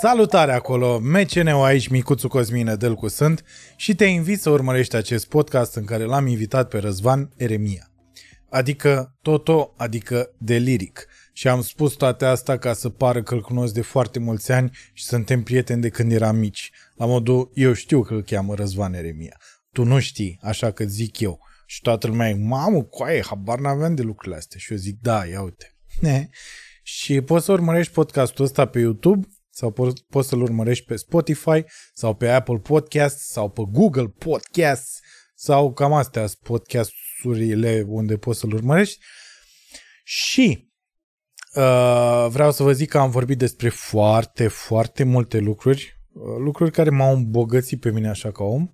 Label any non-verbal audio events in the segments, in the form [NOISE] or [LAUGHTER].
Salutare acolo, MCN-ul aici, Micuțu Cosmin Delcu sunt și te invit să urmărești acest podcast în care l-am invitat pe Răzvan Eremia. Adică Toto, adică Deliric. Și am spus toate astea ca să pară că îl cunosc de foarte mulți ani și suntem prieteni de când eram mici. La modul, eu știu că îl cheamă Răzvan Eremia. Tu nu știi, așa că zic eu. Și toată lumea e, mamă, coaie, habar n-aveam de lucrurile astea. Și eu zic, da, ia uite. [LAUGHS] și poți să urmărești podcastul ăsta pe YouTube sau po- poți să-l urmărești pe Spotify sau pe Apple Podcast sau pe Google Podcast sau cam astea sunt podcasturile unde poți să-l urmărești. Și uh, vreau să vă zic că am vorbit despre foarte, foarte multe lucruri, uh, lucruri care m-au îmbogățit pe mine așa ca om.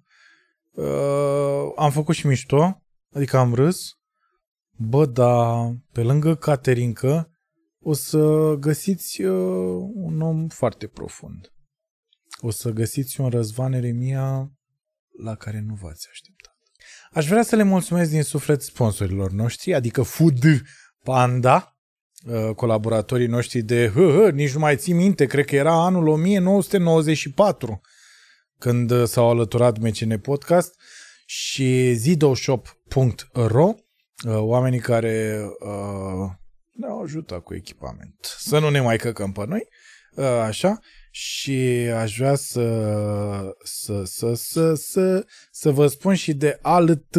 Uh, am făcut și mișto, adică am râs. Bă, dar pe lângă Caterinca, o să găsiți uh, un om foarte profund. O să găsiți un Răzvan Eremia la care nu v-ați așteptat. Aș vrea să le mulțumesc din suflet sponsorilor noștri, adică Food Panda, uh, colaboratorii noștri de, hă, hă, nici nu mai țin minte, cred că era anul 1994 când uh, s-au alăturat MCN Podcast și zidoshop.ro, uh, oamenii care uh, ne-au ajutat cu echipament. Să nu ne mai căcăm pe noi, așa, și aș vrea să, să, să, să, să, să vă spun și de alt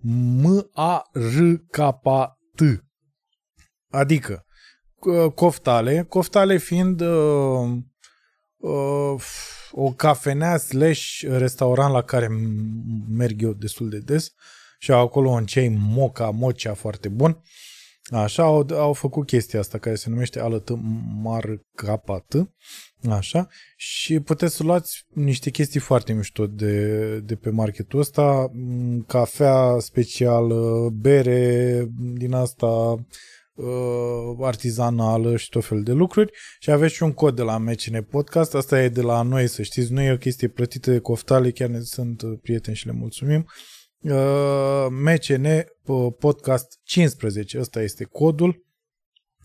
m a r k t Adică, coftale, coftale fiind uh, uh, o cafenea slash restaurant la care merg eu destul de des și acolo un cei moca, mocea foarte bun. Uh, Așa, au, au făcut chestia asta care se numește alătă marcapat, așa, și puteți să luați niște chestii foarte mișto de, de pe marketul ăsta, cafea specială, bere din asta uh, artizanală și tot fel de lucruri și aveți și un cod de la MCN Podcast, asta e de la noi, să știți, nu e o chestie plătită de coftale, chiar ne sunt prieteni și le mulțumim. Uh, uh, MCN uh, Podcast 15. Ăsta este codul.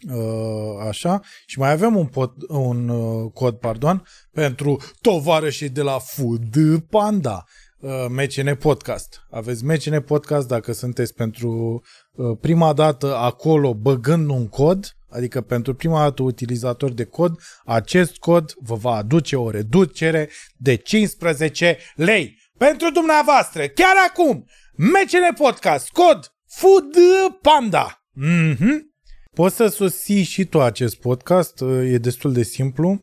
Uh, așa. Și mai avem un, pod, un uh, cod, pardon, pentru tovarășii de la Food Panda. Uh, MCN Podcast. Aveți MCN Podcast dacă sunteți pentru uh, prima dată acolo băgând un cod, adică pentru prima dată utilizator de cod, acest cod vă va aduce o reducere de 15 lei pentru dumneavoastră, chiar acum, MCN Podcast, cod Food Panda. Mm-hmm. Poți să susții și tu acest podcast, e destul de simplu.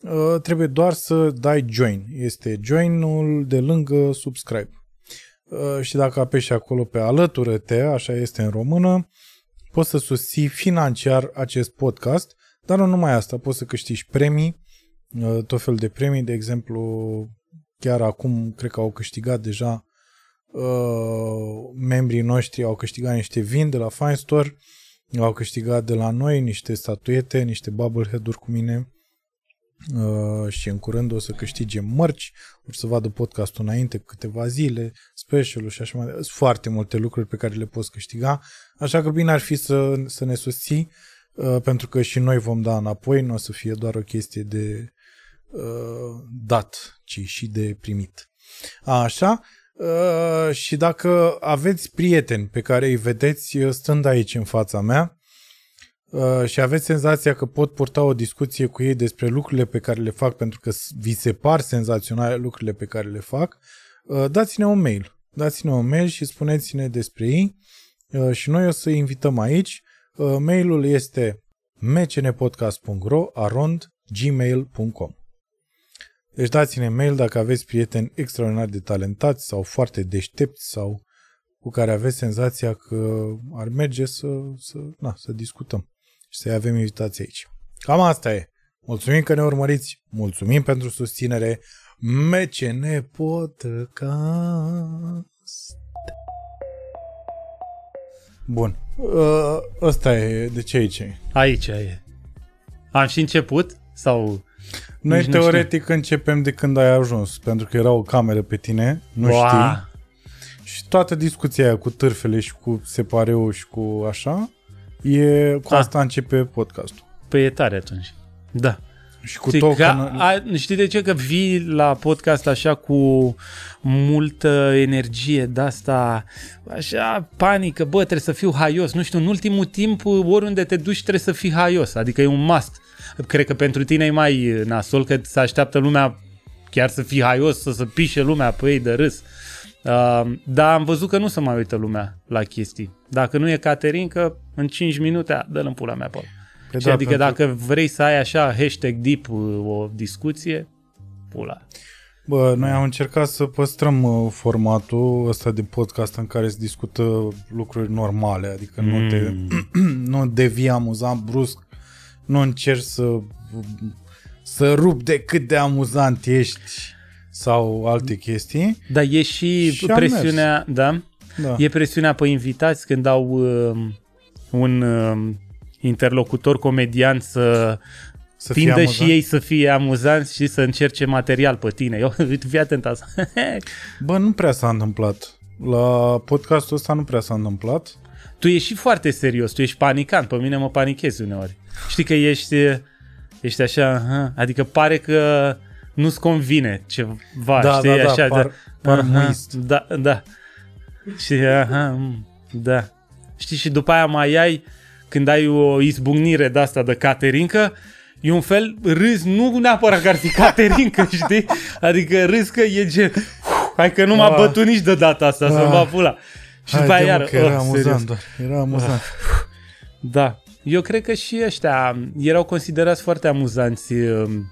Uh, trebuie doar să dai join. Este joinul de lângă subscribe. Uh, și dacă apeși acolo pe alătură-te, așa este în română, poți să susții financiar acest podcast, dar nu numai asta, poți să câștigi premii, uh, tot fel de premii, de exemplu, chiar acum cred că au câștigat deja uh, membrii noștri au câștigat niște vin de la Fine Store, au câștigat de la noi niște statuete, niște bubblehead-uri cu mine uh, și în curând o să câștige mărci, o să vadă podcastul înainte câteva zile, special și așa mai departe. Sunt foarte multe lucruri pe care le poți câștiga, așa că bine ar fi să, să ne susții, uh, pentru că și noi vom da înapoi, nu o să fie doar o chestie de uh, dat, ci și de primit. Așa, uh, și dacă aveți prieteni pe care îi vedeți uh, stând aici în fața mea uh, și aveți senzația că pot purta o discuție cu ei despre lucrurile pe care le fac pentru că vi se par senzaționale lucrurile pe care le fac, uh, dați-ne un mail. Dați-ne un mail și spuneți-ne despre ei uh, și noi o să invităm aici. Uh, mailul este mcnpodcast.ro arond gmail.com deci dați-ne mail dacă aveți prieteni extraordinar de talentați sau foarte deștepți sau cu care aveți senzația că ar merge să, să, na, să discutăm și să-i avem invitații aici. Cam asta e. Mulțumim că ne urmăriți, mulțumim pentru susținere. MCN Podcast. Bun. Ă, ăsta e. De ce aici e? Aici e. Am și început? Sau noi Nici teoretic începem de când ai ajuns, pentru că era o cameră pe tine, nu Boa. știi. Și toată discuția aia cu târfele și cu separeu și cu așa, e, cu A. Ah. asta începe podcastul. Păi e tare atunci. Da. Și cu Știi, token... că, a, știi de ce? Că vii la podcast așa cu multă energie de asta, așa, panică, bă, trebuie să fiu haios. Nu știu, în ultimul timp, oriunde te duci, trebuie să fii haios. Adică e un must. Cred că pentru tine e mai nasol, că se așteaptă lumea chiar să fii haios, să se pișe lumea pe ei de râs. Uh, dar am văzut că nu se mai uită lumea la chestii. Dacă nu e Caterinca, în 5 minute, dă-l în pula mea pe Păi și da, adică pentru- dacă vrei să ai așa hashtag deep uh, o discuție, pula. Bă, noi am încercat să păstrăm uh, formatul ăsta de podcast în care se discută lucruri normale, adică nu te Mm. [CLEARS THROAT] nu devii amuzant brusc, nu încerci să să rup de cât de amuzant ești sau alte chestii. Dar e și, Și am presiunea, da? Da. E presiunea pe invitați când au uh, un uh, interlocutor comedian să, să fie tindă amuzant. și ei să fie amuzanți și să încerce material pe tine. Eu, [LAUGHS] uite, fii atent asta. [LAUGHS] Bă, nu prea s-a întâmplat. La podcastul ăsta nu prea s-a întâmplat. tu ești și foarte serios, tu ești panicant, pe mine mă panichezi uneori. Știi că ești, ești așa, aha, adică pare că nu-ți convine ceva, Da, știi, da, da, așa, par- par aha, muist. Da, da. Și aha, mm, da. Știi, și după aia mai ai, când ai o izbucnire de asta de caterincă, e un fel, râs, nu neapărat că ar fi caterincă, [LAUGHS] știi? Adică râs că e gen, "Uf, hai că nu m-a Ah. bătut nici de data asta, să-mi Ah. va pula. Și după Haide, aia mă, iar, că era oh, amuzant serios. doar. Era amuzant. Da. Eu cred că și ăștia erau considerați foarte amuzanți um,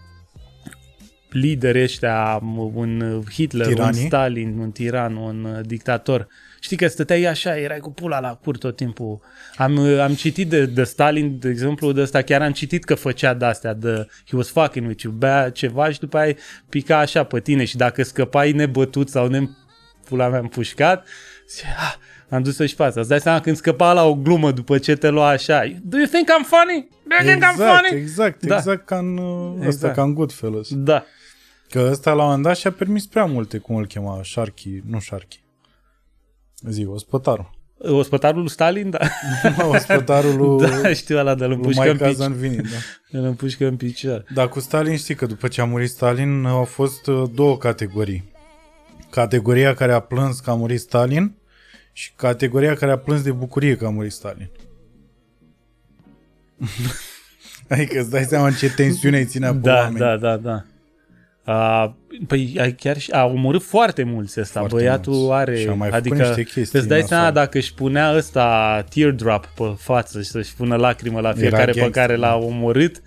lideri ăștia, un Hitler, Tiranii? un Stalin, un tiran, un uh, dictator. Știi că stăteai așa, erai cu pula la cur tot timpul. Am, uh, am citit de, de Stalin, de exemplu, de ăsta, chiar am citit că făcea de-astea, de he was fucking with you, bea ceva și după aia pica așa pe tine și dacă scăpai nebătut sau ne pula mea împușcat, zice, ah, am dus să-și fața. Îți dai seama când scăpa la o glumă după ce te lua așa. Do you think I'm funny? Do you think I'm Exact, funny? exact, Da. exact ca în, uh, ăsta, Exact. ca în Goodfellas. Da. Că ăsta la un moment dat și-a permis prea multe, cum îl chema, Sharky, nu Sharky. Zi, ospătarul. Ospătarul lui Stalin, da. [LAUGHS] ospătarul lui, [LAUGHS] da, știu ăla de îl lui împușcă în Mike picior. Zanvini, da. [LAUGHS] Îl împușcă în picior. Dar cu Stalin știi că după ce a murit Stalin au fost uh, două categorii. Categoria care a plâns că a murit Stalin și categoria care a plâns de bucurie că a murit Stalin. [LAUGHS] adică îți dai seama în ce tensiune îi ținea pe Da, oameni. da, da, da. A, păi a- chiar și, a omorât foarte mulți ăsta. Foarte Băiatul mulți. are... Și a mai făcut adică niște chestii îți dai seama nasoale. dacă își punea ăsta teardrop pe față și să-și pună lacrimă la fiecare pe gangster, care l-a da. omorât,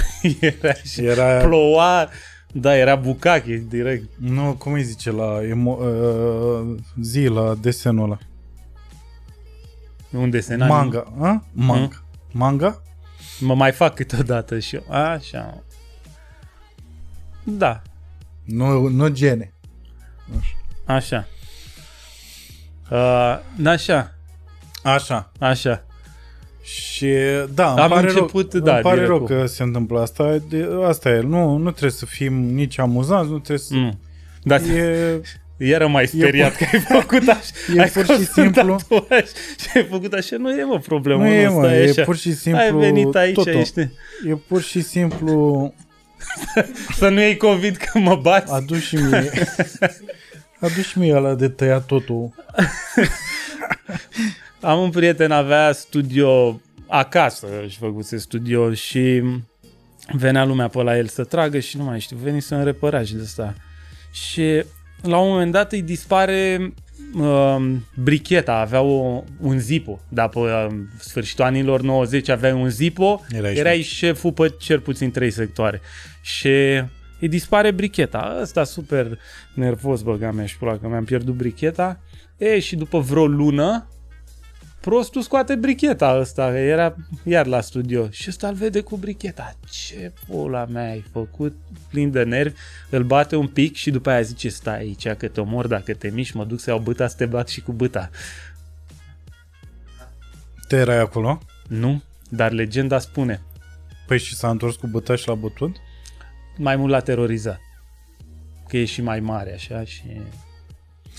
[LAUGHS] era și Era- ploua, da, era bucache direct. Nu, cum îi zice la emo- uh, zi, la desenul ăla? Un desen Manga. A? Manga. Manga? Mă mai fac câteodată și eu. Așa. Da, Nu, nu gene. așa. Uh, așa, Așa. așa. Și da, îmi Am pare început, rău, da, îmi pare direct rău cu- că se întâmplă asta. De, asta e. Nu, nu trebuie să fim nici amuzanți, nu trebuie să... Mm. Da, E, [LAUGHS] era mai speriat că ai făcut [LAUGHS] așa. E ai pur și scos un simplu- tatuaj Și ai făcut așa. Nu e, mă, problemă. nu e, nu, mă, stai e așa. pur și simplu... Ai venit aici, totul. ești... E pur și simplu... Să nu iei COVID că mă bați. Adu și mie... [LAUGHS] Adu și mie ăla de tăiat totul. [LAUGHS] Am un prieten, avea studio acasă, își făcuse studio și venea lumea pe la el să tragă și nu mai știu, veni să înrepărași de asta. Și la un moment dat îi dispare uh, bricheta, avea o, un Zippo, dar pe uh, sfârșitul anilor 90 aveai un Zippo, Erai erai șeful pe cel puțin trei sectoare. Și îi dispare bricheta. Ăsta super nervos băga mea și pula că mi-am pierdut bricheta. E, și după vreo lună, prostul scoate bricheta ăsta, era iar la studio și ăsta îl vede cu bricheta. Ce pula mea ai făcut? Plin de nervi, îl bate un pic și după aia zice stai aici că te omor dacă te miști, mă duc să iau băta să te bat și cu băta. Te erai acolo? Nu? Dar legenda spune, Păi și s-a întors cu băta și l-a bătut? mai mult la terorizat. Că e și mai mare așa și...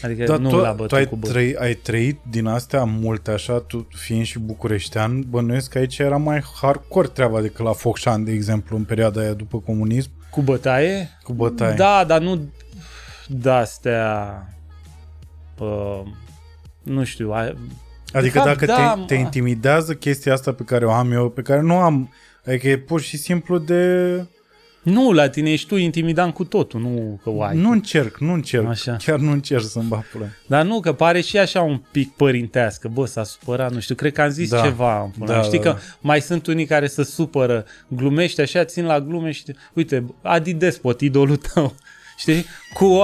Adică Dar nu tu, l-a tu bătut ai, cu băt. trăi, ai trăit din astea multe așa, tu fiind și bucureștean, bănuiesc că aici era mai hardcore treaba decât la Focșani, de exemplu, în perioada aia după comunism, Cu bătaie? cu bătaie. Da, dar nu de-astea... Uh, nu știu, a, Adică fapt, dacă da, te, te mă. intimidează chestia asta pe care o am eu, pe care nu am, adică e pur și simplu de... Nu, la tine ești tu intimidant cu totul, nu că o ai. Nu încerc, nu încerc, Așa. chiar nu încerc să-mi bag pula. Dar nu, că pare și așa un pic părintească. Bă, s-a supărat, nu știu, cred că am zis Da. ceva. în până. Da, Știi da, că da. mai sunt unii care se supără, glumești așa, țin la glume și... Uite, Adi Despot, idolul tău. [LAUGHS] Știi? Cu,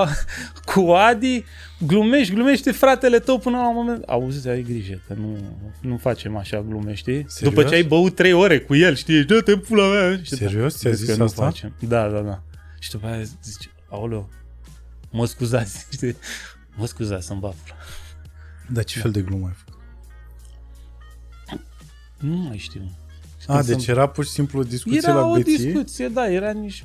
cu Adi glumești, glumește fratele tău până la un moment... Auzi, ai grijă că nu, nu facem așa glume, știi? Serios? După ce ai băut trei ore cu el, știi? Dă-te pula mea! Și Serios? Ți-a Vezi zis că nu asta? facem. Da, da, da. Și după aia zice, aoleu, mă scuzați, [LAUGHS] știi? Mă scuzați să-mi bag pula. Dar ce fel de glumă ai făcut? Nu mai știu. A, Când deci sunt- era pur și simplu o discuție Era la o beție? discuție, da, era nici...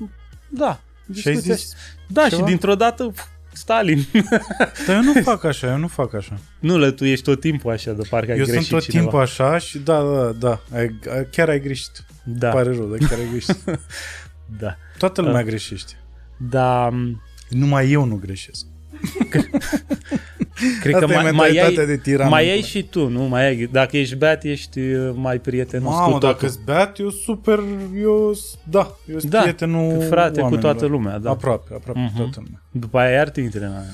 Da, Și ai discuția. zis, Da, ceva? și dintr-o dată, pf, Stalin. [LAUGHS] dar eu nu fac așa, eu nu fac așa. nu, lă, tu ești tot timpul așa, de parcă ai Eu sunt greșit tot cineva. timpul așa și da, da, da, ai, ai- chiar ai greșit. Da, Pare rău, dar chiar ai greșit. [LAUGHS] da. Toată lumea greșește. Da, m, Numai eu nu greșesc. [LAUGHS] cred Asta că e mai, mai, mentalitatea ai, de tiran. mai ai și tu, nu? Mai ai, dacă ești beat, ești uh, mai prietenos Mamă, cu dacă totul. îți beat, eu super, eu, s- da, eu sunt Da, prietenul frate cu oamenilor. toată lumea, da. Aproape, aproape Mhm. cu toată lumea. După aia iar te intre în aia.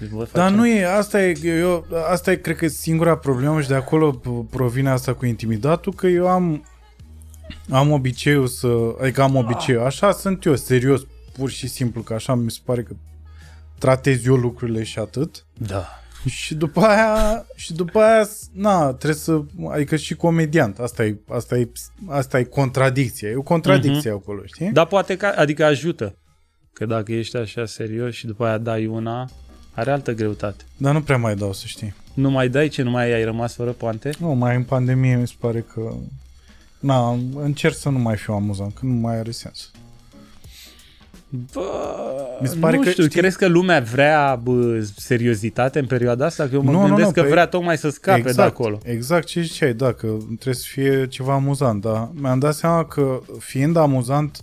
Deci, bă, Dar facem- nu e, asta e, eu, asta e, cred că, singura problemă și de acolo p- provine asta cu intimidatul, că eu am, am obiceiul să, adică am obiceiul, așa sunt eu, serios, pur și simplu, că așa mi se pare că tratez eu lucrurile și atât. Da. Și după aia, și după aia, na, trebuie să, adică și comediant, asta e, asta e, asta e contradicția, e o contradicție acolo, știi? Dar poate că, adică ajută. Că dacă ești așa serios și după aia dai una, are altă greutate. Dar nu prea mai dau, să știi. Nu mai dai ce nu mai ai rămas fără poante? Nu, mai în pandemie mi se pare că, na, încerc să nu mai fiu amuzant, că nu mai are sens. Bă, Mi se pare nu că, știu, știi- crezi că lumea vrea bă, seriozitate în perioada asta? Că eu mă Nu, nu, gândesc nu, că păi- vrea tocmai să scape exact, de acolo. Exact ce ziceai, da, că trebuie să fie ceva amuzant, dar mi-am dat seama că fiind amuzant,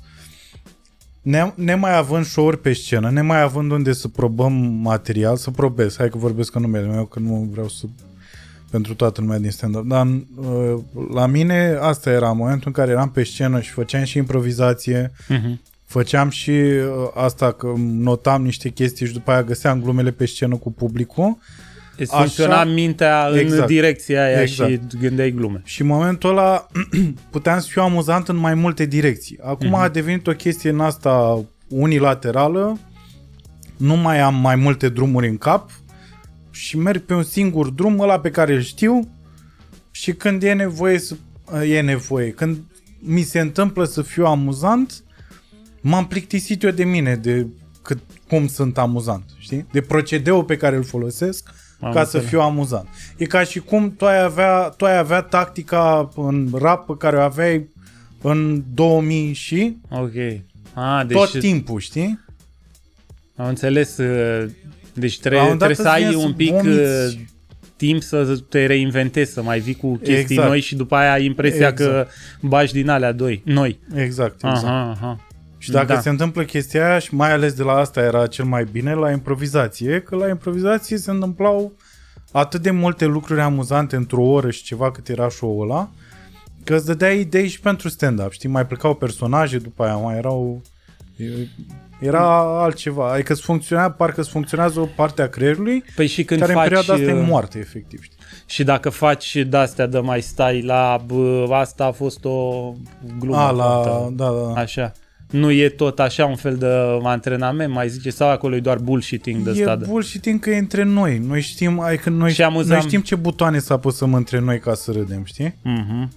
ne, nemai având show-uri pe scenă, nemai având unde să probăm material, să probez, hai că vorbesc în numele meu, că nu vreau să pentru toată lumea din stand-up, dar uh, la mine asta era momentul în care eram pe scenă și făceam și improvizație, Mhm. Făceam și uh, asta că notam niște chestii și după aia găseam glumele pe scenă cu publicul Îți Așa- funcționa mintea în Exact. direcția aia Exact. și gândeai glume. Și în momentul ăla [CLEARS THROAT] puteam să fiu amuzant în mai multe direcții. Acum Mhm. a devenit o chestie în asta unilaterală, nu mai am mai multe drumuri în cap și merg pe un singur drum, ăla pe care îl știu și când e nevoie să... e nevoie. Când mi se întâmplă să fiu amuzant, m-am plictisit eu de mine, de cât, cum sunt amuzant, știi? De procedeul pe care îl folosesc Am ca înțeles. să fiu amuzant. E ca și cum tu ai avea, tu ai avea tactica în rap pe care o aveai în 2000 și Ok. A, deci tot timpul, știi? am înțeles. uh, Deci La trebuie, un moment dat trebuie să îți ai vine un să pic vomiți. uh, timp să te reinventezi, să mai vii cu chestii Exact. noi și după aia ai impresia Exact. că bagi din alea doi, noi. Exact, exact. Aha, aha. Și dacă Da. se întâmplă chestia aia și mai ales de la asta era cel mai bine, la improvizație, că la improvizație se întâmplau atât de multe lucruri amuzante într-o oră și ceva cât era show-ul ăla, că îți dădea idei și pentru stand-up, știi? Mai plecau personaje după aia, mai erau... Era altceva, adică îți funcționa, parcă îți funcționează o parte a creierului Păi și când care în faci... perioada asta e uh, moarte, efectiv, știi? Și dacă faci de-astea de mai stai la bă, asta a fost o glumă. A, la... făcută. Da, da, da. Așa. Nu e tot așa un fel de antrenament, mai zice, sau acolo e doar bullshitting de E stadă. bullshit că e între noi. Noi știm, adică noi, Și amuzam. noi știm ce butoane să apăsăm între noi ca să râdem, știi? Mhm.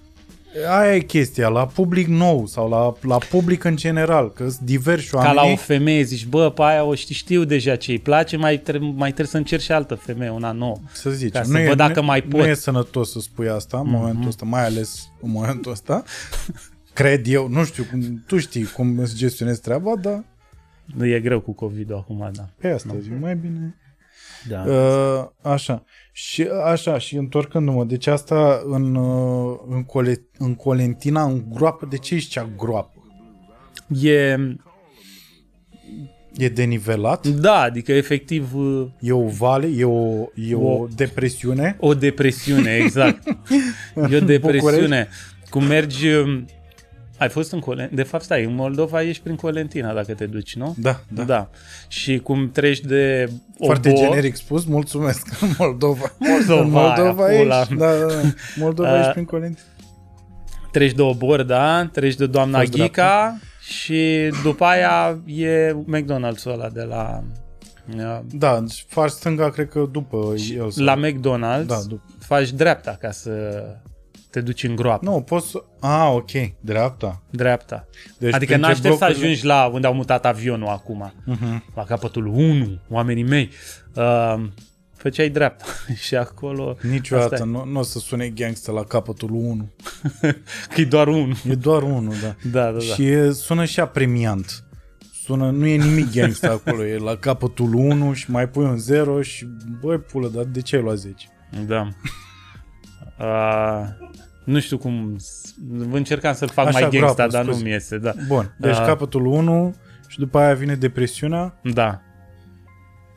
Aia e chestia, la public nou sau la, la public în general, că sunt diversi Ca oameni. la o femeie zici, bă, pe aia o știi, știu deja ce îi place, mai, trebuie, mai trebuie să încerci și altă femeie, una nouă. să zici, ca să nu, e, văd dacă nu, mai nu pot. e sănătos să spui asta în Mhm. momentul ăsta, mai ales în momentul ăsta. [LAUGHS] Cred eu, nu știu, cum, tu știi cum îți gestionezi treaba, dar Nu e greu cu COVID-ul acum, da. pe asta zic, mai bine. Da. Uh, așa. Și așa, și întorcându-mă, deci asta în, uh, în, Cole, în Colentina, în groapă, de ce ești cea groapă? E, E denivelat? da, adică efectiv uh, E o vale? E o, e o, O- depresiune? o depresiune, exact. E o [LAUGHS] depresiune. Cum mergi... um, Ai fost în Colentina? De fapt, stai, în Moldova ești prin Colentina dacă te duci, nu? Da, da. da. Și cum treci de Foarte Obor, generic spus, mulțumesc. [LAUGHS] În Moldova. Moldova, în Moldova aia, pula. ești, da, da, da. Moldova Uh, ești prin Colentina. treci de Obor, da, treci de doamna Fost Ghica și după aia e McDonald's-ul ăla de la... uh, Da, deci faci stânga, cred că după el. sau- La McDonald's Da, după. faci dreapta ca să te duci în groapă. Nu, poți să... Ah, ok, dreapta. Dreapta. Deci adică printre n-aștept să blocurile- ajungi la unde au mutat avionul acum. Mhm. La capătul 1, oamenii mei. Uh, făceai dreapta [LAUGHS] și acolo... Niciodată Asta e. nu, nu o să sune gangsta la capătul 1. [LAUGHS] Că e doar unul. E doar unul, da. [LAUGHS] Da, da, da. Și e, sună și premiant. Sună, nu e nimic gangsta acolo, e la capătul 1 și mai pui un 0 și băi pulă, dar de ce ai luat 10? Da. Uh, nu știu cum... Încercam să-l fac Așa, mai gangsta, groapă, dar nu scuze. mi iese, da. Bun, deci Da. capătul 1 și după aia vine depresiunea Da.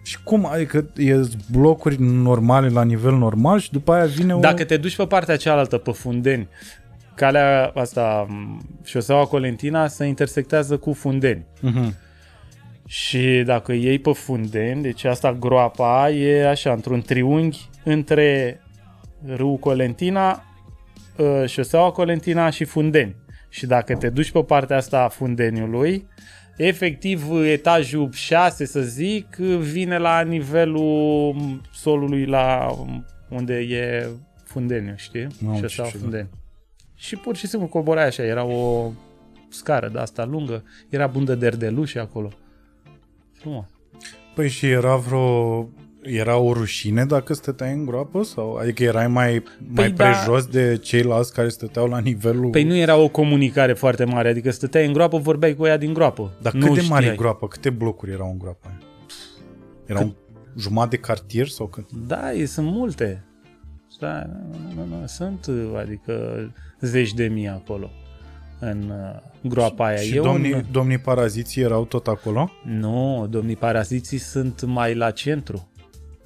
și cum? Adică e blocuri normale la nivel normal și după aia vine o... Dacă te duci pe partea cealaltă, pe Fundeni, calea asta, m, șoseaua Colentina, se intersectează cu Fundeni. Mhm. Și dacă iei pe Fundeni, deci asta groapa e așa, într-un triunghi între râul Colentina, ă, șoseaua Colentina și Fundeni. Și dacă te duci pe partea asta a Fundeniului, efectiv etajul 6, să zic, vine la nivelul solului la unde e Fundeniu, știi? Mamă, ce Șoseaua ciudat. Fundeni. Și pur și simplu coborai așa, era o scară de asta lungă, era bundă de erdeluși acolo. Frumos. Păi și era vreo... Era o rușine dacă stăteai în groapă? Sau? Adică erai mai, mai da. prejos de ceilalți care stăteau la nivelul... Păi nu era o comunicare foarte mare, adică stăteai în groapă, vorbeai cu ea din groapă. Dar nu cât de mare e știai. groapa? Câte blocuri erau în groapa aia? Era un jumătate de cartier sau cât? Da, e, sunt multe. Da, nu, nu, nu, sunt, adică zeci de mii acolo în uh, groapa aia. Și e domnii, un... domnii paraziții erau tot acolo? Nu, domnii paraziții sunt mai la centru.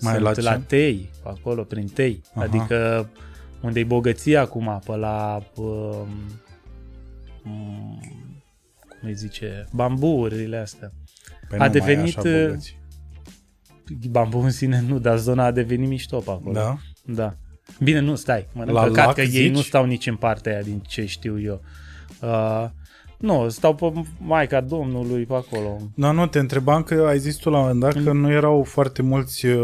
Mai sunt la la, la centru? Tei, acolo, prin Tei. Aha. Adică unde e bogăția acum, pe la... Um, um, cum îi zice? Bambuurile astea. Păi A nu mai e devenit, așa uh, bogăți. Bambu în sine nu, dar zona a devenit mișto pe acolo. Da? Da. Bine, nu, stai. Mă La căcat lac, că ei zici? nu stau nici în partea aia din ce știu eu. Uh, nu, stau pe Maica Domnului pe acolo. Da, nu, te întrebam că ai zis tu la un moment dat Mm. că nu erau foarte mulți uh,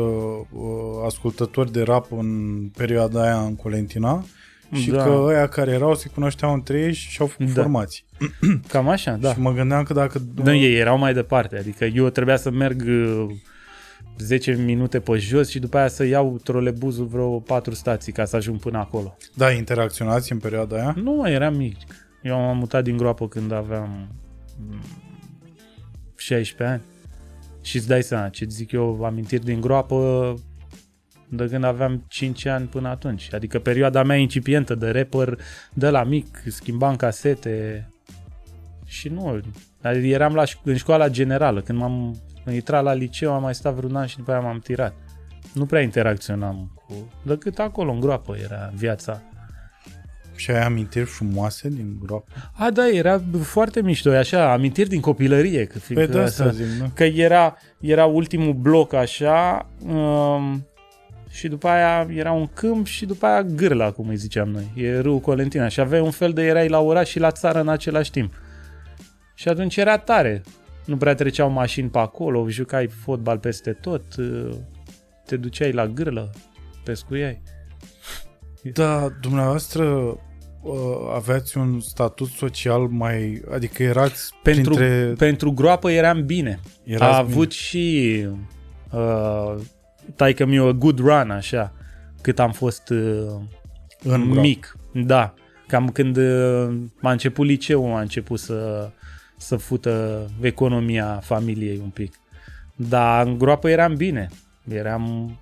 uh, ascultători de rap în perioada aia în Colentina și Da. că ăia care erau se cunoșteau între ei și și-au făcut Da. formații. Cam așa, da. Și mă gândeam că dacă... Nu, ei erau mai departe, adică eu trebuia să merg uh, 10 minute pe jos și după aia să iau trolebuzul vreo 4 stații ca să ajung până acolo. Da, interacționați în perioada aia? Nu, mai eram mic. Eu m-am mutat din groapă când aveam mm, 16 ani. Și îți dai seama, ce zic eu, amintiri din groapă de când aveam 5 ani până atunci. Adică perioada mea incipientă de rapper, de la mic, schimbam casete și nu, adică eram la, ș- în școala generală. Când m-am intrat la liceu, am mai stat vreun an și după aia m-am tirat. Nu prea interacționam cu... Decât acolo, în groapă, era viața. Și ai amintiri frumoase din groapă? A, da, era foarte mișto, e așa, amintiri din copilărie. Că, Păi fiindcă de asta asta- zic, nu? că era, era ultimul bloc așa um, și după aia era un câmp și după aia gârla, cum îi ziceam noi. E râul Colentina și aveai un fel de erai la oraș și la țară în același timp. Și atunci era tare. Nu prea treceau mașini pe acolo, jucai fotbal peste tot, uh, te duceai la gârlă, pescuiai. Da, dumneavoastră uh, aveați un statut social mai... Adică erați Pentru, printre... pentru groapă eram bine. Erați a bine. avut și uh, taică mi o good run, așa, cât am fost uh, În groapă. mic. Da, cam când uh, m-a început liceul, a început să, să fută economia familiei un pic. Dar în groapă eram bine. Eram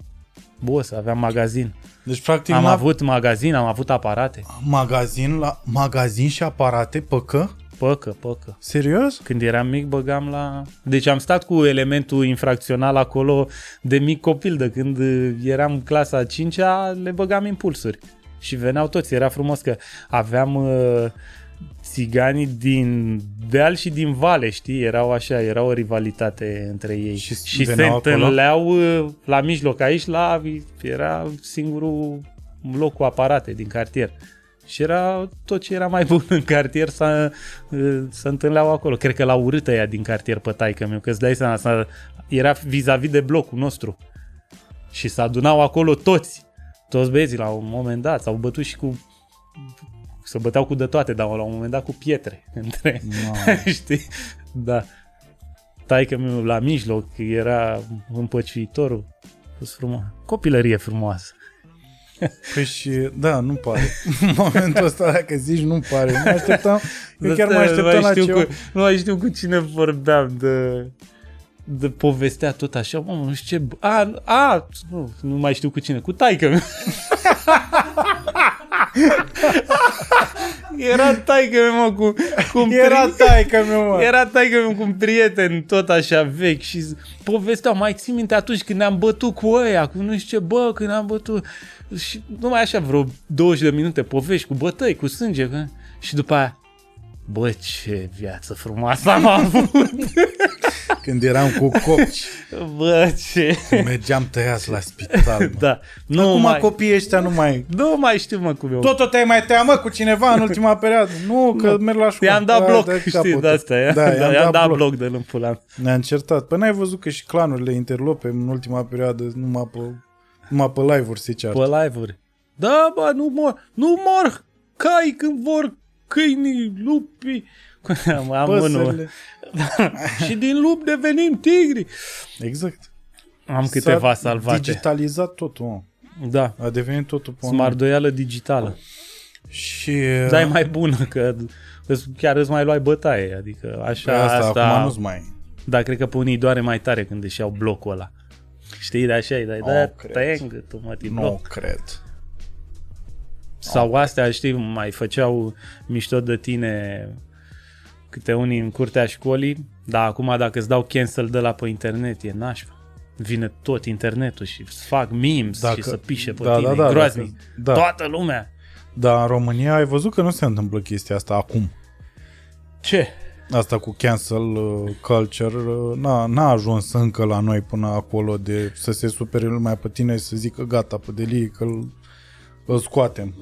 boss, aveam magazin. Deci, practic, Am n-a- avut magazin, am avut aparate. magazin, la, magazin și aparate, păcă? Păcă, păcă. Serios? Când eram mic băgam la... Deci am stat cu elementul infracțional acolo de mic copil, de când uh, eram clasa a 5-a, le băgam impulsuri. Și veneau toți, era frumos că aveam uh, țiganii din deal și din vale, știi? Erau așa, era o rivalitate între ei. Și și se veneau acolo? întâlneau uh, la mijloc aici, la era singurul loc cu aparate din cartier. Și era tot ce era mai bun în cartier să, să întâlneau acolo. Cred că l-au urât ăia din cartier pe taică meu, că îți dai seama, să, era vis-a-vis de blocul nostru. Și se adunau acolo toți, toți băieții la un moment dat, s-au bătut și cu se băteau cu de toate, dar la un moment dat cu pietre [LAUGHS] între, Mamă. [LAUGHS] știi? Da. Taică meu la mijloc era împăciuitorul. A fost frumos. Copilărie frumoasă. Păi și, da, nu pare. [LAUGHS] În momentul ăsta, dacă zici, nu pare. Mă așteptam, eu chiar mă Asta, așteptam nu la mai știu ceva. Cu, nu mai știu cu cine vorbeam de, de povestea tot așa, mă, nu știu ce... A, a nu, nu mai știu cu cine, cu taică meu. [LAUGHS] Era taică meu, mă, cu, cu un Era taică meu, mă. Era taică meu cu un prieten tot așa vechi și z- povesteau, mai ții minte atunci când ne-am bătut cu ăia, cu nu știu ce, bă, când am bătut și numai așa vreo 20 de minute povești cu bătăi, cu sânge că... și după aia Bă, ce viață frumoasă am avut! [LAUGHS] Când eram cu copici, Bă, ce... mergeam tăiați la spital, mă. Da, nu Acum mai, copiii ăștia nu mai... nu mai știu, mă, cum eu. Tot tot te-ai mai tăiat, mă, cu cineva în ultima perioadă. Nu, că Nu. merg la școală. I-am dat Da, bloc, de știi, capătul. de asta, da, Da, da, i-am [LAUGHS] dat bloc de lâmpul Ne-a încertat. Păi n-ai văzut că și clanurile interlope în ultima perioadă numai pe, numai pe live-uri se ceartă. Pe live-uri. Da, bă, nu mor, nu mor cai când vor câinii, lupii. Am, am unul. Păsările. și din lup devenim tigri. Exact. Am câteva S-a salvate. digitalizat totul, mă. Da, A devenit totul pe online. smardoială digitală. Și... Dar e mai bună că îți- chiar îți mai luai bătaie. Adică Pe așa, Păi asta, asta, acum nu-ți mai... dar cred că pe unii doare mai tare când își iau blocul ăla. Știi, de așa e, dar Nu da, cred. tăiem gâtul, mă, din Nu bloc. cred. Sau astea, știi, mai făceau mișto de tine câte unii în curtea școlii, dar acum dacă îți dau cancel de la pe internet, e nașpa. Vine tot internetul și îți fac memes Dacă- și să pișe pe da, tine, da, da, e groaznic. dacă- da. Toată lumea. Dar în România ai văzut că nu se întâmplă chestia asta acum. Ce? Asta cu cancel uh, culture uh, n-a, n-a ajuns încă la noi până acolo de să se supere lumea pe tine și să zică gata, pe delii că îl, îl scoatem.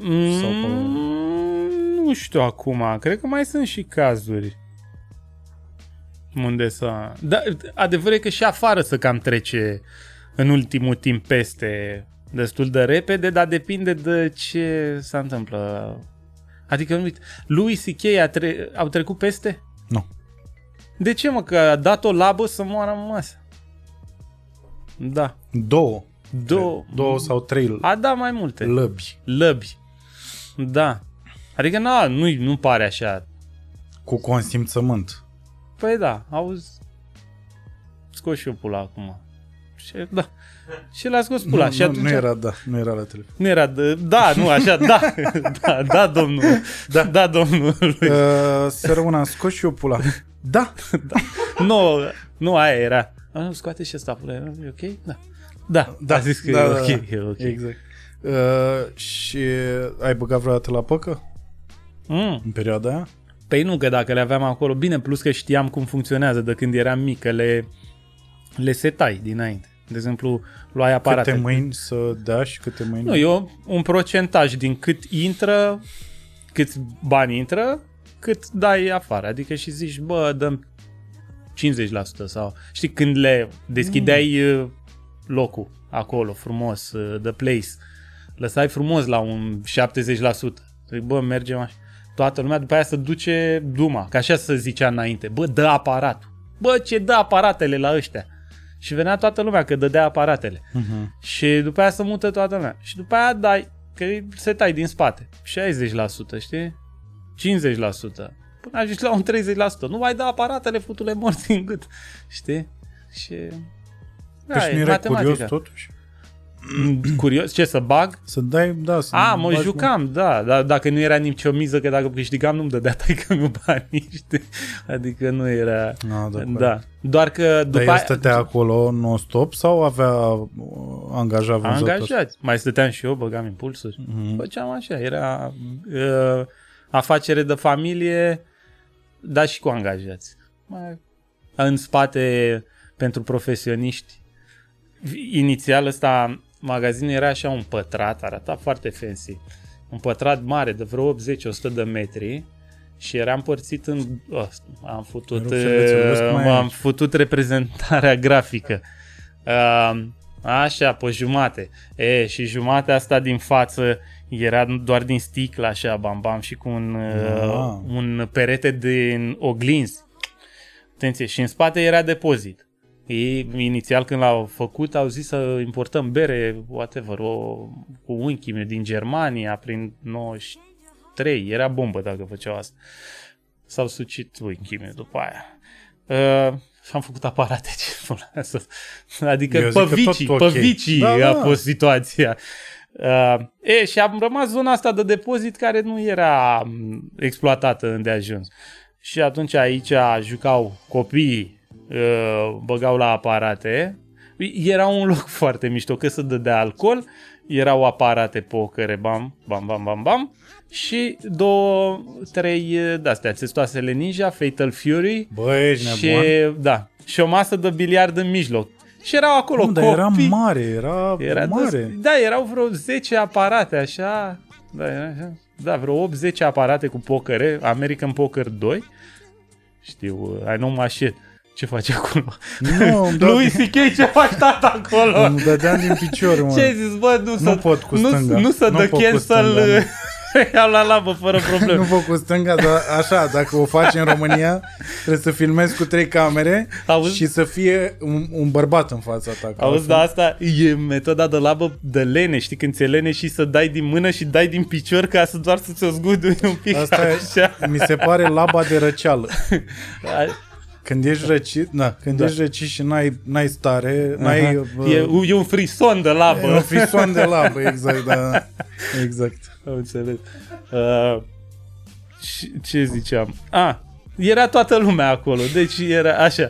Sau pe... Mm, nu știu acum, cred că mai sunt și cazuri unde să... Da, adevărul e că și afară să cam trece în ultimul timp peste destul de repede, dar depinde de ce se întâmplă. Adică, uite, Louis C.K. A tre- au trecut peste? Nu. De ce, mă? Că a dat o labă să moară în masă. Da. Două. Două. Două sau trei A dat mai multe. lăbi Lăbi. Da. Adică na, nu, nu pare așa. cu consimțământ. Păi da, auzi, scos și eu pula acum. Și, da. Și l-a scos pula. nu, și nu, atunci, nu era, da, nu era la telefon. nu era de, da, nu, așa, da, da, da, domnul, da, da domnul. Uh, să rămână, am scos și eu pula. Da, nu, nu, aia era. A, nu, scoate și ăsta pula, e ok? Da. Da, da. a zis că da, e da, ok, da. e ok. Exact. Uh, și ai băgat vreodată la păcă Mm. în perioada aia? Păi nu, că dacă le aveam acolo, bine, plus că știam cum funcționează de când eram mic, că le, le setai dinainte. De exemplu, luai aparate. Câte mâini să dea și câte mâini... Nu, eu un procentaj din cât intră, cât bani intră, cât dai afară. Adică și zici, bă, dăm 50% sau... Știi, când le deschideai mm. locul acolo, frumos, uh, the place, lăsai frumos la un 70%. Zic, bă, mergem așa. Toată lumea după aia să duce duma, ca așa să zicea înainte. Bă, dă aparatul. Bă, ce dă aparatele la ăștia. Și venea toată lumea că dădea aparatele. Uh-huh. Și după aia să mută toată lumea. Și după aia dai, că se tai din spate. 60%, știi? 50%. Până ajungi la un 30%. Nu mai da aparatele, futule morți în gât. Știi? Și... Deci e nu erai matematica. curios totuși? [CLEARS THROAT] Curios, ce să bag? Să dai, da, să A, mă bagi jucam, da, dar dacă nu era nicio miză, că dacă câștigam nu-mi dădea [LAUGHS] taică mi banii, știi? Adică nu era... un- A, da, Da, doar că Dar după el aia- stătea acolo non-stop sau avea uh, angajat vânzător? angajați. Mai stăteam și eu, băgam impulsuri. Mhm. Făceam așa, era uh, afacere de familie, dar și cu angajați. Mai, în spate, pentru profesioniști, inițial ăsta, magazinul era așa un pătrat, arăta foarte fancy. Un pătrat mare, de vreo 80-100 de metri și era împărțit în... Oh, am futut, Mă rog, șervețel, vezi cum uh, mai am ai. futut reprezentarea [LAUGHS] grafică. Uh, așa, pe jumate. E, și jumatea asta din față era doar din sticlă, așa, bam, bam, și cu un, uh, Ah. un perete din oglinzi. Atenție, și în spate era depozit. Ei, inițial când l-au făcut, au zis să importăm bere, whatever, o, cu unchii mei din Germania, prin 93, era bombă dacă făceau asta. S-au sucit unchii mei după aia. Uh, și am făcut aparate, ce [LAUGHS] pula mea să... Adică Eu pe zic că vicii, tot pe ok. vicii Da, a da. fost situația. Uh, e, și am rămas zona asta de depozit care nu era m, exploatată îndeajuns. Și atunci aici jucau copiii, uh, băgau la aparate. Era un loc [LAUGHS] foarte mișto, că se dădea alcool, erau aparate pocăre, bam, bam, bam, bam, bam, și două, trei uh, de-astea, testoasele Ninja, Fatal Fury Bă, ești și, nebun? da, și o masă de biliard în mijloc. Și erau acolo Nu, dar copii. era mare, era, Era mare. Des, da, erau vreo 10 aparate așa. Da, era așa. Da, vreo 8-10 aparate cu poker, American Poker 2. Știu, I know my shit. Ce face acolo? Nu, îmi [LAUGHS] dau Louis C.K. ce faci tata acolo? [LAUGHS] Îmi dădeam din picior, mă. Ce ai zis, bă, nu, Nu să, pot cu nu, stânga. nu să Nu dă pot cu cancel stânga, nu. [LAUGHS] iau la labă fără probleme. Nu pot cu stânga, dar așa, dacă o faci în România, trebuie să filmezi cu trei camere Auzi? și să fie un, un bărbat în fața ta. că Auzi, altfel- da, asta e metoda de labă de lene, știi, când ți-e lene și să dai din mână și dai din picior ca să doar să ți-o zgudui un pic Asta e, așa. mi se pare laba de răceală. A- Când ești răcit, da, când Da. ești răcit și n-ai, n-ai stare, n-ai... Aha. uh, E, e un frison de labă. e un frison de labă, exact, da. [LAUGHS] Exact. Am înțeles. Uh, ce, ce ziceam? A, era toată lumea acolo, deci era așa.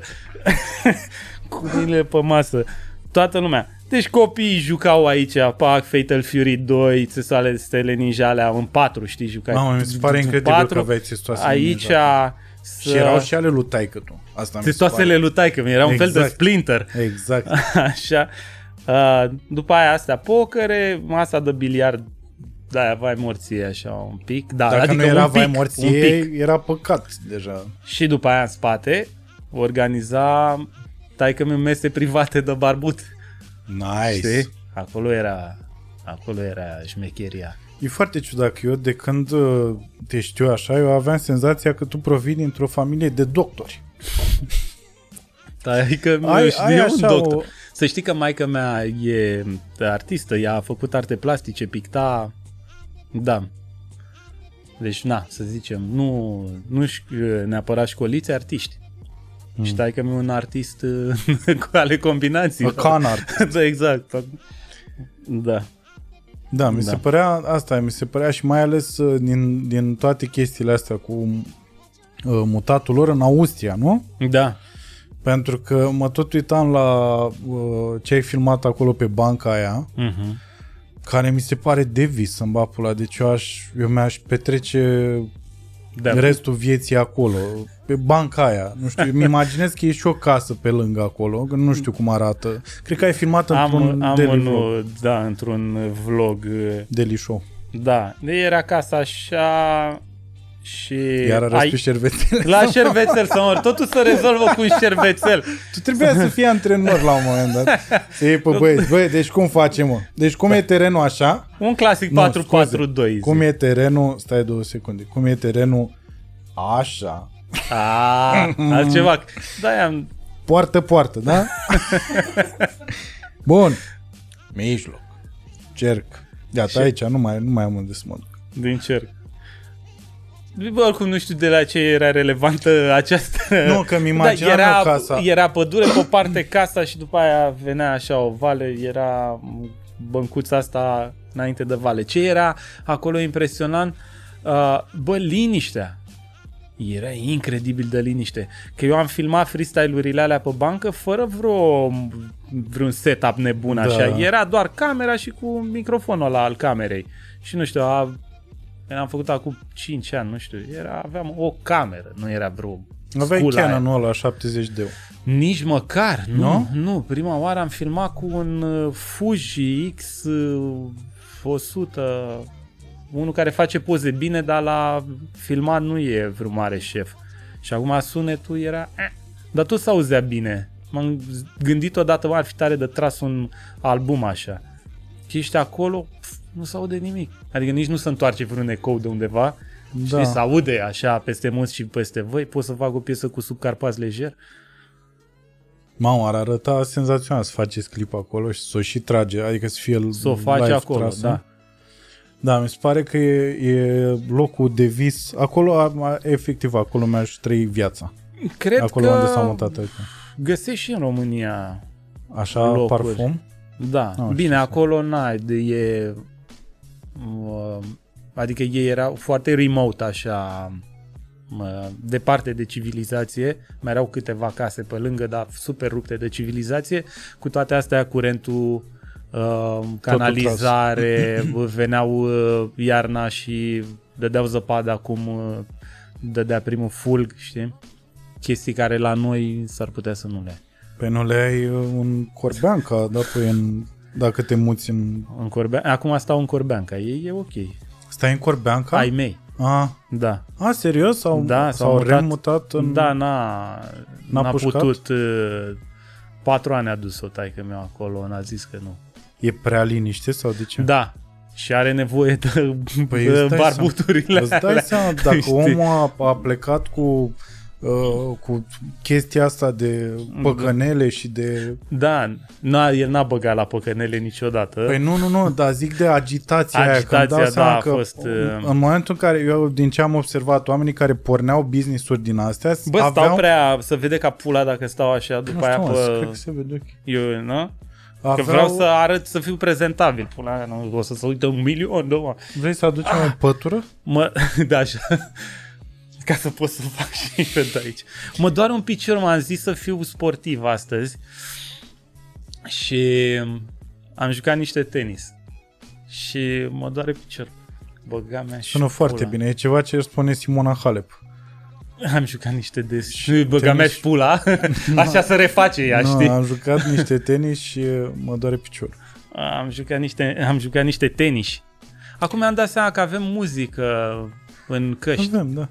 [LAUGHS] Cu mâinile pe masă. Toată lumea. Deci copiii jucau aici, PAC, Fatal Fury 2, țesoale stele ninja alea în 4, știi, jucai. Mamă, mi se pare în incredibil patru. că aveai țestoase Aici ninja. Să... Și erau și ale lui taică tu. Asta mi se Testoasele lui taică era un fel de Exact. splinter. pare. Exact. [LAUGHS] Așa. Uh, după aia astea pocăre, masa de biliard da, vai morție așa un pic. Da, Dacă adică nu era un pic, vai un morție, pic. era păcat deja. Și după aia în spate organiza taică mi mese private de barbut. Nice. Știi? Acolo era acolo era șmecheria. E foarte ciudat că eu de când uh, te știu așa, eu aveam senzația că tu provii dintr-o familie de doctori. [LAUGHS] Adică Ai- ai, ai e un așa doctor. o- Să știi că maica mea e artistă, ea a făcut arte plastice, picta, da. Deci, na, să zicem, nu, nu neapărat școliți, artiști. Mm. Și tai că mi un artist uh, [LAUGHS] cu ale combinații. A con art. [LAUGHS] da, exact. Da. Da, mi Da. se părea asta, mi se părea și mai ales uh, din, din toate chestiile astea cu uh, mutatul lor în Austria, nu? Da. Pentru că mă tot uitam la uh, ce ai filmat acolo pe banca aia, Uh-huh. care mi se pare de vis să-mi bag pula. Deci eu, aș, eu mi-aș petrece Da. restul vieții acolo, pe banca aia. Nu știu, îmi imaginez că e și o casă pe lângă acolo, că nu știu cum arată. Cred că ai filmat într-un Am, am daily un, vlog, da, într-un vlog. uh, daily show. Da. De era casa așa și... Iar arăți pe șervețele. La șervețel să mor. Totul se rezolvă cu un șervețel. Tu trebuia să fii antrenor la un moment dat. Să iei pe băieți. Băi, deci cum facem, mă? Deci cum e terenul așa? Un clasic Nu, 4-4-2. Cum e terenul... Stai două secunde. Cum e terenul așa? A, altceva. Da, am... Poartă, poartă, da? Bun. Mijloc. Cerc. Iată, Și- aici nu mai, nu mai am unde să mă duc. din cerc. Bă, oricum nu știu de la ce era relevantă această... Nu, că mi imaginam da, era, casa. era pădure pe o parte casa și după aia venea așa o vale, era băncuța asta înainte de vale. Ce era acolo impresionant? Uh, bă, liniștea. Era incredibil de liniște. Că eu am filmat freestyle-urile alea pe bancă fără vreo, vreun setup nebun Da. așa. Era doar camera și cu microfonul ăla al camerei. Și nu știu, a, am făcut acum 5 ani, nu știu, era, aveam o cameră, nu era vreo Aveai scula aia. Canon-ul ăla 70 de euro. Nici măcar, nu, Nu? nu. Prima oară am filmat cu un uh, Fuji X uh, 100, unul care face poze bine, dar la filmat nu e vreun mare șef. Și acum sunetul era... Eh, dar tot se auzea bine. M-am gândit odată, mă, ar fi tare de tras un album așa. Și ești acolo, pf, nu se aude nimic. Adică nici nu se întoarce vreun ecou de undeva. Da. Da. Știi, se aude așa peste munți și peste voi. Pot să fac o piesă cu subcarpați lejer. Mamă, ar arăta senzațional să faceți clip acolo și să o și trage, adică să fie Să o faci live acolo, trasă. da. Da, mi se pare că e, e locul de vis. Acolo, a- efectiv, acolo mi-aș trăi viața. Cred acolo că unde s-a mutat. Adică. găsești și în România. Așa, locuri. parfum. Da, Nu oh, știu bine, să- acolo n-ai, de e... uh, Adică ei erau foarte remote, așa, uh, departe de civilizație. Mai erau câteva case pe lângă, dar super rupte de civilizație. Cu toate astea, curentul, uh, canalizare, veneau uh, iarna și dădeau zăpadă acum, uh, dădea primul fulg, știi? Chestii care la noi s-ar putea să nu le ai. Pe nu le ai uh, un corbeanca, da, păi în, dacă te muți în... În Corbean... Acum stau în Corbeanca, e, e ok. Stai în corbeanca? Ai mei, A, da. a, serios? Sau, Da, s-au sau mutat. remutat în... Da, n-a, N-a n-a pușcat? putut... Uh, patru ani a dus-o taică meu acolo, n-a zis că nu. E prea liniște sau de ce? Da, și are nevoie de, Păi de îți dai barbuturile Îți dai alea. seama, dacă Știi? omul a, a plecat cu, uh, cu chestia asta de păcănele și de... Da, n-a, el n-a băgat la păcănele niciodată. Păi nu, nu, nu, dar zic de agitația, aia. că îmi Agitația, dau seama da, a că fost, uh, În momentul în care eu, din ce am observat, oamenii care porneau business-uri din astea Bă, aveau... stau prea... Să vede ca pula dacă stau așa, după nu aia știu, mă, cred pe... că se vede ok. Eu, nu? Că Aveau... vreau să arăt, să fiu prezentabil. Pula aia, nu o să se uită un milion de oameni. Vrei să aducem o pătură? Mă, [LAUGHS] da, așa. Ca să pot să fac și [LAUGHS] eu de aici. Mă doare un picior, m-am zis să fiu sportiv astăzi și am jucat niște tenis și mă doare picior. Băga mea și Sună foarte pula. bine. E ceva ce își spune Simona Halep. Am jucat niște des. Și Și băga mea tenis- și pula. [LAUGHS] Așa se reface ea, nu, știi? am jucat niște tenis și uh, mă doare piciorul. Am jucat niște, am jucat niște tenis. Acum mi-am dat seama că avem muzică în căști. Avem, da.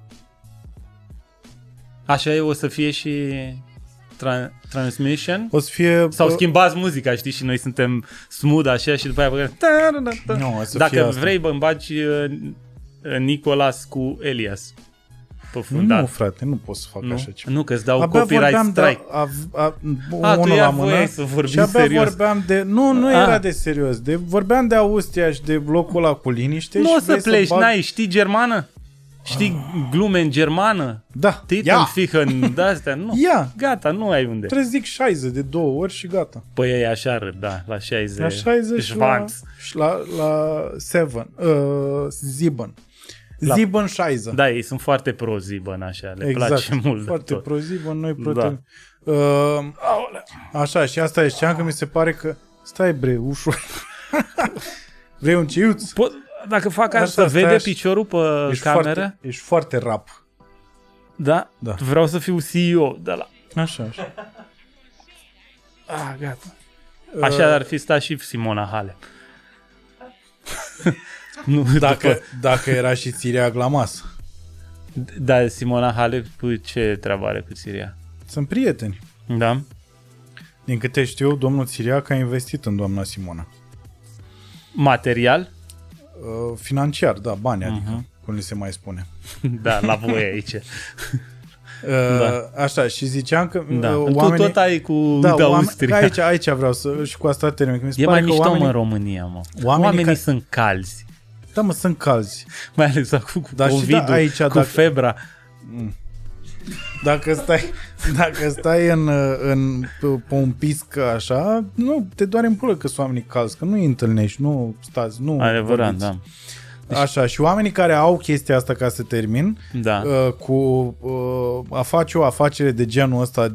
Așa e, o să fie și tra- transmission. O să fie... Sau uh, schimbați muzica, știi, și noi suntem smooth așa și după aia băgăm... Nu, o să Dacă fie asta. vrei, bă, îmi bagi uh, Nicolas cu Elias pe fundat. Nu, frate, nu pot să fac nu, așa ceva. nu că îți dau Abia copyright vorbeam strike. de... A, a, A, tu unul ia la voie mână să vorbim și abia serios. vorbeam de... Nu, nu Ah. era de serios. De, vorbeam de Austria și de blocul ăla cu liniște Nu și o să vrei pleci, bag- n-ai, știi germană? Știi glume în germană? Da, ia! Titenfichen, de-astea, nu. Ia! Gata, nu ai unde. Trebuie să zic 60 de două ori și gata. Păi ei așa râd, da, la 60. La 60 și la, Schwanz. și la, la 7. Uh, Ziben. La- Ziben 60. Da, ei sunt foarte pro-zibăn așa, le exact. place mult de Foarte tot. pro Ziben, noi pro Da. da. uh, Așa, și asta e știam că mi se pare că... Stai bre, ușor. [LAUGHS] Vrei un ciuț? Pot, dacă fac asta, Asta, să stai vede așa. piciorul pe Ești cameră? foarte, ești foarte rap. Da? Da. Vreau să fiu CEO de la... Așa, așa. Ah, gata. Așa ar fi stat și Simona Halep. [LAUGHS] nu, Dacă, după, dacă era și Țiriac la masă. da, Simona Halep, ce treabă are cu Siria? Sunt prieteni. Da? Din câte știu, domnul Țiriac a investit în doamna Simona. Material? Uh, financiar, da, bani, adică, Mhm. cum li se mai spune. [LAUGHS] da, la voi aici. [LAUGHS] [LAUGHS] Uh, Așa, și ziceam că Da. uh, Tu oamenii... tot ai cu da, de oameni, Austria. aici, aici vreau să, și cu asta termin. că Mi se E pare mai că mișto oamenii, mă în România, mă. oamenii Oamenii care- sunt calzi. Da, mă, sunt calzi. Mai ales acum cu Da, și covid da, aici, cu dacă- febra. Dacă stai, dacă stai în, în, pe un pisc așa, nu, te doare în pulă că sunt oamenii calzi, că nu îi întâlnești, nu stați, nu Adevărat, vorbiți. da. Așa, și oamenii care au chestia asta ca să termin, Da. uh, cu uh, a face o afacere de genul ăsta,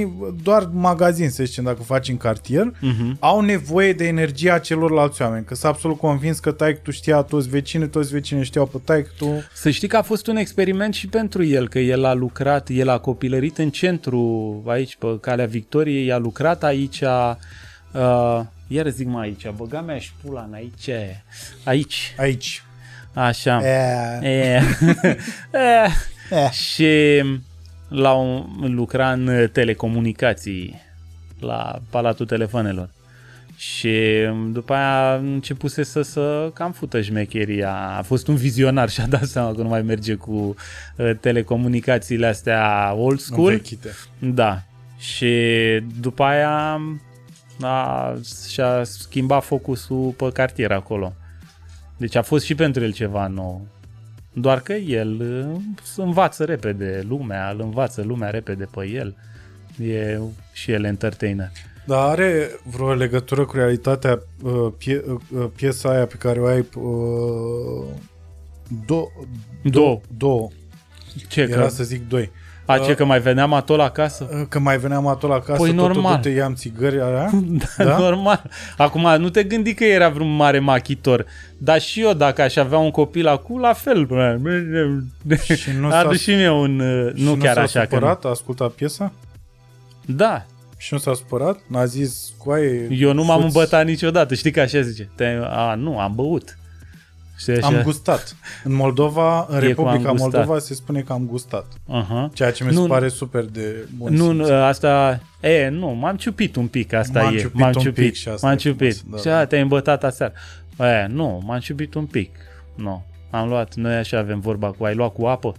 e doar magazin, să zicem, dacă faci în cartier, Mhm. au nevoie de energia celorlalți oameni, că sunt absolut convins că taic tu știa toți vecinii, toți vecinii știau pe taic tu. Să știi că a fost un experiment și pentru el, că el a lucrat, el a copilărit în centru, aici, pe Calea Victoriei, a lucrat aici, uh, iar zic mai aici, băga mea și pula în aici, aici, Aici. așa. E, E. [LAUGHS] E. e. Și la un, lucra în telecomunicații la Palatul Telefonelor. Și după aia a începuse să, să cam fută șmecheria. A fost un vizionar și a dat seama că nu mai merge cu uh, telecomunicațiile astea old school. Vechite. Da. Și după aia a, și-a schimbat focusul pe cartier acolo. Deci a fost și pentru el ceva nou. Doar că el uh, învață repede lumea, îl învață lumea repede pe el. E și el entertainer. Dar are vreo legătură cu realitatea uh, pie, uh, piesa aia pe care o ai uh, do, Două. două. Ce, Era că, să zic doi. A, ce, că mai veneam atol acasă? Uh, Că mai veneam atol acasă, Păi, tot normal. te iam țigări alea. [LAUGHS] Da, Da? normal. Acum, nu te gândi că era vreun mare machitor. Dar și eu, dacă aș avea un copil acum, la fel. Și nu [LAUGHS] Adu s-a, și mie un... uh, și Nu chiar s-a așa. Că nu. supărat, a ascultat piesa Da, și nu s-a supărat, n-a zis, coaie, eu nu m-am fuți, îmbătat niciodată. Știi că așa zice? Te, a, nu, am băut. Știi așa? Am gustat. În Moldova, în E cu Republica am gustat. Moldova se spune că am gustat. Aha. Ceea ce mi se Nu- pare super de bun Nu, simț. nu, asta... E, nu, m-am ciupit un pic, asta M-am e. ciupit m-am un ciupit, pic și asta m-am e frumos, ciupit. da, și da. a, te-ai îmbătat aseară. E, nu, m-am ciupit un pic. Nu, am luat, noi așa avem vorba cu ai luat cu apă.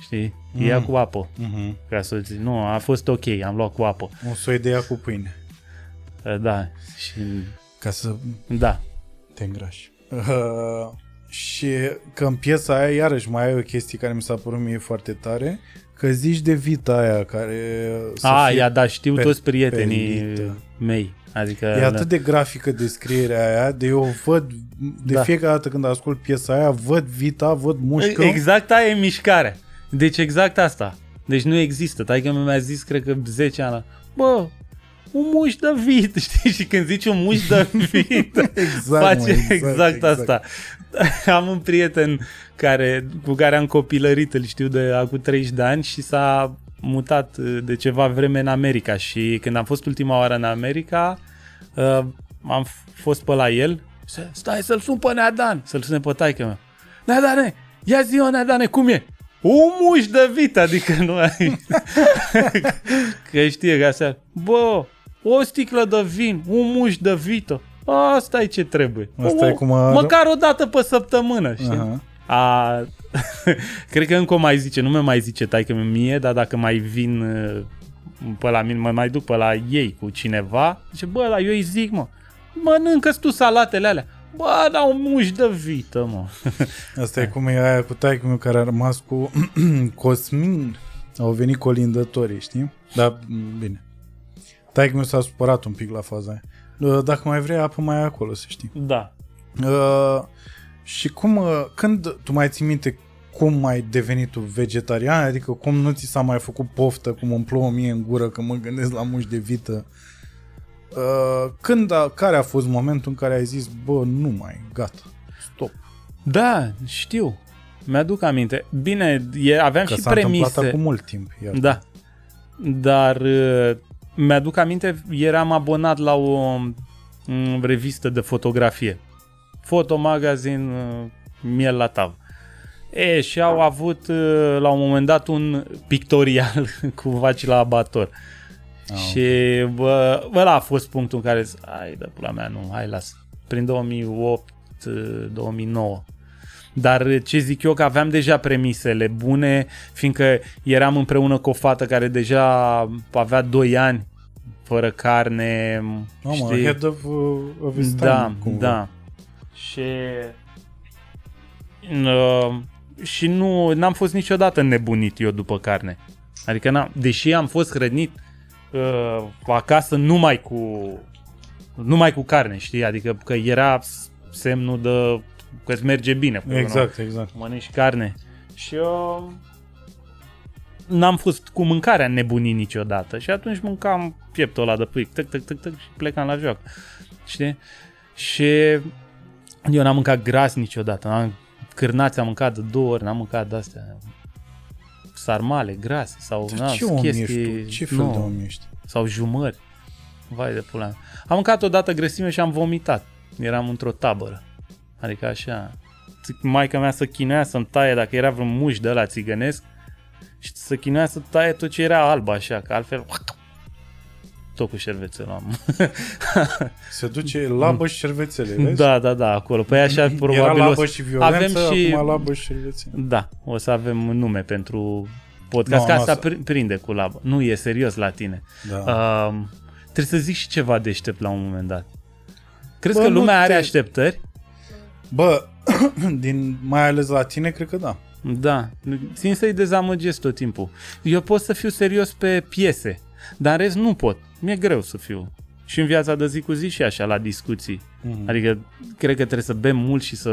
Știi? Mm. Ia cu apă. Mhm. Ca să zic, nu, a fost ok, am luat cu apă. Un soi de ea cu pâine. E, Da, și Ca să da. te îngrași. Uh, și că în piesa aia, iarăși, mai ai o chestie care mi s-a părut mie foarte tare, că zici de vita aia care să A, fie ia, da, știu pe- toți prietenii pelită. mei. Adică, E atât de grafică descrierea aia, de eu văd, de Da. fiecare dată când ascult piesa aia, văd vita, văd mușcă. Exact aia e mișcarea. Deci exact asta. Deci nu există. Taică mi-a zis, cred că 10 ani, bă, un muș de vit, [LAUGHS] știi? Și când zici un muș de vit, [LAUGHS] Exact, face mă, exact, exact, exact, exact. asta. [LAUGHS] Am un prieten care, cu care am copilărit, îl știu de acum 30 de ani și s-a mutat uh, de ceva vreme în America și când am fost ultima oară în America, uh, am f- fost pe la el, se- stai să-l sun pe Neadan, să-l sune pe taică meu. Neadane, ia zi Neadane, cum e? Un muș de vit, adică nu ai... că știe că așa, bă, o sticlă de vin, un muș de vită, asta e ce trebuie. Asta e cum a- Măcar o dată pe săptămână, știi? Aha. A, [LAUGHS] cred că încă o mai zice, nu mi mai zice taică mie, dar dacă mai vin uh, pe la mine, mă mai duc pe la ei cu cineva, zice, bă, la eu îi zic, mă, mănâncă tu salatele alea. Bă, dar un muș de vită, mă. [LAUGHS] Asta e cum e aia cu taicul meu care a rămas cu [CLEARS THROAT] Cosmin. Au venit colindătorii, știi? Dar, m, bine. Taicul meu s-a supărat un pic la faza aia. Uh, Dacă mai vrei apă, mai e acolo, să știi. Da. Uh, și cum, uh, când tu mai ții minte cum ai devenit tu vegetarian, adică cum nu ți s-a mai făcut poftă, cum îmi plouă mie în gură că mă gândesc la mușchi de vită. Uh, când a, care a fost momentul în care ai zis, bă, nu mai, gata, stop. Da, știu. Mi-aduc aminte. Bine, e, aveam Că și s-a întâmplat premise. acum mult timp. Iar. Da. Dar uh, mi-aduc aminte, eram abonat la o mm, revistă de fotografie. Fotomagazin uh, Miel la Tav. E, și au avut uh, la un moment dat un pictorial [LAUGHS] cu vaci la abator. Ah, și bă, bă, ăla a fost punctul în care zic, hai de pula mea, nu, hai las. Prin 2008, uh, 2009. Dar uh, ce zic eu că aveam deja premisele bune, fiindcă eram împreună cu o fată care deja avea 2 ani fără carne, Mamă, știi? ahead of, uh, of his time, Da, cumva. da. Și Uh, și nu n-am fost niciodată nebunit eu după carne. Adică, n-am, deși am fost hrănit uh, acasă numai cu numai cu carne, știi? Adică că era semnul de că îți merge bine. Exact, nu? exact. Mănânci carne. Și eu n-am fost cu mâncarea nebunit niciodată. Și atunci mâncam pieptul ăla de pui, tăc, tăc, tăc, tăc și plecam la joc. Știi? Și eu n-am mâncat gras niciodată. Am cârnați am mâncat de două ori, n-am mâncat de-astea sarmale, grase sau na, ce om chestii, ești tu? Ce fel nu, de om ești? Sau jumări. Vai de pula Am mâncat odată grăsime și am vomitat. Eram într-o tabără. Adică așa. Maica mea să chinuia să-mi taie dacă era vreun muș de la țigănesc și să chinuia să taie tot ce era alb așa, că altfel tot cu șervețel am. [LAUGHS] Se duce labă și șervețele, vezi? Da, da, da, acolo. Păi așa probabil Era labă și violență, avem și... acum labă și șervețele. Da, o să avem nume pentru podcast, no, că asta să... prinde cu labă. Nu, e serios la tine. Da. Uh, trebuie să zic și ceva deștept la un moment dat. Crezi Bă, că lumea te... are așteptări? Bă, [COUGHS] din, mai ales la tine, cred că da. Da, țin să-i dezamăgesc tot timpul. Eu pot să fiu serios pe piese, dar în rest nu pot. Mi-e greu să fiu. Și în viața de zi cu zi și așa, la discuții. Mm. Adică, cred că trebuie să bem mult și să...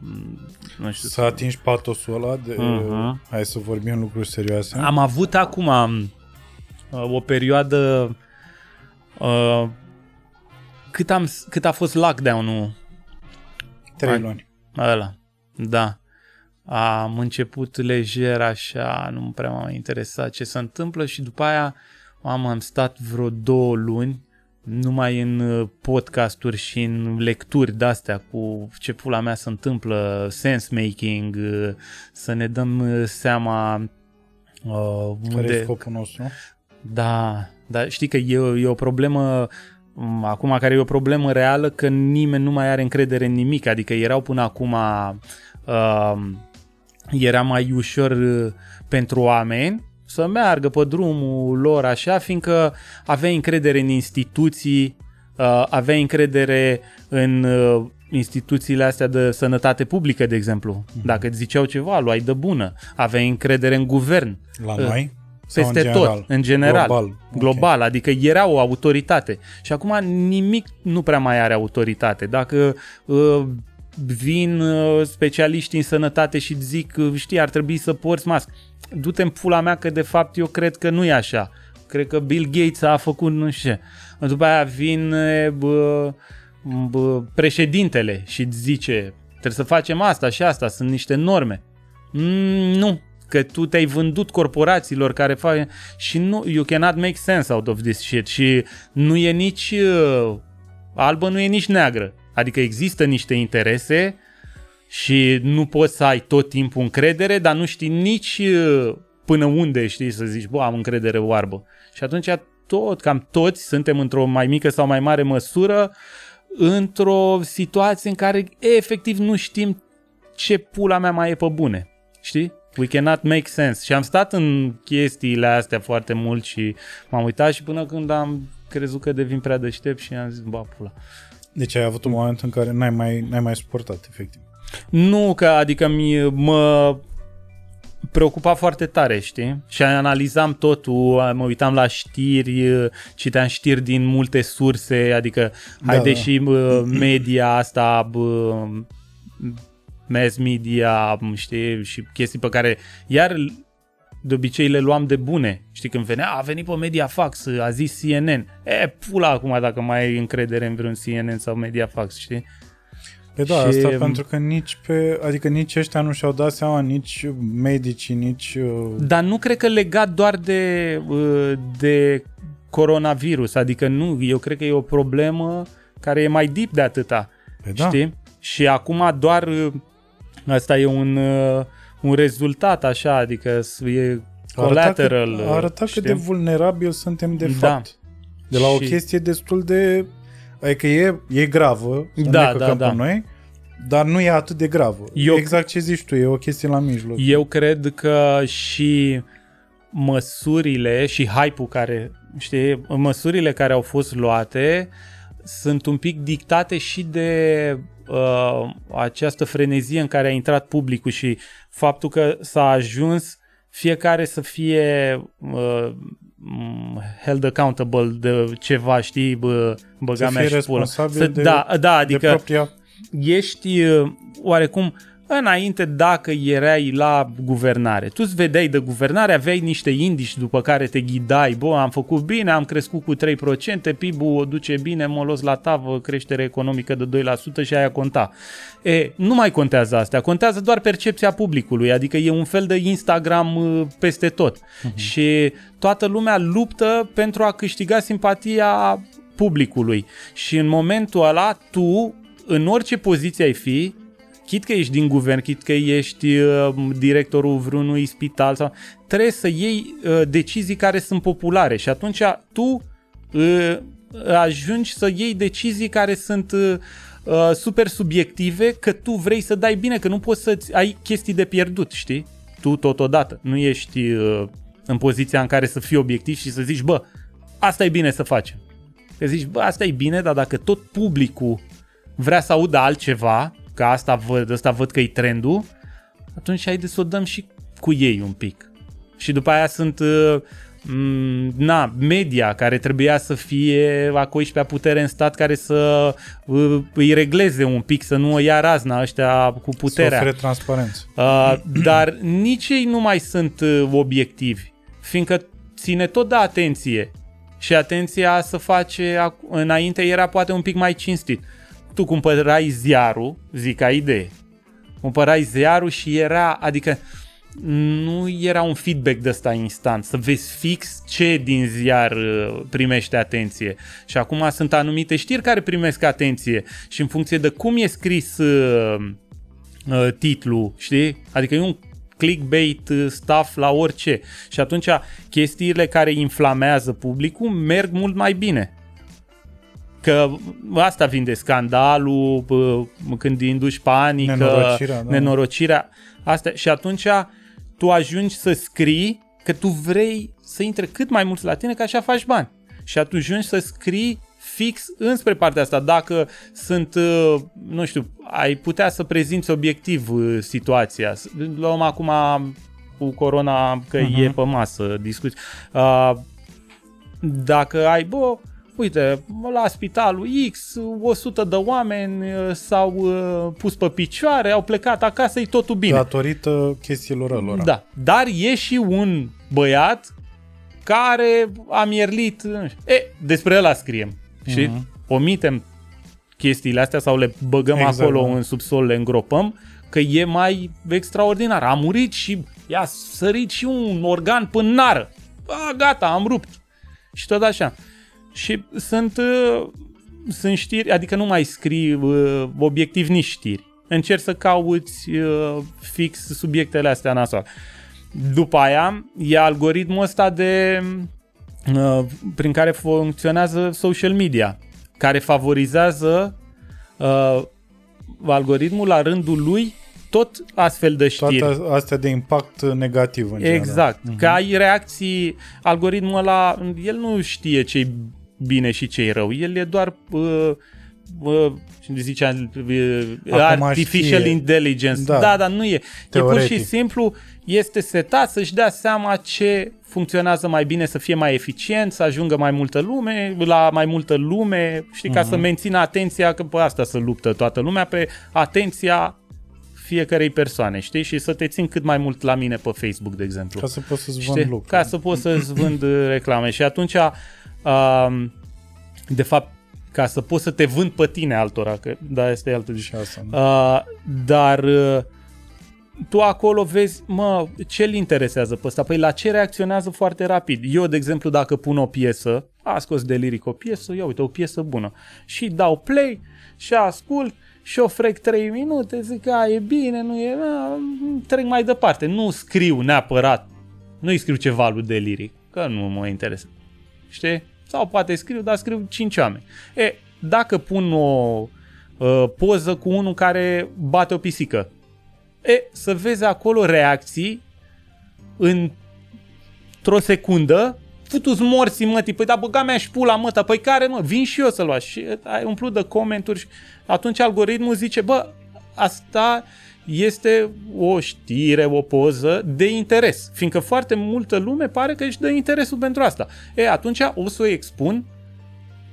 Mm, nu știu. Să atingi patosul ăla de... Uh-huh. Hai să vorbim lucruri serioase. Am avut acum uh, o perioadă... Uh, cât, am, cât a fost lockdown-ul? Trei luni. Ăla, da. Am început lejer așa, nu prea m-a interesat ce se întâmplă și după aia am, am stat vreo două luni numai în uh, podcasturi și în lecturi de-astea cu ce pula mea se întâmplă, sense-making, uh, să ne dăm uh, seama uh, unde... Care e scopul nostru? Da, dar știi că e, e o problemă mm, acum care e o problemă reală că nimeni nu mai are încredere în nimic, adică erau până acum uh, era mai ușor pentru oameni să meargă pe drumul lor așa, fiindcă aveai încredere în instituții, uh, aveai încredere în uh, instituțiile astea de sănătate publică, de exemplu. Mm-hmm. Dacă îți ziceau ceva, luai de bună. Aveai încredere în guvern. La uh, noi? Peste în tot, în general. Global. Global, okay. adică era o autoritate. Și acum nimic nu prea mai are autoritate. Dacă uh, vin uh, specialiști în sănătate și zic, uh, știi, ar trebui să porți mască du-te în pula mea că de fapt eu cred că nu e așa. Cred că Bill Gates a făcut nu știu ce. După aia vin bă, bă, președintele și zice trebuie să facem asta și asta, sunt niște norme. Mm, nu, că tu te-ai vândut corporațiilor care fac și nu, you cannot make sense out of this shit și nu e nici uh, albă, nu e nici neagră. Adică există niște interese și nu poți să ai tot timpul încredere, dar nu știi nici uh, până unde știi să zici, bă, am încredere oarbă. Și atunci tot, cam toți suntem într-o mai mică sau mai mare măsură într-o situație în care efectiv nu știm ce pula mea mai e pe bune. Știi? We cannot make sense. Și am stat în chestiile astea foarte mult și m-am uitat și până când am crezut că devin prea deștept și am zis, bă, pula. Deci ai avut un moment în care n-ai mai, n-ai mai suportat, efectiv. Nu, că adică mi, mă preocupa foarte tare, știi? Și analizam totul, mă uitam la știri, citeam știri din multe surse, adică da, haide da. și media asta, mass media, știi, și chestii pe care iar de obicei le luam de bune. Știi, când venea, a venit pe Mediafax, a zis CNN. E, pula acum dacă mai ai încredere în vreun CNN sau Mediafax, știi? Pe da, și... asta pentru că nici pe, adică nici ăștia nu și-au dat seama, nici medicii, nici... Uh, Dar nu cred că legat doar de, uh, de coronavirus, adică nu, eu cred că e o problemă care e mai deep de atâta, pe da. știi? Și acum doar uh, asta e un, un rezultat așa, adică e collateral. Arăta, că, arăta cât de vulnerabil suntem de da. fapt. De la și... o chestie destul de Adică e, e gravă, da, da, da. noi, dar nu e atât de gravă. Eu, exact ce zici tu, e o chestie la mijloc. Eu cred că și măsurile și hype-ul care, știi, măsurile care au fost luate sunt un pic dictate și de uh, această frenezie în care a intrat publicul și faptul că s-a ajuns fiecare să fie uh, held accountable de ceva, știi, bă, băga Să mea fii și pula. responsabil Să, de, da, da, de adică propria... ești uh, oarecum înainte dacă erai la guvernare. Tu îți vedeai de guvernare, aveai niște indici după care te ghidai, bă, am făcut bine, am crescut cu 3%, PIB-ul o duce bine, mă los la tavă, creștere economică de 2% și aia conta. E, nu mai contează astea, contează doar percepția publicului, adică e un fel de Instagram uh, peste tot. Uh-huh. Și toată lumea luptă pentru a câștiga simpatia publicului. Și în momentul ăla, tu, în orice poziție ai fi, chit că ești din guvern, chit că ești uh, directorul vreunui spital, sau, trebuie să iei uh, decizii care sunt populare și atunci tu uh, ajungi să iei decizii care sunt uh, uh, super subiective, că tu vrei să dai bine, că nu poți să ai chestii de pierdut, știi? Tu totodată. Nu ești uh, în poziția în care să fii obiectiv și să zici, bă, asta e bine să facem. Că zici, bă, asta e bine, dar dacă tot publicul vrea să audă altceva, că asta văd, asta văd că e trendul, atunci hai de să o dăm și cu ei un pic. Și după aia sunt uh, m- na, media care trebuia să fie acolo și pe putere în stat care să uh, îi regleze un pic, să nu o ia razna ăștia cu Să puterea. ofere transparență. Uh, dar nici ei nu mai sunt uh, obiectivi, fiindcă ține tot de atenție. Și atenția să face, ac- înainte era poate un pic mai cinstit. Tu cumpărai ziarul, zic ca idee, cumpărai ziarul și era, adică nu era un feedback de ăsta instant, să vezi fix ce din ziar uh, primește atenție. Și acum sunt anumite știri care primesc atenție și în funcție de cum e scris uh, uh, titlu, știi? Adică e un clickbait uh, stuff la orice. Și atunci chestiile care inflamează publicul merg mult mai bine. Că asta vinde scandalul, bă, când induci panică, Nenorocirea, da. nenorocirea. Asta. Și atunci tu ajungi să scrii că tu vrei să intre cât mai mulți la tine, că așa faci bani. Și atunci ajungi să scrii fix înspre partea asta. Dacă sunt, uh, nu știu, ai putea să prezinți obiectiv uh, situația. Luăm acum cu corona că uh-huh. e pe masă discuții. Uh, dacă ai, bă, uite, la spitalul X, 100 de oameni uh, s-au uh, pus pe picioare, au plecat acasă, e totul bine. Datorită chestiilor lor. Da, dar e și un băiat care a mierlit. nu știu. E, despre ăla scriem. Și Mhm. omitem chestiile astea sau le băgăm Exact, acolo da. în subsol, le îngropăm, că e mai extraordinar. A murit și i-a sărit și un organ până nară. A, gata, am rupt. Și tot așa. Și sunt, uh, sunt știri, adică nu mai scrii uh, obiectiv nici știri. Încerci să cauți uh, fix subiectele astea nasoale. După aia e algoritmul ăsta de uh, prin care funcționează social media, care favorizează uh, algoritmul la rândul lui tot astfel de știri. Toate astea de impact negativ în general. Exact. Că ai reacții, algoritmul ăla, el nu știe ce bine și ce e rău. El e doar uh, uh, cum zicea, uh, artificial știe. intelligence. Da. Da, dar nu e. E pur Teoretic. și simplu este setat să-și dea seama ce funcționează mai bine, să fie mai eficient, să ajungă mai multă lume, la mai multă lume, știi, ca să mențină atenția, că pe asta să luptă toată lumea, pe atenția fiecarei persoane, știi? Și să te țin cât mai mult la mine pe Facebook, de exemplu. Ca să poți să-ți Știi? vând lucruri. Ca să poți să-ți vând uh, [CLEARS THROAT] reclame. Și atunci, um, de fapt, ca să poți să te vând pe tine altora, că da, este altă Și asta, da. Uh, dar uh, tu acolo vezi, mă, ce îl interesează pe ăsta? Păi la ce reacționează foarte rapid? Eu, de exemplu, dacă pun o piesă, a scos de liric o piesă, ia uite, o piesă bună, și dau play și ascult și o frec 3 minute, zic, a, e bine, nu e, a, trec mai departe. Nu scriu neapărat, nu-i scriu ceva lui de liric, că nu mă interesează. Știi? Sau poate scriu, dar scriu 5 oameni. E, dacă pun o uh, poză cu unul care bate o pisică, e, să vezi acolo reacții într-o secundă futu-ți morții, mătii, păi da, băga mea și pula, măta, păi care, mă, vin și eu să luați. Și ai umplut de comenturi și atunci algoritmul zice, bă, asta este o știre, o poză de interes, fiindcă foarte multă lume pare că își dă interesul pentru asta. E, atunci o să o expun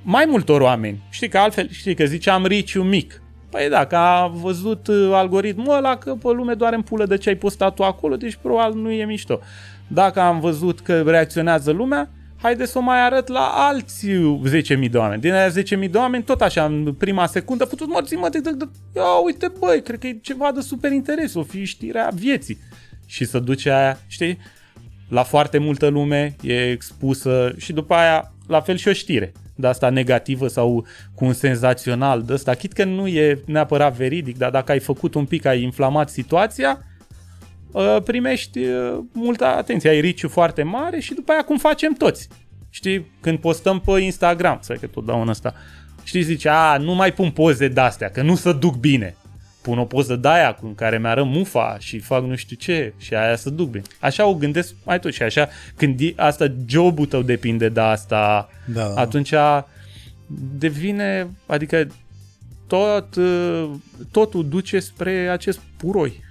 mai multor oameni. Știi că altfel, știi că ziceam riciu mic. Păi dacă a văzut uh, algoritmul ăla că pe lume doar în pulă de ce ai postat tu acolo, deci probabil nu e mișto. Dacă am văzut că reacționează lumea, haide să o mai arăt la alți 10.000 de oameni. Din aia 10.000 de oameni, tot așa, în prima secundă, putut morți, mă, ia uite, băi, cred că e ceva de super interes, o fi știrea vieții. Și să duce aia, știi, la foarte multă lume, e expusă și după aia, la fel și o știre de asta negativă sau cu un senzațional de ăsta, chit că nu e neapărat veridic, dar dacă ai făcut un pic, ai inflamat situația, ă, primești ă, multă atenție, ai riciu foarte mare și după aia cum facem toți. Știi, când postăm pe Instagram, să că tot dau în ăsta, știi, zice, a, nu mai pun poze de-astea, că nu se duc bine pun o poză de aia cu care mi-ară mufa și fac nu știu ce și aia să duc bine. Așa o gândesc mai tot și așa când asta jobul tău depinde de asta, da, da. atunci devine, adică tot, totul duce spre acest puroi.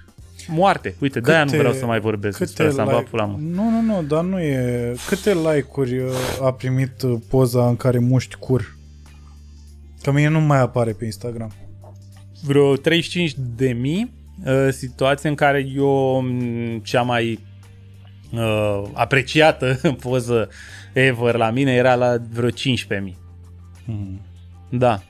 Moarte. Uite, câte, de-aia nu vreau să mai vorbesc despre asta, like, la Nu, nu, nu, dar nu e... Câte like-uri uh, a primit uh, poza în care muști cur? Că mie nu mai apare pe Instagram vreo 35 de mii uh, situație în care eu mm, cea mai uh, apreciată [LAUGHS] poză ever la mine era la vreo 15 mii. Hmm. Da.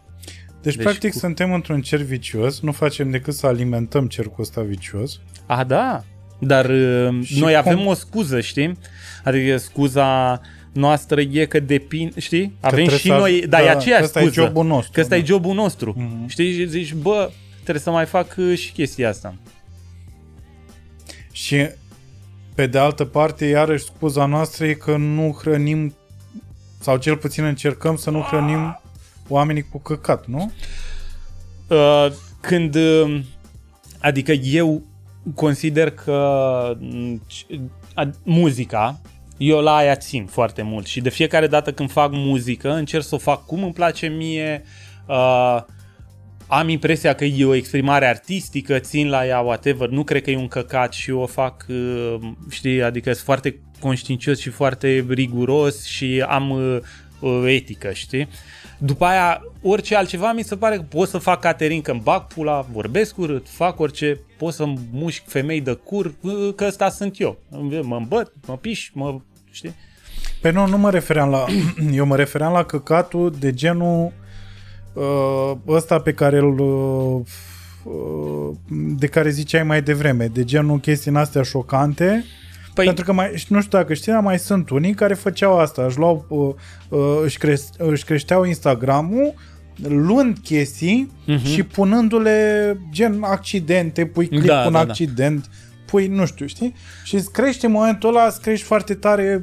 Deci, deci practic, cu... suntem într-un cer vicios, nu facem decât să alimentăm cercul ăsta vicios. A, da. Dar uh, și noi cum... avem o scuză, știi? Adică scuza noastră e că depinde, știi? Că Avem și să, noi, dar da, e aceeași scuză. e jobul nostru. Că ăsta da. e jobul nostru. Mm-hmm. Știi? Și zici, bă, trebuie să mai fac uh, și chestia asta. Și pe de altă parte, iarăși scuza noastră e că nu hrănim sau cel puțin încercăm să nu hrănim oamenii cu căcat, nu? Uh, când uh, adică eu consider că mm, muzica eu la aia țin foarte mult și de fiecare dată când fac muzică încerc să o fac cum îmi place mie, uh, am impresia că e o exprimare artistică, țin la ea, whatever, nu cred că e un căcat și o fac, uh, știi, adică sunt foarte conștiincios și foarte riguros și am uh, etică, știi? După aia, orice altceva mi se pare că pot să fac Caterin că îmi bag pula, vorbesc urât, fac orice, pot să mușc femei de cur, că ăsta sunt eu. Mă îmbăt, mă piș, mă, știi? Pe nu, nu mă refeream la... [CLEARS THROAT] eu mă refeream la căcatul de genul uh, ăsta pe care îl... Uh, de care ziceai mai devreme, de genul chestii astea șocante, Păi... Pentru că mai, nu știu dacă știți, mai sunt unii care făceau asta, își, luau, uh, uh, își, creș- își creșteau Instagramul luând chestii uh-huh. și punându-le gen accidente, pui clip da, un da, da. accident, da. pui, nu știu, știi? Și îți crește în momentul ăla, îți crești foarte tare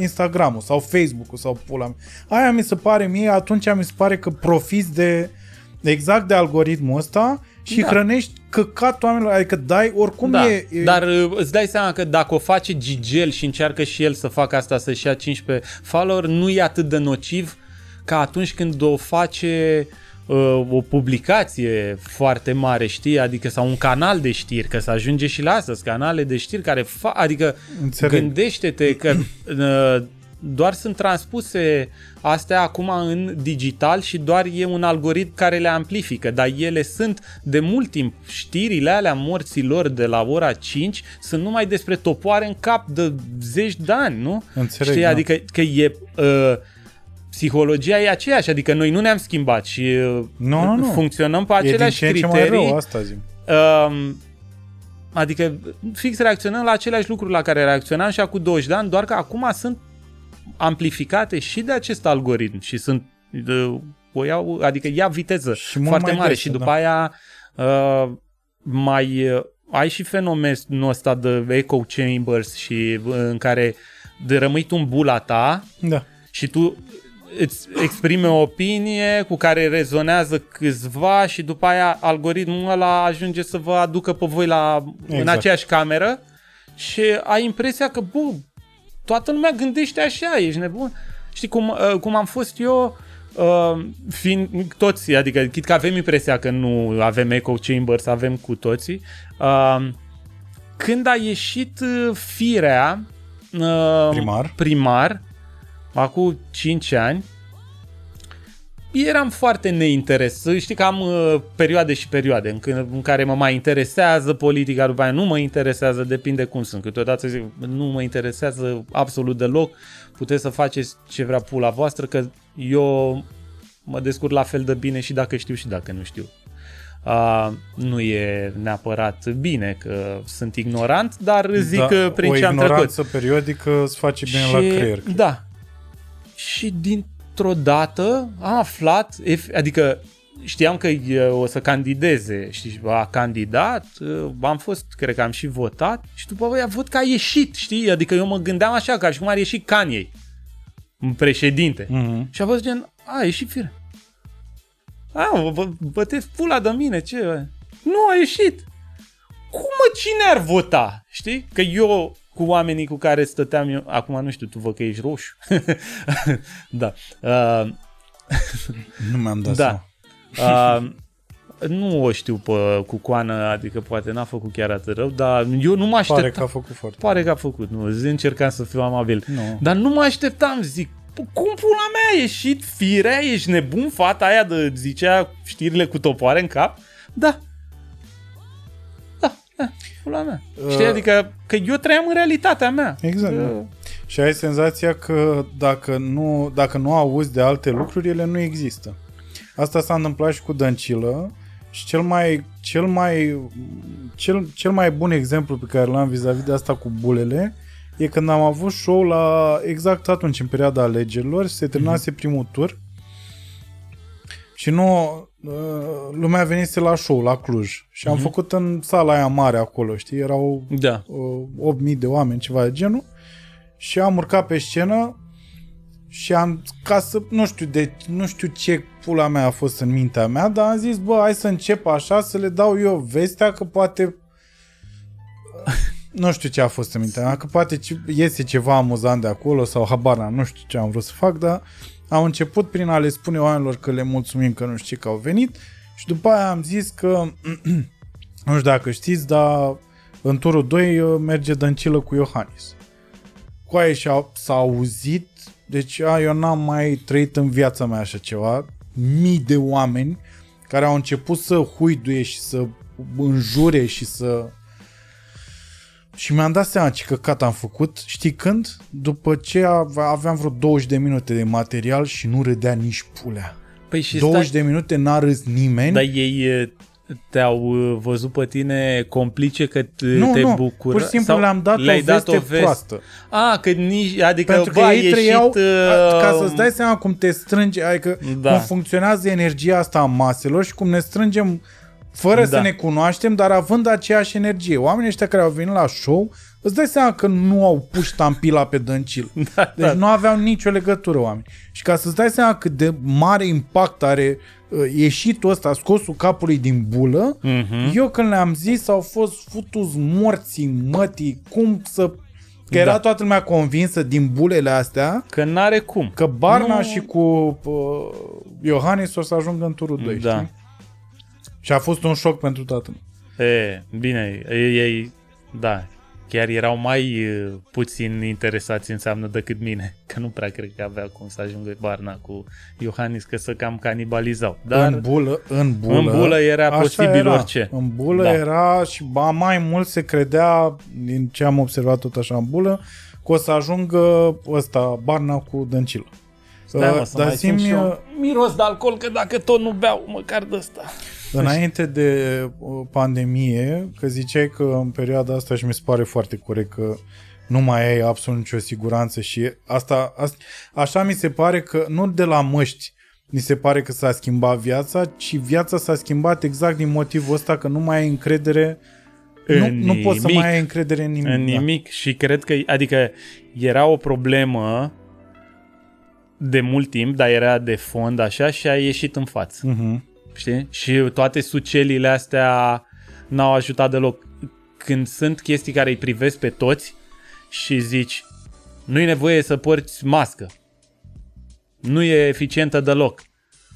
Instagramul sau Facebook-ul sau pula mea. Aia mi se pare mie, atunci mi se pare că profiți de exact de algoritmul ăsta și da. hrănești căcat oamenilor, adică dai, oricum da. e, e... Dar uh, îți dai seama că dacă o face Gigel și încearcă și el să facă asta, să-și ia 15 follower, nu e atât de nociv ca atunci când o face uh, o publicație foarte mare, știi? Adică sau un canal de știri, că să ajunge și la asta, canale de știri care fac, adică Înțeleg. gândește-te că [CLEARS THROAT] uh, doar sunt transpuse astea acum în digital și doar e un algoritm care le amplifică, dar ele sunt de mult timp, știrile alea morților de la ora 5 sunt numai despre topoare în cap de zeci de ani, nu? Înțeleg, Știi? Da. Adică că e... Uh, psihologia e aceeași, adică noi nu ne-am schimbat și uh, nu, nu, nu. funcționăm pe aceleași e din ce criterii. Ce mai rău, asta zic. Uh, adică fix reacționăm la aceleași lucruri la care reacționam și acum 20 de ani, doar că acum sunt amplificate și de acest algoritm și sunt de, o iau, adică ia viteză și foarte mare desă, și după da. aia uh, mai uh, ai și fenomenul ăsta de echo chambers și uh, în care de rămâi tu în bula ta da. și tu îți exprime o opinie cu care rezonează câțiva și după aia algoritmul ăla ajunge să vă aducă pe voi la, exact. în aceeași cameră și ai impresia că, bă, toată lumea gândește așa, ești nebun. Știi cum, uh, cum am fost eu, uh, fiind toți, adică chit că avem impresia că nu avem echo chambers, avem cu toții, uh, când a ieșit uh, firea uh, Primar. primar, acum 5 ani, eram foarte neinteresat. Știi că am uh, perioade și perioade în, când, în care mă mai interesează politica, după aia nu mă interesează, depinde cum sunt. Câteodată zic, nu mă interesează absolut deloc, puteți să faceți ce vrea pula voastră, că eu mă descurc la fel de bine și dacă știu și dacă nu știu. Uh, nu e neapărat bine că sunt ignorant, dar zic Da, că prin o ce am trecut. ignoranță periodică îți face bine la creier. Da. Și dintr-o dată am aflat, ef- adică știam că e, o să candideze și a candidat, uh, am fost, cred că am și votat și după aia văd că a ieșit, știi? Adică eu mă gândeam așa, ca și cum ar ieși Kanye, un președinte. Mhm. Și a fost gen, a, a ieșit fire. A, vă, vă, băteți pula de mine, ce? Nu, a ieșit. Cum mă, cine ar vota? Știi? Că eu cu oamenii cu care stăteam eu, acum nu știu, tu văd că ești roșu. [LAUGHS] da. Uh, Nu mi-am dat da. seama. Uh, nu o știu pe Cucoană, adică poate n-a făcut chiar atât rău, dar eu nu mă așteptam. Pare că a făcut foarte. Pare că a făcut, nu, zi, încercam să fiu amabil. Nu. Dar nu mă așteptam, zic, "Pă, cum pula mea a ieșit firea, ești nebun, fata aia de zicea știrile cu topoare în cap? Da. Da, da pula mea. Uh. Știi, adică că eu trăiam în realitatea mea. Exact, Că- da. Și ai senzația că dacă nu, dacă nu auzi de alte lucruri, ele nu există. Asta s-a întâmplat și cu Dăncilă și cel mai, cel mai, cel, cel mai bun exemplu pe care l-am vis-a-vis de asta cu bulele e când am avut show la exact atunci, în perioada alegerilor, se terminase primul tur și nu, uh, lumea venise la show, la Cluj. Și am făcut în sala aia mare acolo, știi? Erau Da. uh, 8.000 de oameni, ceva de genul. Și am urcat pe scenă și am, ca să, nu știu, de, nu știu ce pula mea a fost în mintea mea, dar am zis, bă, hai să încep așa, să le dau eu vestea că poate nu știu ce a fost în mintea mea, că poate ce- iese ceva amuzant de acolo sau habar n-am, nu știu ce am vrut să fac, dar am început prin a le spune oamenilor că le mulțumim că nu știu ce că au venit și după aia am zis că [CLEARS THROAT] nu știu dacă știți, dar în turul 2 uh, merge Dăncilă cu Iohannis. Cu aia și-a, s-a auzit, deci a, eu n-am mai trăit în viața mea așa ceva, mii de oameni care au început să huiduie și să înjure și să... Și mi-am dat seama ce căcat am făcut, știi când? După ce ave- aveam vreo 20 de minute de material și nu râdea nici pulea. Păi și 20 stai, de minute n-a râs nimeni. dar ei e, te-au uh, văzut pe tine complice că te, nu, te nu, bucură? pur și simplu sau le-am dat le-ai o dat veste proastă. A, că nici, adică Pentru că bă, a ei ieșit, trăiau, uh, ca să-ți dai seama cum te strânge, adică Da. cum funcționează energia asta a maselor și cum ne strângem fără Da. să ne cunoaștem, dar având aceeași energie. Oamenii ăștia care au venit la show, îți dai seama că nu au pus ștampila pe dăncil. [LAUGHS] Da, Deci da. nu aveau nicio legătură oameni. Și ca să-ți dai seama cât de mare impact are uh, ieșitul ăsta, scosul capului din bulă, Mhm. eu când le-am zis au fost futus morții, mătii, cum să... Că era Da. toată lumea convinsă din bulele astea Că n-are cum. că Barna Nu. și cu uh, Iohannis o să ajungă în turul 2, Da. știi? Și a fost un șoc pentru toată lumea. E, bine, ei, ei, da, chiar erau mai uh, puțin interesați înseamnă decât mine, [LAUGHS] că nu prea cred că avea cum să ajungă Barna cu Iohannis, că să cam canibalizau. Dar în bulă, în bulă, în bulă era așa posibil era. orice. În bulă Da. era și ba mai mult se credea, din ce am observat tot așa în bulă, că o să ajungă ăsta, Barna cu Dăncilă. Stai, mă, Uh, să dar mai simt zi-mi, și eu miros de alcool, că dacă tot nu beau, măcar de ăsta. Înainte de uh, pandemie, că ziceai că în perioada asta și mi se pare foarte corect că nu mai ai absolut nicio siguranță și asta, asta așa mi se pare că nu de la măști mi se pare că s-a schimbat viața, ci viața s-a schimbat exact din motivul ăsta că nu mai ai încredere nu, În nu poți să nimic. mai ai încredere în nimic. În nimic și cred că, adică era o problemă de mult timp, dar era de fond așa și a ieșit în față. Da. Uh-huh. Știi? Și toate sucelile astea n-au ajutat deloc. Când sunt chestii care îi privesc pe toți și zici Nu e nevoie să porți mască. Nu e eficientă deloc.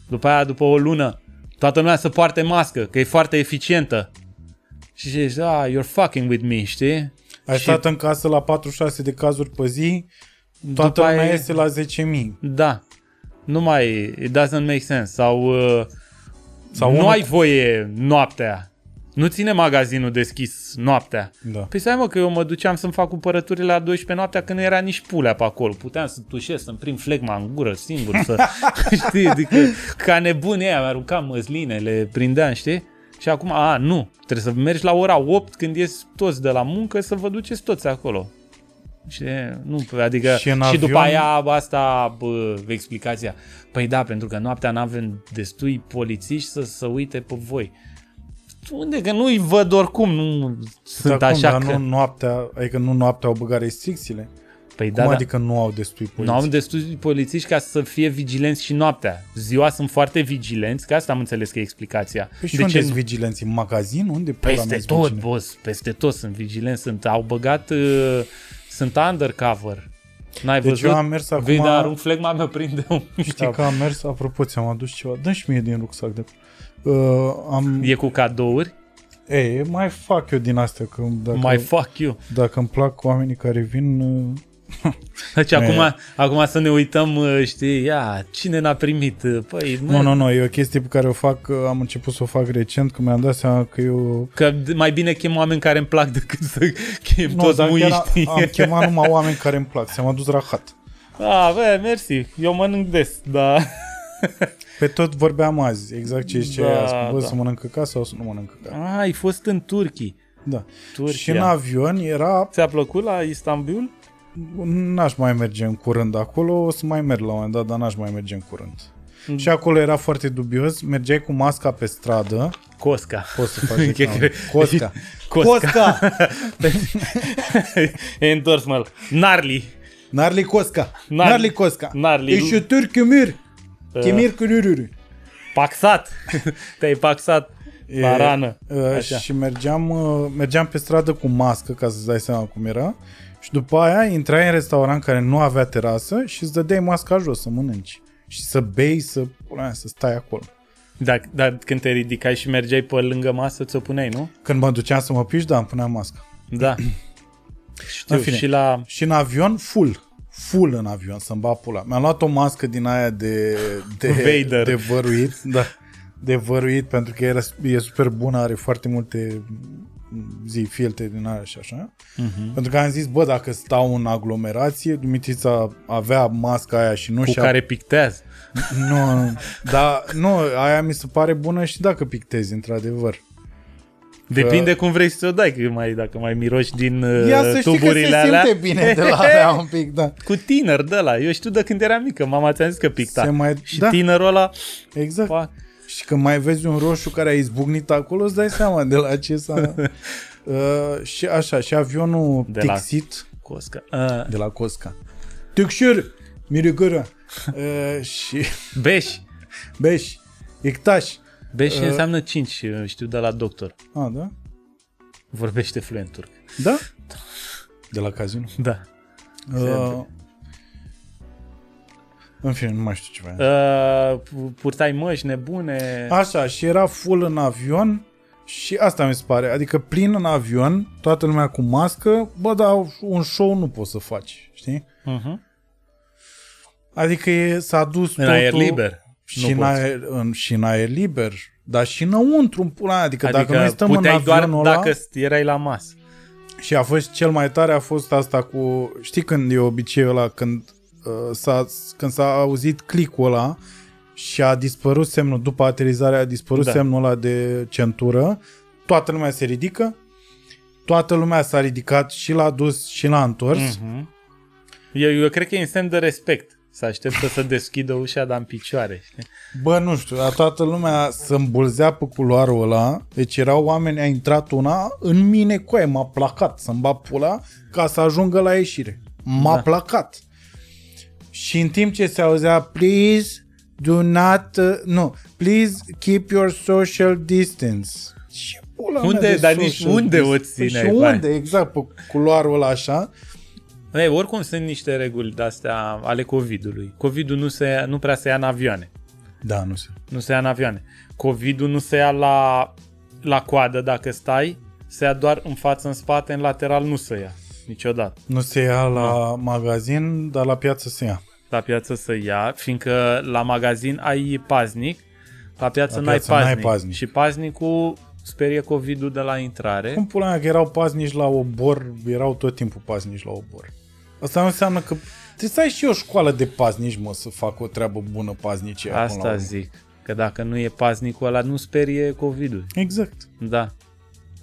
După aia, după o lună, toată lumea să poarte mască, că e foarte eficientă. Și zici, ah, you're fucking with me, știi? Ai Și- stat în casă la 46 de cazuri pe zi, toată După lumea aia- iese la 10.000. Da. Nu mai, it doesn't make sense. Sau, uh, Sau nu unul- ai voie noaptea. Nu ține magazinul deschis noaptea. Da. Păi stai mă că eu mă duceam să-mi fac cumpărăturile la 12 noaptea când nu era nici pulea pe acolo. Puteam să tușesc, să-mi prind flegma în gură singur, să, [LAUGHS] [LAUGHS] știi, adică ca nebun ea, aruncam măsline, le prindeam, știi? Și acum, a, nu, trebuie să mergi la ora 8 când ies toți de la muncă să vă duceți toți acolo. Și nu, adică Și și, în și după avion- aia asta, bă, explicația. Păi da, pentru că noaptea n-avem destui polițiști să să uite pe voi. Unde? Că nu-i văd oricum, nu sunt Dar cum, așa dar că... nu noaptea, adică nu noaptea au băgat restricțiile? Păi Cum da, da. adică nu au destui Nu poliție? am destui polițiști ca să fie vigilenți și noaptea. Ziua sunt foarte vigilenți, că asta am înțeles că e explicația. Păi și de unde ce sunt nu? vigilenți? În magazin? Unde pula mea Peste sunt tot, vigilenți? boss, peste tot sunt vigilenți, sunt, au băgat, uh, sunt undercover. N-ai Deci văzut? eu am mers acum... Vei, dar arunc flegma mea prinde un Știi că am mers, apropo, ți-am adus ceva. Dă și mie din rucsac de uh, am... E cu cadouri, Ei, mai fac eu din astea, că dacă, mai fuck you. dacă îmi plac oamenii care vin... Uh, [LAUGHS] Deci acum, acum să ne uităm, uh, știi, ia, cine n-a primit? Uh, Păi, mă, nu, nu, nu, e o chestie pe care o fac, uh, am început să o fac recent, că mi-am dat seama că eu... Că mai bine chem oameni care îmi plac decât să [LAUGHS] chem Nu, toți dar chiar muiștii. am [LAUGHS] chemat numai oameni care îmi plac, ți-am adus rahat. Ah, bă, mersi, eu mănânc des, da. Pe tot vorbeam azi, exact ce ziceai Da, azi, bă, da. să mănânc ca sau să nu mănânc ca. Ah, ai fost în Turkii. Da. Turcia. Și în avion era, Ți-a plăcut la Istanbul? N-aș mai merge în curând acolo, o să mai merg la un moment dat, dar n-aș mai merge în curând. Mm. Și acolo era foarte dubios, mergeai cu masca pe stradă, Cosca. poți să faci [LAUGHS] Că- reclamă. [LAUGHS] Cosca. Cosca. Cosca! [LAUGHS] e întors, mă. Narli. Narli Cosca! Narli- Narli Cosca! Narli- Ești tur Kemir! Kemir Kemir! Paxat. Te-ai paxat la rană. Uh, Așa. și mergeam, uh, mergeam pe stradă cu mască, ca să-ți dai seama cum era. Și după aia intrai în restaurant care nu avea terasă și îți dădeai masca jos să mănânci. Și să bei, să, pula mea, să stai acolo. Dar, dar când te ridicai și mergeai pe lângă masă, ți-o puneai, nu? Când mă duceam să mă piși, da, îmi puneam masca. Da. [CLEARS THROAT] Știu, În fine. și la... Și în avion, full. Full în avion, să-mi bat pula. Mi-am luat o mască din aia de, de, Vader. de văruit. Da, de văruit, pentru că era, e super bună, are foarte multe zi, filtre din aia și așa. Uh-huh. Pentru că am zis, bă, dacă stau în aglomerație, Dumitrița avea masca aia și nu Cu și-a... care pictează. [LAUGHS] Nu, nu, dar nu, aia mi se pare bună și dacă pictezi, într-adevăr. Depinde cum vrei să o dai, că mai, dacă mai miroși din uh, Ia să știi că tuburile se alea. simte bine de la alea un pic, da. [LAUGHS] Cu tiner de la. Eu știu de când eram mică. Mama ți-a zis că picta. Se mai- Și da. tinerul ăla... Exact. Fac. Și când mai vezi un roșu care a izbucnit acolo, îți dai seama de la ce s-a... [LAUGHS] uh, și așa, și avionul De la- Tixit Cosca. Uh, de la Cosca. Tixir, mirigură. Uh, și beș. beș, ictaș. Beș Uh. înseamnă 5, știu de la doctor. Ah, da? Vorbește fluent turc. Da? De la casino. Da. Uh, în fine, nu mai știu ce vreau. Uh, purtai măști nebune. Așa, și era full în avion și asta mi se pare, adică plin în avion, toată lumea cu mască, bă, dar un show nu poți să faci, știi? Uh-huh. Adică e, s-a dus În totul aer liber. și Nu în, poți. aer, în, și în aer liber, dar și înăuntru, în pula mea. adică, Adică dacă noi stăm în puteai doar avionul ăla, dacă erai la masă. și a fost cel mai tare a fost asta cu, știi când e obiceiul ăla, când, uh, s-a, când s-a auzit clicul ăla și a dispărut semnul, după aterizare a dispărut Da. semnul ăla de centură, toată lumea se ridică, toată lumea s-a ridicat și l-a dus și l-a întors. Uh-huh. Eu, eu cred că e în semn de respect. Să așteptă să deschidă ușa, dar în picioare. Știi? Bă, nu știu, dar toată lumea se îmbulzea pe culoarul ăla, deci erau oameni, a intrat una, în mine coaie, m-a placat să-mi bat pula ca să ajungă la ieșire. M-a Da. placat. Și în timp ce se auzea, please do not, uh, nu, please keep your social distance. Și pula mea Unde? de Dar nici social unde o distance? Păi țineai, Și vai? unde, exact, pe culoarul ăla așa. Ei, oricum sunt niște reguli de-astea ale COVID-ului. COVID-ul nu, se, nu prea se ia în avioane. Da, nu se. Nu se ia în avioane. COVID-ul nu se ia la, la coadă dacă stai, se ia doar în față, în spate, în lateral nu se ia. Niciodată. Nu se ia la magazin, dar la piață se ia. La piață se ia, fiindcă la magazin ai paznic, la piață, La n-ai, piață n-ai paznic. paznic. Și paznicul sperie COVID-ul de la intrare. Cum pula mea că erau paznici la obor, erau tot timpul paznici la obor. Asta nu înseamnă că trebuie să ai și o școală de paznici, mă, să facă o treabă bună paznicie. până la Asta urmă. zic. Că dacă nu e paznicul ăla, nu sperie COVID-ul. Exact. Da.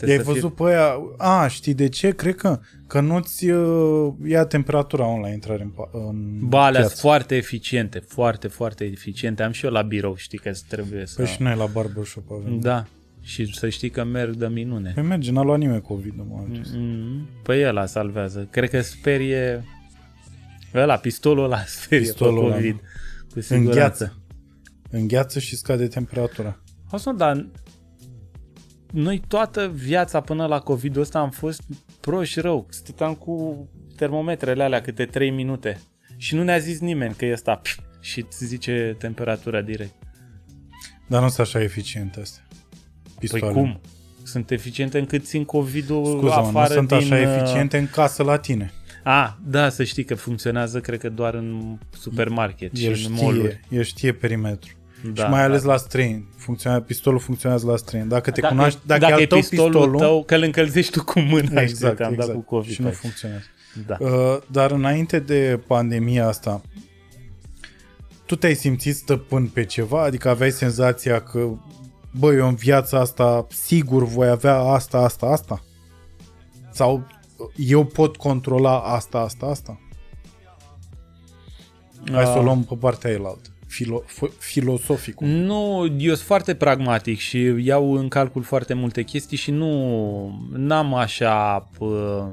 I-ai Trebuie să văzut pe aia... A, știi de ce? Cred că, că nu-ți uh, ia temperatura on la intrare în, pa- în Ba, alea piață. sunt foarte eficiente, foarte, foarte eficiente. Am și eu la birou, știi că trebuie să... Păi și noi la barbershop avem. Da. Și să știi că merg de minune. Păi merge, n-a luat nimeni COVID în momentul ăsta. Mm, Păi ăla salvează. Cred că sperie... Ăla, pistolul ăla [LAUGHS] sperie Pistolul pe ăla, COVID. Cu Îngheață. siguranță. Îngheață și scade temperatura. Asta, dar noi toată viața până la COVID-ul ăsta am fost proști rău. Stăteam cu termometrele alea câte 3 minute. Și nu ne-a zis nimeni că e ăsta pf, și îți zice temperatura direct. Dar nu sunt așa eficiente astea. Păi Pistoale. cum? Sunt eficiente încât țin COVID-ul Scuza-mă, nu afară sunt din... așa uh, eficiente în casă la tine. A, da, să știi că funcționează, cred că doar în supermarket El și în mall știe, el știe perimetru. Da, și mai ales da. la străini. Funcționează, pistolul funcționează la străini. Dacă te dacă, cunoaști, dacă, dacă e al e tău pistolul, pistolul, tău, că îl încălzești tu cu mâna, exact, știi, te-am exact. dat cu COVID. și nu aici. funcționează. Da. Uh, dar înainte de pandemia asta, tu te-ai simțit stăpân pe ceva? Adică aveai senzația că, bă, eu în viața asta sigur voi avea asta, asta, asta? Sau uh, eu pot controla asta, asta, asta? Hai să o Ah. luăm pe partea elaltă. Filo- f- filosoficul. Nu, eu sunt foarte pragmatic și iau în calcul foarte multe chestii și nu n-am așa pă,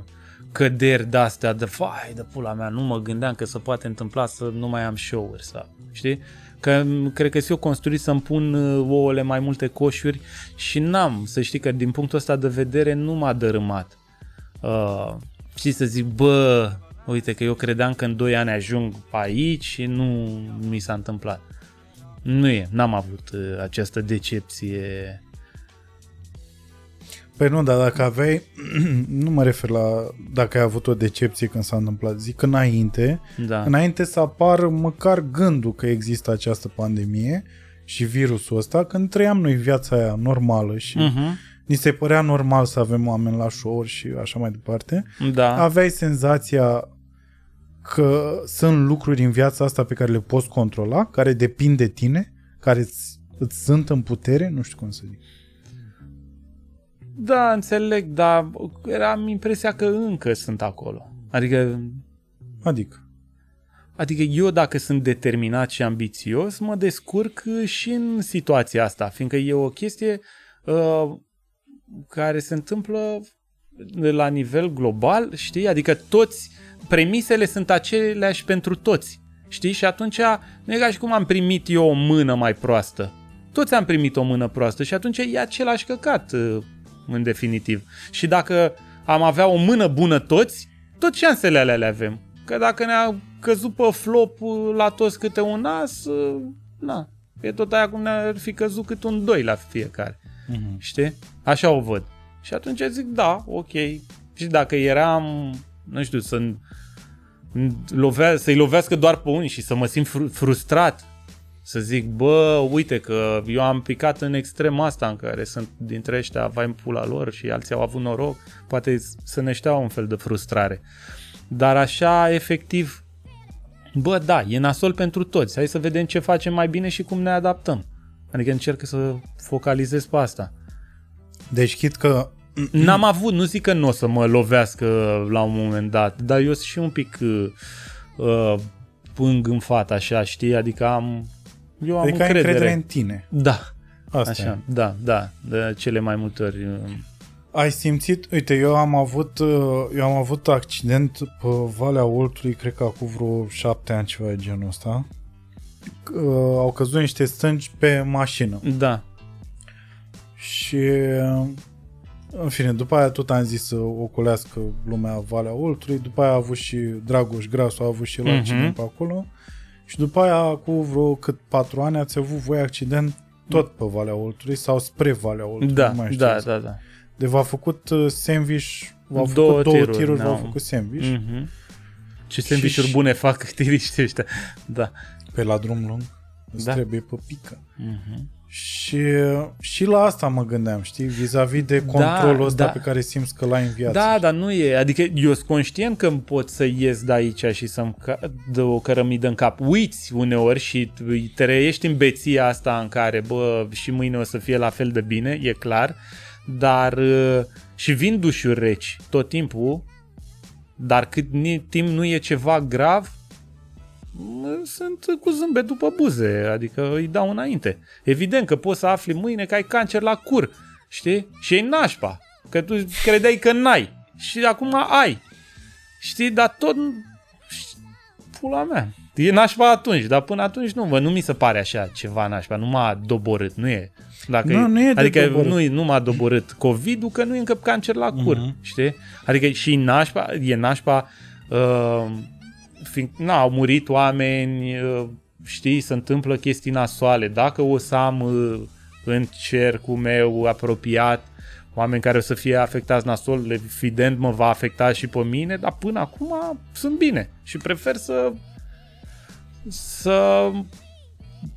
căderi de-astea de fai de pula mea, nu mă gândeam că se poate întâmpla să nu mai am show-uri sau, știi? Că m, cred că eu construit să-mi pun uh, ouăle mai multe coșuri și n-am, să știi că din punctul ăsta de vedere nu m-a dărâmat. Uh, și să zic, bă, uite că eu credeam că în 2 ani ajung aici și nu mi s-a întâmplat. Nu e, n-am avut uh, această decepție. Păi nu, dar dacă aveai, [CLEARS THROAT] nu mă refer la dacă ai avut o decepție când s-a întâmplat, zic înainte, Da. înainte să apară măcar gândul că există această pandemie și virusul ăsta, când trăiam noi viața aia normală și Uh-huh. ni se părea normal să avem oameni la show și așa mai departe, Da. aveai senzația că sunt lucruri în viața asta pe care le poți controla, care depind de tine, care îți, îți sunt în putere, nu știu cum să zic. Da, înțeleg, dar am impresia că încă sunt acolo. Adică, Adică, adică eu dacă sunt determinat și ambițios, mă descurc și în situația asta, fiindcă e o chestie uh, care se întâmplă la nivel global, știi? Adică toți, premisele sunt aceleași pentru toți, știi? Și atunci nu e ca și cum am primit eu o mână mai proastă. Toți am primit o mână proastă și atunci e același căcat, uh, în definitiv. Și dacă am avea o mână bună toți, tot șansele alea le avem. Că dacă ne-a căzut pe flop uh, la toți câte un as, uh, na, e tot aia cum ne-ar fi căzut câte un doi la fiecare. Mhm. Știi? Așa o văd. Și atunci zic, da, ok. Și dacă eram, nu știu, să lovea, să-i lovească doar pe unii și să mă simt fru- frustrat, să zic, bă, uite că eu am picat în extrema asta în care sunt dintre ăștia, vai în pula lor și alții au avut noroc, poate să ne ștea un fel de frustrare. Dar așa, efectiv, bă, da, e nasol pentru toți. Hai să vedem ce facem mai bine și cum ne adaptăm. Adică încerc să focalizez pe asta. deci chit că N-am avut, nu zic că nu o să mă lovească la un moment dat, dar eu sunt și un pic uh, uh, pâng în fat, așa, știi? Adică am... Eu am adică ai încredere. încredere în tine. Da, Asta așa, e. da, da, de cele mai multe ori. uh, Ai simțit, uite, eu am avut uh, eu am avut accident pe Valea Oltului, cred că acum vreo șapte ani ceva de genul ăsta. Uh, au căzut niște stânci pe mașină Da, și uh, În fine, după aia tot am zis să ocolească lumea Valea Oltului, după aia a avut și Dragoș Grasu, a avut și la Mhm. accident pe acolo și după aia, cu vreo cât patru ani, ați avut voi accident tot pe Valea Oltului sau spre Valea Oltului, Da, nu mai știu da, exact. da, da. De v-a făcut uh, sandwich, v-au făcut Două două, două tiruri, tiruri, v-au da. făcut sandwich. Mhm. Ce sandwich-uri și- bune fac [LAUGHS] tiriștii ăștia. Da. Pe la drum lung, îți Da. trebuie pe pică. Mhm. Și, și la asta mă gândeam, știi, vis-a-vis de controlul ăsta da. pe care simți că l-ai în viață. Da, dar nu e. Adică eu sunt conștient că îmi pot să ies de aici și să-mi ca- dă o cărămidă în cap. Uiți uneori și te reiești în beția asta în care, bă, și mâine o să fie la fel de bine, e clar. Dar uh, și vin dușuri reci tot timpul, dar cât ni- timp nu e ceva grav, mă, sunt cu zâmbet după buze, adică îi dau înainte. Evident că poți să afli mâine că ai cancer la cur, știi? Și e nașpa, că tu credeai că n-ai și acum ai. Știi, dar tot pula mea. E nașpa atunci, dar până atunci nu, mă, nu mi se pare așa ceva nașpa, nu m-a doborât, nu e. Dacă Nu, nu e de adică doborât. nu, nu m-a doborât COVID-ul că nu e încă cancer la cur, Mhm. știi? Adică și nașpa, e nașpa, uh, fiind, na, au murit oameni, uh, știi, se întâmplă chestii nasoale. Dacă o să am uh, în cercul meu apropiat oameni care o să fie afectați nasol, evident mă va afecta și pe mine, dar până acum sunt bine și prefer să să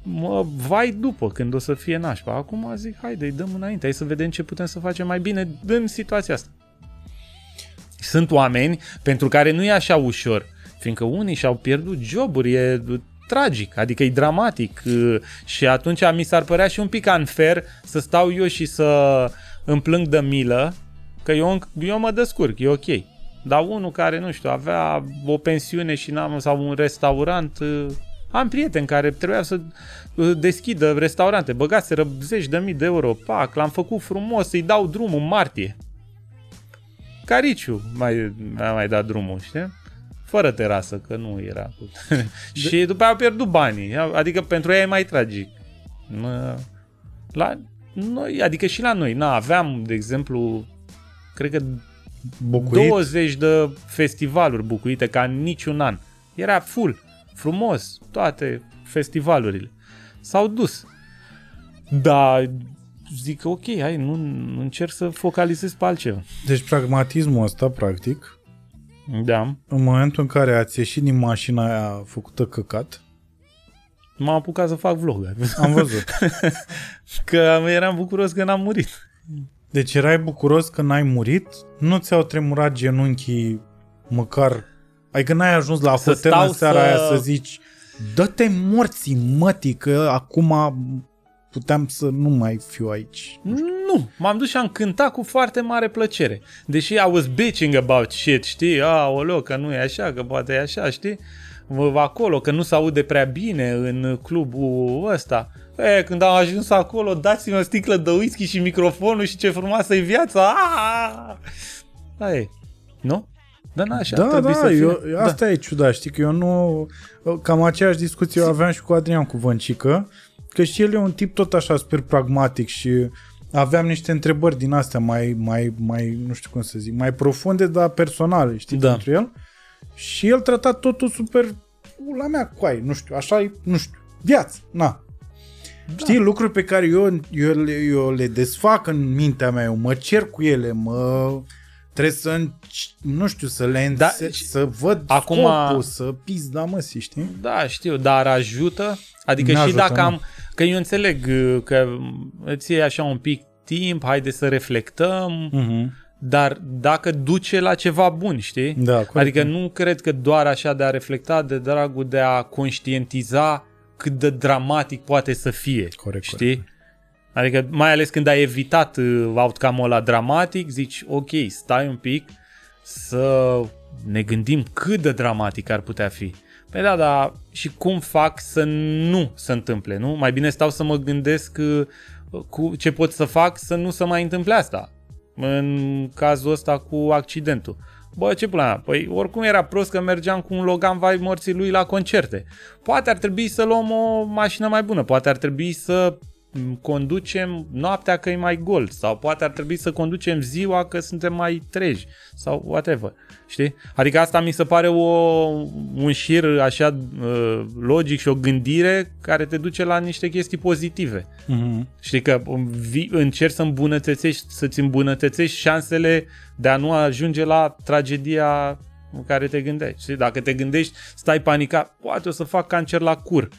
mă vai după când o să fie nașpa. Acum zic, haide, îi dăm înainte, hai să vedem ce putem să facem mai bine în situația asta. Sunt oameni pentru care nu e așa ușor, fiindcă unii și-au pierdut joburi, e tragic, adică e dramatic uh, și atunci mi s-ar părea și un pic unfair să stau eu și să îmi plâng de milă, că eu, eu mă descurc, e ok. Dar unul care, nu știu, avea o pensiune și n-am, sau un restaurant, uh, am prieteni care trebuia să uh, deschidă restaurante, băgaseră zeci de mii de euro, pac, l-am făcut frumos, să-i dau drumul în martie. Cariciu mai, a mai dat drumul, știi? Fără terasă, că nu era. [LAUGHS] și după aia au pierdut banii. Adică pentru ea e mai tragic. Mă- La noi, adică și la noi, na, aveam, de exemplu, cred că Bucurit. 20 de festivaluri bucuite ca în niciun an. Era full, frumos, toate festivalurile. S-au dus. Dar zic, ok, hai, nu încerc să focalizez pe altceva. Deci pragmatismul ăsta, practic, Da. în momentul în care ați ieșit din mașina aia făcută căcat, M-am apucat să fac vlog. am văzut. [LAUGHS] Că eram bucuros că n-am murit. Deci erai bucuros că n-ai murit, nu ți-au tremurat genunchii măcar... Adică n-ai ajuns la Să hotel stau în seara să- aia să zici dă-te morții mătii că acum puteam să nu mai fiu aici. Nu, m-am dus și am cântat cu foarte mare plăcere. Deși I was bitching about shit, știi? Aoleo, că nu e așa, că poate e așa, știi? Vă acolo, că nu se aude prea bine în clubul ăsta. E, când am ajuns acolo, dați-mi o sticlă de whisky și microfonul și ce frumoasă e viața. Aaaa! Da, e. Nu? Da, na, așa Da, trebuie da, să fie. eu, asta e ciudat, știi, că eu nu... Cam aceeași discuție o aveam și cu Adrian cu Văncică, că și el e un tip tot așa super pragmatic și aveam niște întrebări din astea mai, mai, mai, nu știu cum să zic, mai profunde, dar personale, știi, Da. pentru el. Și el trata totul super, la mea, coai, nu știu, așa e, nu știu, viață, na. Da. Știi, lucruri pe care eu, eu, le- eu le desfac în mintea mea, eu mă cer cu ele, mă... Trebuie să, înci- nu știu, să le Da, înțe- și- să văd Acum- scopul, să pizda măsii, știi? Da, știu, dar ajută? Adică și N-ajută, dacă nu. am... Că eu înțeleg uh, că îți iei așa un pic timp, haide să reflectăm, Mhm. dar dacă duce la ceva bun, știi? Da, corect. Adică nu cred că doar așa de a reflecta, de dragul de a conștientiza cât de dramatic poate să fie, Corect, știi? Adică mai ales când ai evitat uh, outcome-ul ăla dramatic, zici, ok, stai un pic să ne gândim cât de dramatic ar putea fi. Păi da, dar și cum fac să nu se întâmple, nu? Mai bine stau să mă gândesc uh, cu ce pot să fac să nu se mai întâmple asta. În cazul ăsta cu accidentul. Bă, ce pula mea? Păi oricum era prost că mergeam cu un Logan vai morții lui la concerte. Poate ar trebui să luăm o mașină mai bună, poate ar trebui să conducem noaptea că e mai gol sau poate ar trebui să conducem ziua că suntem mai treji sau whatever. Știi? Adică asta mi se pare o, un șir așa uh, logic și o gândire care te duce la niște chestii pozitive. Mhm. Știi că vi- încerci să îmbunătățești, să-ți îmbunătățești șansele de a nu ajunge la tragedia în care te gândești. Știi? Dacă te gândești, stai panicat, poate o să fac cancer la cur.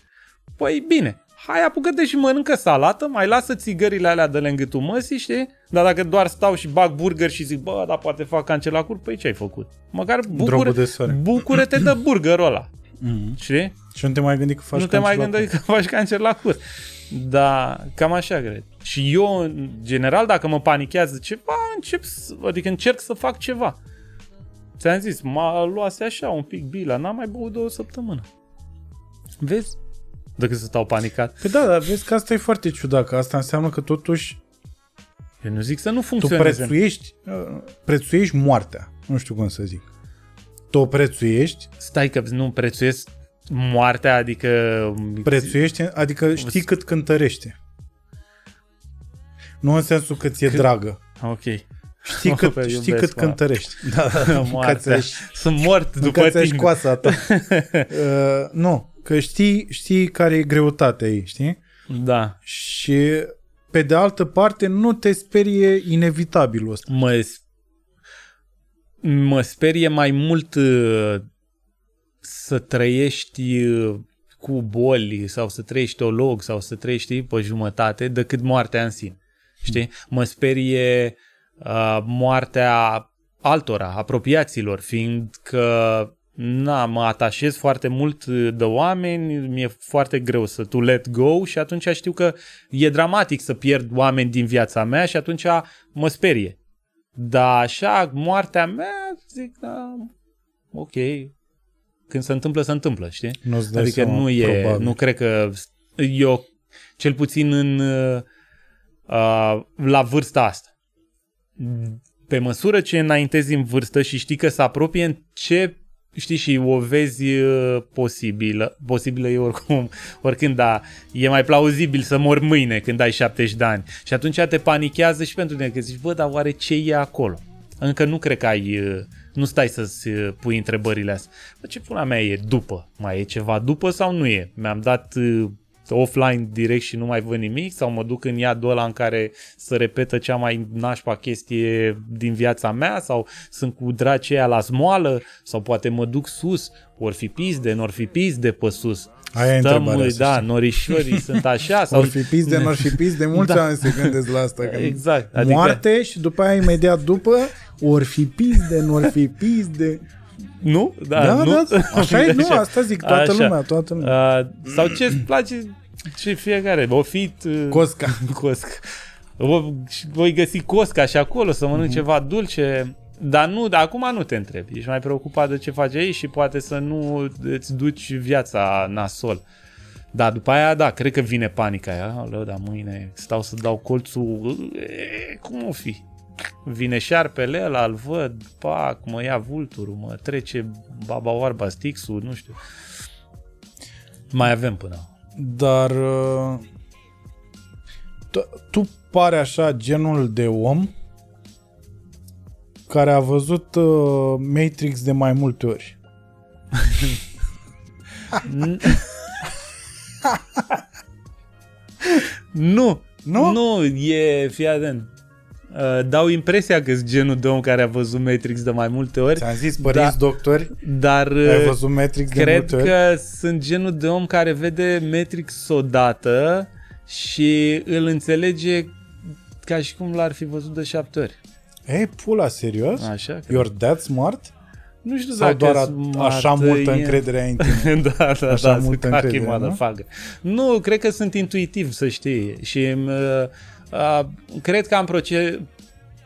Păi bine, hai apucă-te și mănâncă salată, mai lasă țigările alea de lângă tu măsii, știi? Dar dacă doar stau și bag burger și zic, bă, dar poate fac cancer la cur, păi ce ai făcut? Măcar bucură, Drobul de soare. bucură-te de burgerul ăla, Mhm. știi? Și nu te mai gândi că faci nu te mai cancer la gândești că faci cancer la cur. Da, cam așa cred. Și eu, în general, dacă mă panichează ceva, încep să, adică încerc să fac ceva. Ți-am zis, m-a luase așa un pic bila, n-am mai băut două săptămână. Vezi? Decât să stau panicat. Păi da, dar vezi că asta e foarte ciudat, că asta înseamnă că totuși Eu nu zic să nu tu funcționeze. prețuiești, uh, prețuiești moartea. Nu știu cum să zic. Tu o prețuiești, Stai că nu prețuiesc moartea, adică... prețuiești, adică știi cât cântărește. Nu în sensul că ți-e dragă. Ok. Știi cât, [LAUGHS] Pe știi iubesc, cât mă. cântărești. Da, Moartea. mâncați-aș- Sunt mort după mâncați-aș tine. coasa ta. [LAUGHS] uh, nu, că știi, știi care e greutatea ei, știi? Da. Și pe de altă parte nu te sperie inevitabilul ăsta. mă, mă sperie mai mult uh, să trăiești uh, cu boli sau să trăiești olog sau să trăiești pe jumătate decât moartea în sine. Știi? Mă sperie uh, moartea altora, apropiaților, fiindcă na, mă atașez foarte mult de oameni, mi-e foarte greu să tu let go și atunci știu că e dramatic să pierd oameni din viața mea și atunci mă sperie. Dar așa, moartea mea, zic, da, ok, când se întâmplă, se întâmplă, știi? Nu-ți dai Adică seama, nu e, probabil. nu cred că eu, cel puțin în uh, la vârsta asta. Pe măsură ce înaintezi în vârstă și știi că se apropie, încep știi, și o vezi uh, posibilă. Posibilă e oricum, [LAUGHS] oricând, dar e mai plauzibil să mor mâine când ai 70 de ani. Și atunci te panichează și pentru tine, că zici, bă, dar oare ce e acolo? Încă nu cred că ai, uh, nu stai să-ți uh, pui întrebările astea. Bă, ce pula mea e după? Mai e ceva după sau nu e? Mi-am dat uh, offline direct și nu mai văd nimic sau mă duc în iadul ăla în care să repetă cea mai nașpa chestie din viața mea sau sunt cu dracii aia la smoală sau poate mă duc sus, ori fi pizde, n-or fi pizde pe sus. Aia e Stăm, întrebarea, să da, știi. norișorii [LAUGHS] sunt așa sau Or fi pizde, n-or fi pizde, mulți [LAUGHS] Da. oameni se gândesc la asta. Că Exact, adică- Moarte și după aia imediat după, ori fi pizde, n-or fi pizde. Nu? Da, Da, nu? da, [LAUGHS] așa e, nu, asta zic, toată Așa. lumea, toată lumea. Uh, sau ce îți place ce fiecare, o fit uh, Cosca. [LAUGHS] Cosca. O, și voi găsi Cosca și acolo să mănânci ceva dulce. Dar nu, dar acum nu te întrebi. Ești mai preocupat de ce faci aici și poate să nu îți duci viața nasol. Da, după aia, da, cred că vine panica aia. Aoleu, dar mâine stau să dau colțul. E, cum o fi? Vine șarpele ăla, îl văd, pac, mă ia vulturul, mă trece baba oarba stixul, nu știu. Mai avem până. Dar uh, tu, tu pare așa genul de om care a văzut uh, Matrix de mai multe ori. [LAUGHS] Nu, Nu? Nu, e, fii atent. Uh, dau impresia că sunt genul de om care a văzut Matrix de mai multe ori, Ți-am zis, părinți Da. doctori, dar uh, ai văzut Matrix de cred multe ori? că sunt genul de om care vede Matrix odată și îl înțelege ca și cum l-ar fi văzut de șapte ori. Ei, pula, serios? Așa? Cred. You're that smart? Nu știu Sau dacă doar a, sunt așa atât- multă încredere ai în tine? [LAUGHS] da, da, Așa da, multă sunt cocky încredere, nu? motherfucker. Nu, cred că sunt intuitiv, să știi. Și uh, uh, cred că am proce-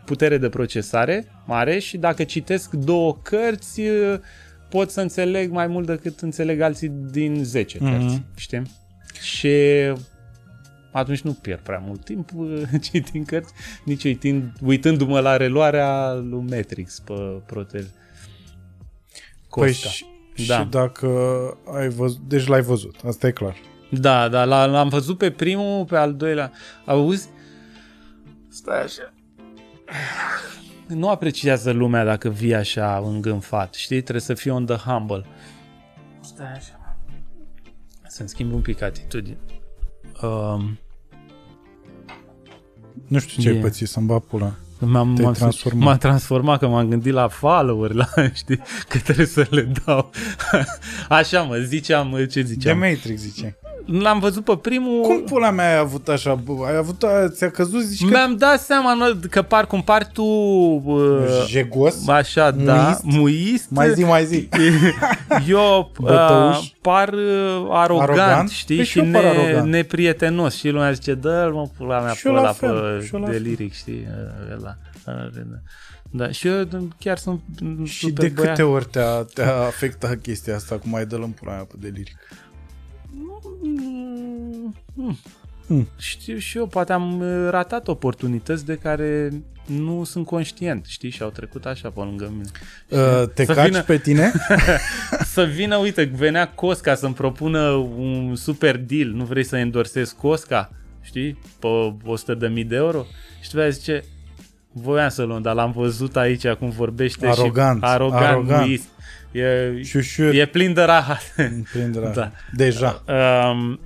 putere de procesare mare și dacă citesc două cărți, uh, pot să înțeleg mai mult decât înțeleg alții din 10 Mhm. cărți, știi? Și atunci nu pierd prea mult timp uh, [LAUGHS] citind cărți, nici uitând, uitându-mă la reluarea lui Matrix pe Protel. Păi Cosca. și, Da. și dacă ai văzut, deci l-ai văzut, asta e clar. Da, da, l- l-am văzut pe primul, pe al doilea. Auzi? Stai așa. Nu apreciază lumea dacă vii așa îngânfat, știi? Trebuie să fii on the humble. Stai așa. Să-mi schimb un pic atitudine. Um, Nu știu ce ai E. pățit să-mi bag pula. M-am, Te-ai m-am, transformat. m-am transformat că m-am gândit la follower, la, [LAUGHS] știi, că trebuie să le dau. [LAUGHS] Așa mă, ziceam, ce De ziceam? Matrix, zice. L-am văzut pe primul... Cum pula mea ai avut așa? bă? Ai avut, ți-a căzut, zici că... Mi-am dat seama mă, că par cum par tu uh, Jegos? așa, da, Muist? muist. Mai zi, mai zi. [LAUGHS] Eu uh, Bătăuș? par uh, arogant, Arogant? știi, Păi și și eu par ne, arogant. neprietenos. Și lumea zice, dă-l mă pula mea Și pe eu la ăla fel, și eu pe la de fel. liric, știi, uh, ăla. Da, și eu chiar sunt Și super de băiat. câte ori te-a, te-a afectat chestia asta, cum ai dă în pula mea pe deliric? Mm, mm. Mm. Știu și eu, poate am uh, ratat oportunități de care nu sunt conștient, știi, și au trecut așa pe lângă mine. Uh, te Să caci vină- pe tine? [LAUGHS] Să vină, uite, venea Cosca să-mi propună un super deal, nu vrei să endorsezi Cosca, știi, pe 100.000 de euro? Și tu zice, voiam să luăm, dar l-am văzut aici cum vorbește Arogant, și arogant, arogant. muist. E, Șușur. e plin de rahat. Prinderea. [LAUGHS] Da. Deja. um,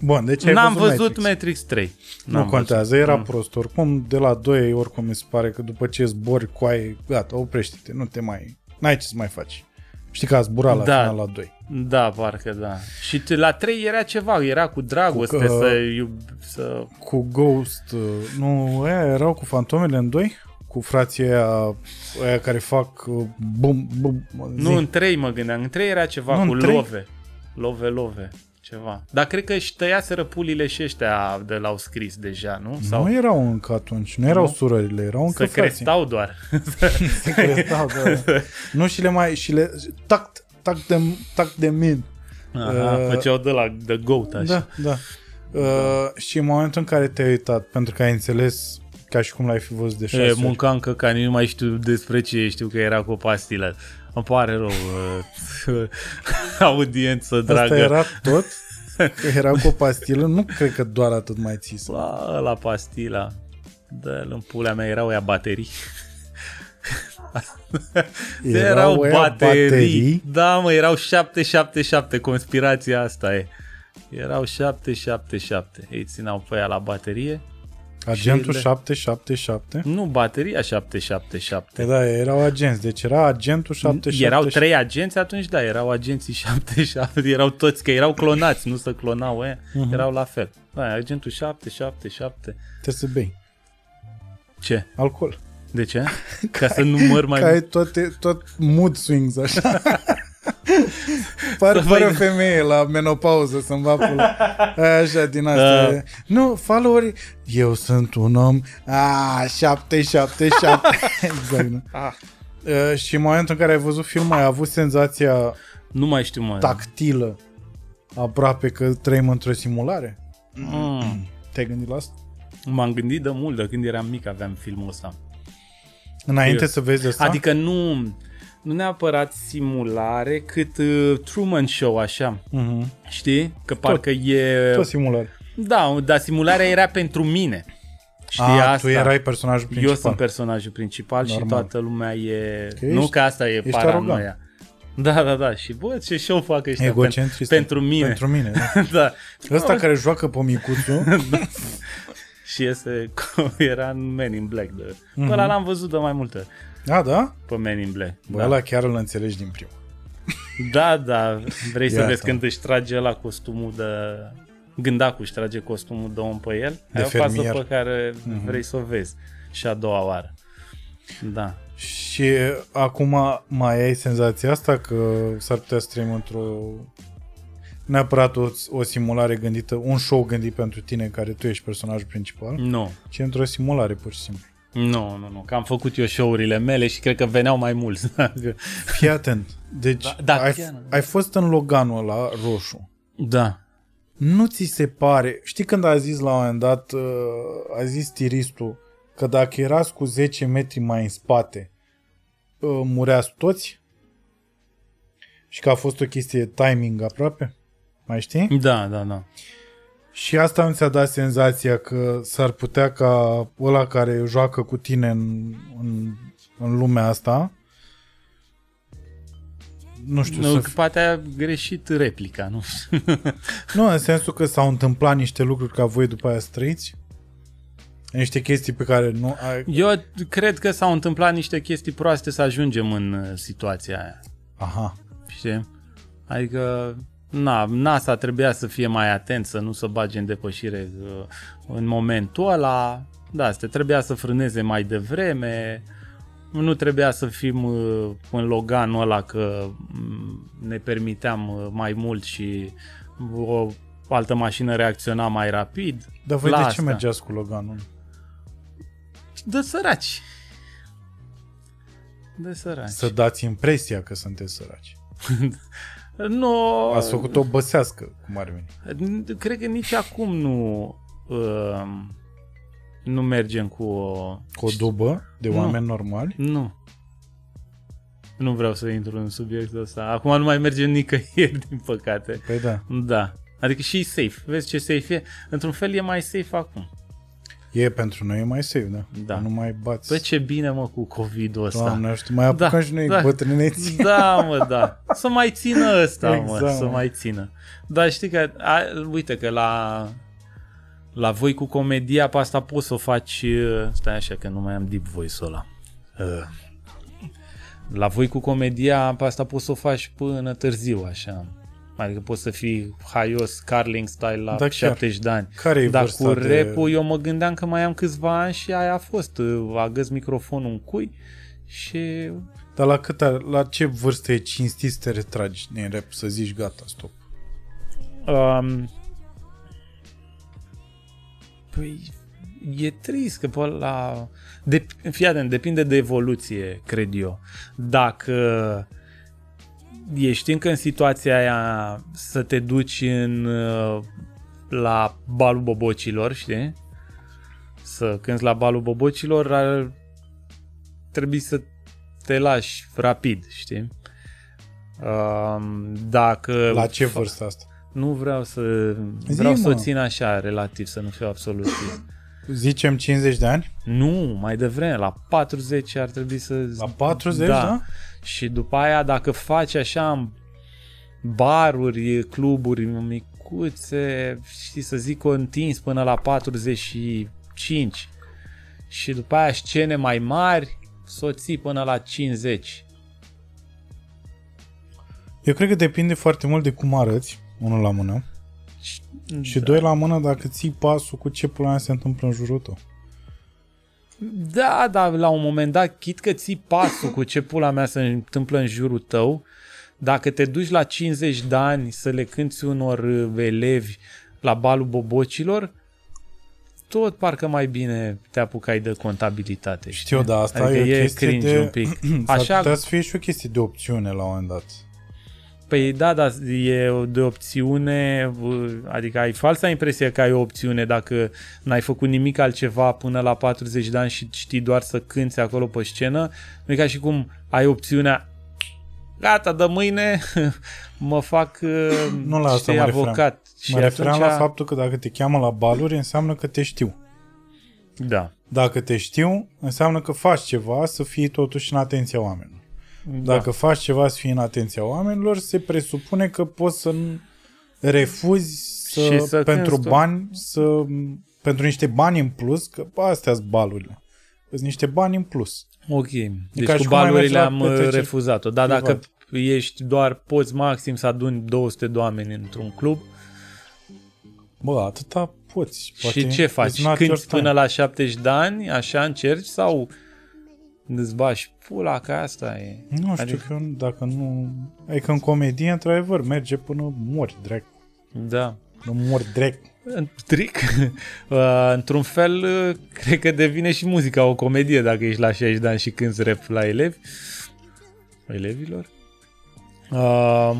Bun, deci ai n-am văzut, văzut Matrix. Matrix 3. Nu N-am contează, era Mm. prost. Oricum, de la 2 oricum mi se pare că după ce zbori cu aia, gata, oprește-te, nu te mai... N-ai ce să mai faci. Știi că a zburat la Da. final la 2. Da, parcă da. Și t- la 3 era ceva, era cu dragoste, Cu că- să, iub, să... Cu Ghost, uh, nu, aia erau cu fantomele în 2? Cu frații aia, aia care fac uh, bum, bum, zi. Nu, în 3 mă gândeam. În 3 era ceva Nu, în cu trei? love. Love, love. Ceva. Dar cred că își tăiaseră pulile și ăștia de l-au scris deja, nu? Sau Nu erau încă atunci, nu erau Nu? surările, erau încă să frații. crestau doar. [LAUGHS] Se crestau, da. [LAUGHS] nu și le mai, și le, tac, tac de, tac de min. Aha, Uh, făceau de la The Goat așa. Da, da. Uh, și în momentul în care te-ai uitat, pentru că ai înțeles ca și cum l-ai fi văzut de șase E, ori. mâncam căcani, nu mai știu despre ce, știu că era cu o pastilă. Îmi pare rău, uh, [LAUGHS] audiență Asta dragă. era tot? Că era cu o pastilă? Nu cred că doar atât mai țis. La, la pastila. Dă-l în pulea mea, erau ea baterii. Erau [LAUGHS] aia baterii? Da, mă, erau 777, conspirația asta e. Erau 777. Ei țineau pe ea la baterie. Agentul Și le- 777? Nu, bateria 777. Păi da, erau agenți, deci era agentul 777. Erau trei agenți atunci, da, erau agenții [LAUGHS] 77, erau toți, că erau clonați, nu să clonau ăia, Mhm. erau la fel. Da, agentul 777. Trebuie să bei. Ce? Alcool. De ce? [LAUGHS] Ca să număr mai Ca ai toate, tot mood swings așa. [LAUGHS] Par Să fără văd. femeie la menopauză să-mi va pula. Așa din asta. Da. Nu, followeri. Eu sunt un om. A, 777. [LAUGHS] exact. Nu? Ah. Uh, și în momentul în care ai văzut filmul, ai avut senzația Nu mai știu, mă. tactilă aproape că trăim într-o simulare? Mm. Te-ai gândit la asta? M-am gândit de mult, de când eram mic aveam filmul ăsta. Înainte Eu- să vezi asta? Adică nu, nu neapărat simulare, cât uh, Truman Show, așa. Mhm. Știi? Că parcă e... Tot simulare. Da, dar simularea era pentru mine. Știi A, asta? tu erai personajul principal. Eu sunt personajul principal Normal. și toată lumea e... Că nu ești- că asta e ești paranoia. arogant. Da, da, da. Și bă, ce show fac ăștia Egocentrist. pentru mine. Pentru mine, [LAUGHS] da. da. Ăsta care joacă pe micuțul, [LAUGHS] Și este, [LAUGHS] era în Men in Black. De... Mm-hmm. Ăla l-am văzut de mai multe ori, da, da? pe Men in Black. Bă, da. ăla chiar îl înțelegi din prima. da, da. Vrei să Iată. vezi când își trage la costumul de... Gândacul își trage costumul de om pe el. De Ai o fază fermier. pe care Mhm. vrei să o vezi. Și a doua oară. Da. Și acum mai ai senzația asta că s-ar putea să trăim într-o neapărat o, o simulare gândită, un show gândit pentru tine în care tu ești personajul principal, Nu. ci într-o simulare pur și simplu. Nu, nu, nu. Că am făcut eu show-urile mele și cred că veneau mai mulți. [LAUGHS] Fii atent. Deci Da, da, ai, chiar. ai fost în Loganul ăla roșu. da. Nu ți se pare... Știi când a zis la un moment dat, uh, a zis tiristul că dacă erați cu 10 metri mai în spate, uh, mureați toți? Și că a fost o chestie de timing aproape? Mai știi? Da, da, da. Și asta nu ți-a dat senzația că s-ar putea ca ăla care joacă cu tine în, în, în lumea asta nu știu, Nu, să că poate a greșit replica, nu știu. [LAUGHS] Nu, în sensul că s-au întâmplat niște lucruri ca voi după aia să trăiți? Niște chestii pe care nu... Ai... Eu cred că s-au întâmplat niște chestii proaste să ajungem în uh, situația aia. Aha. Știi? Adică, na, NASA trebuia să fie mai atent, să nu se bage în depășire uh, în momentul ăla. Da, asta trebuia să frâneze mai devreme. Nu trebuia să fim uh, în Loganul ăla că mm, ne permiteam uh, mai mult și o altă mașină reacționa mai rapid. Dar voi La de ce asta. mergeați cu Loganul? De săraci. De săraci. Să dați impresia că sunteți săraci. [LAUGHS] Nu, Ați făcut o băsească, cum ar veni. Cred că nici acum nu uh, nu mergem cu o... Cu o dubă de Nu. oameni normali? Nu. Nu vreau să intru în subiectul ăsta. Acum nu mai mergem nicăieri, [LAUGHS] din păcate. Păi da. Da. Adică și e safe. Vezi ce safe e? Într-un fel e mai safe acum. E pentru noi e mai safe, da? Da. Nu mai bați. Păi ce bine, mă, cu COVID-ul ăsta. Doamne, știu, mai apucăm Da, și noi da. bătrâneți. [LAUGHS] Da, mă, da. Să mai țină ăsta, Exact, mă, să mă. mai țină. Dar știi că, a, uite că la, la voi cu comedia pe asta poți să o faci, uh, stai așa că nu mai am deep voice-ul ăla. Uh, La voi cu comedia pe asta poți să o faci până târziu, așa. Adică poți să fii haios, Carling style la Da, chiar. 70 de ani. Care e Dar vârsta cu de- rap eu mă gândeam că mai am câțiva ani și aia a fost. Uh, Agăs microfonul în cui și Dar la, cât, ar- la ce vârstă e cinstit să te retragi din rap, să zici gata, stop? Um, păi, e trist că pe la... De, fii atent, depinde de evoluție, cred eu. Dacă ești încă în situația aia să te duci în, uh, la balul bobocilor, știi? Să cânti la balul bobocilor, ar trebui să te lași rapid, știi? Um, dacă La ce vârstă asta? nu vreau să... Zi, Vreau să o mă. țin așa, relativ, să nu fiu absolutist. Zicem 50 de ani? nu, mai devreme, la 40 ar trebui să... La 40, da? Și după aia, dacă faci așa în baruri, cluburi micuțe, știi, să zic, o întins până la 45 și după aia scene mai mari, să o ții până la 50. Eu cred că depinde foarte mult de cum arăți, unul la mână, și doi la mână dacă ții pasul cu ce până se întâmplă în jurul tău. Da, dar la un moment dat, chit că ții pasul cu ce pula mea se întâmplă în jurul tău, dacă te duci la 50 de ani să le cânti unor uh, elevi la balul bobocilor, tot parcă mai bine te apucai de contabilitate. Știu, dar asta adică e o e chestie cringe de... un pic. S-ar Așa, putea să fie și o chestie de opțiune la un moment dat. Păi da, dar e de opțiune, adică ai falsa impresie că ai o opțiune dacă n-ai făcut nimic altceva până la 40 de ani și știi doar să cânti acolo pe scenă. Nu e ca și cum ai opțiunea gata, de mâine [LAUGHS] mă fac Nu la asta știi, mă refeream. avocat. Mă refeream la faptul că dacă te cheamă la baluri, înseamnă că te știu. Da. Dacă te știu, înseamnă că faci ceva să fii totuși în atenția oamenilor. Dacă faci ceva să fii în atenția oamenilor, se presupune că poți să nu refuzi să, Și să pentru cânti tu. bani, să, pentru niște bani în plus, că bă, astea sunt balurile. Sunt niște bani în plus. Ok. Deci ca și cu cum ai merge balurile la am uh, petreceri refuzat-o. Dar privat. dacă ești doar, poți maxim să aduni 200 de oameni într-un club, Bă, atâta poți. și ce faci? it's not your Cânti time. până la 70 de ani, așa încerci sau îți bași pula că asta e? Nu știu Adică- că dacă nu... Adică în comedie, într-adevăr, merge până mori, drept. Da. Nu mori drept. În tric, [LAUGHS] uh, într-un fel, uh, cred că devine și muzica o comedie dacă ești la 60 de ani și cânti rap la elevi. Elevilor. Uh,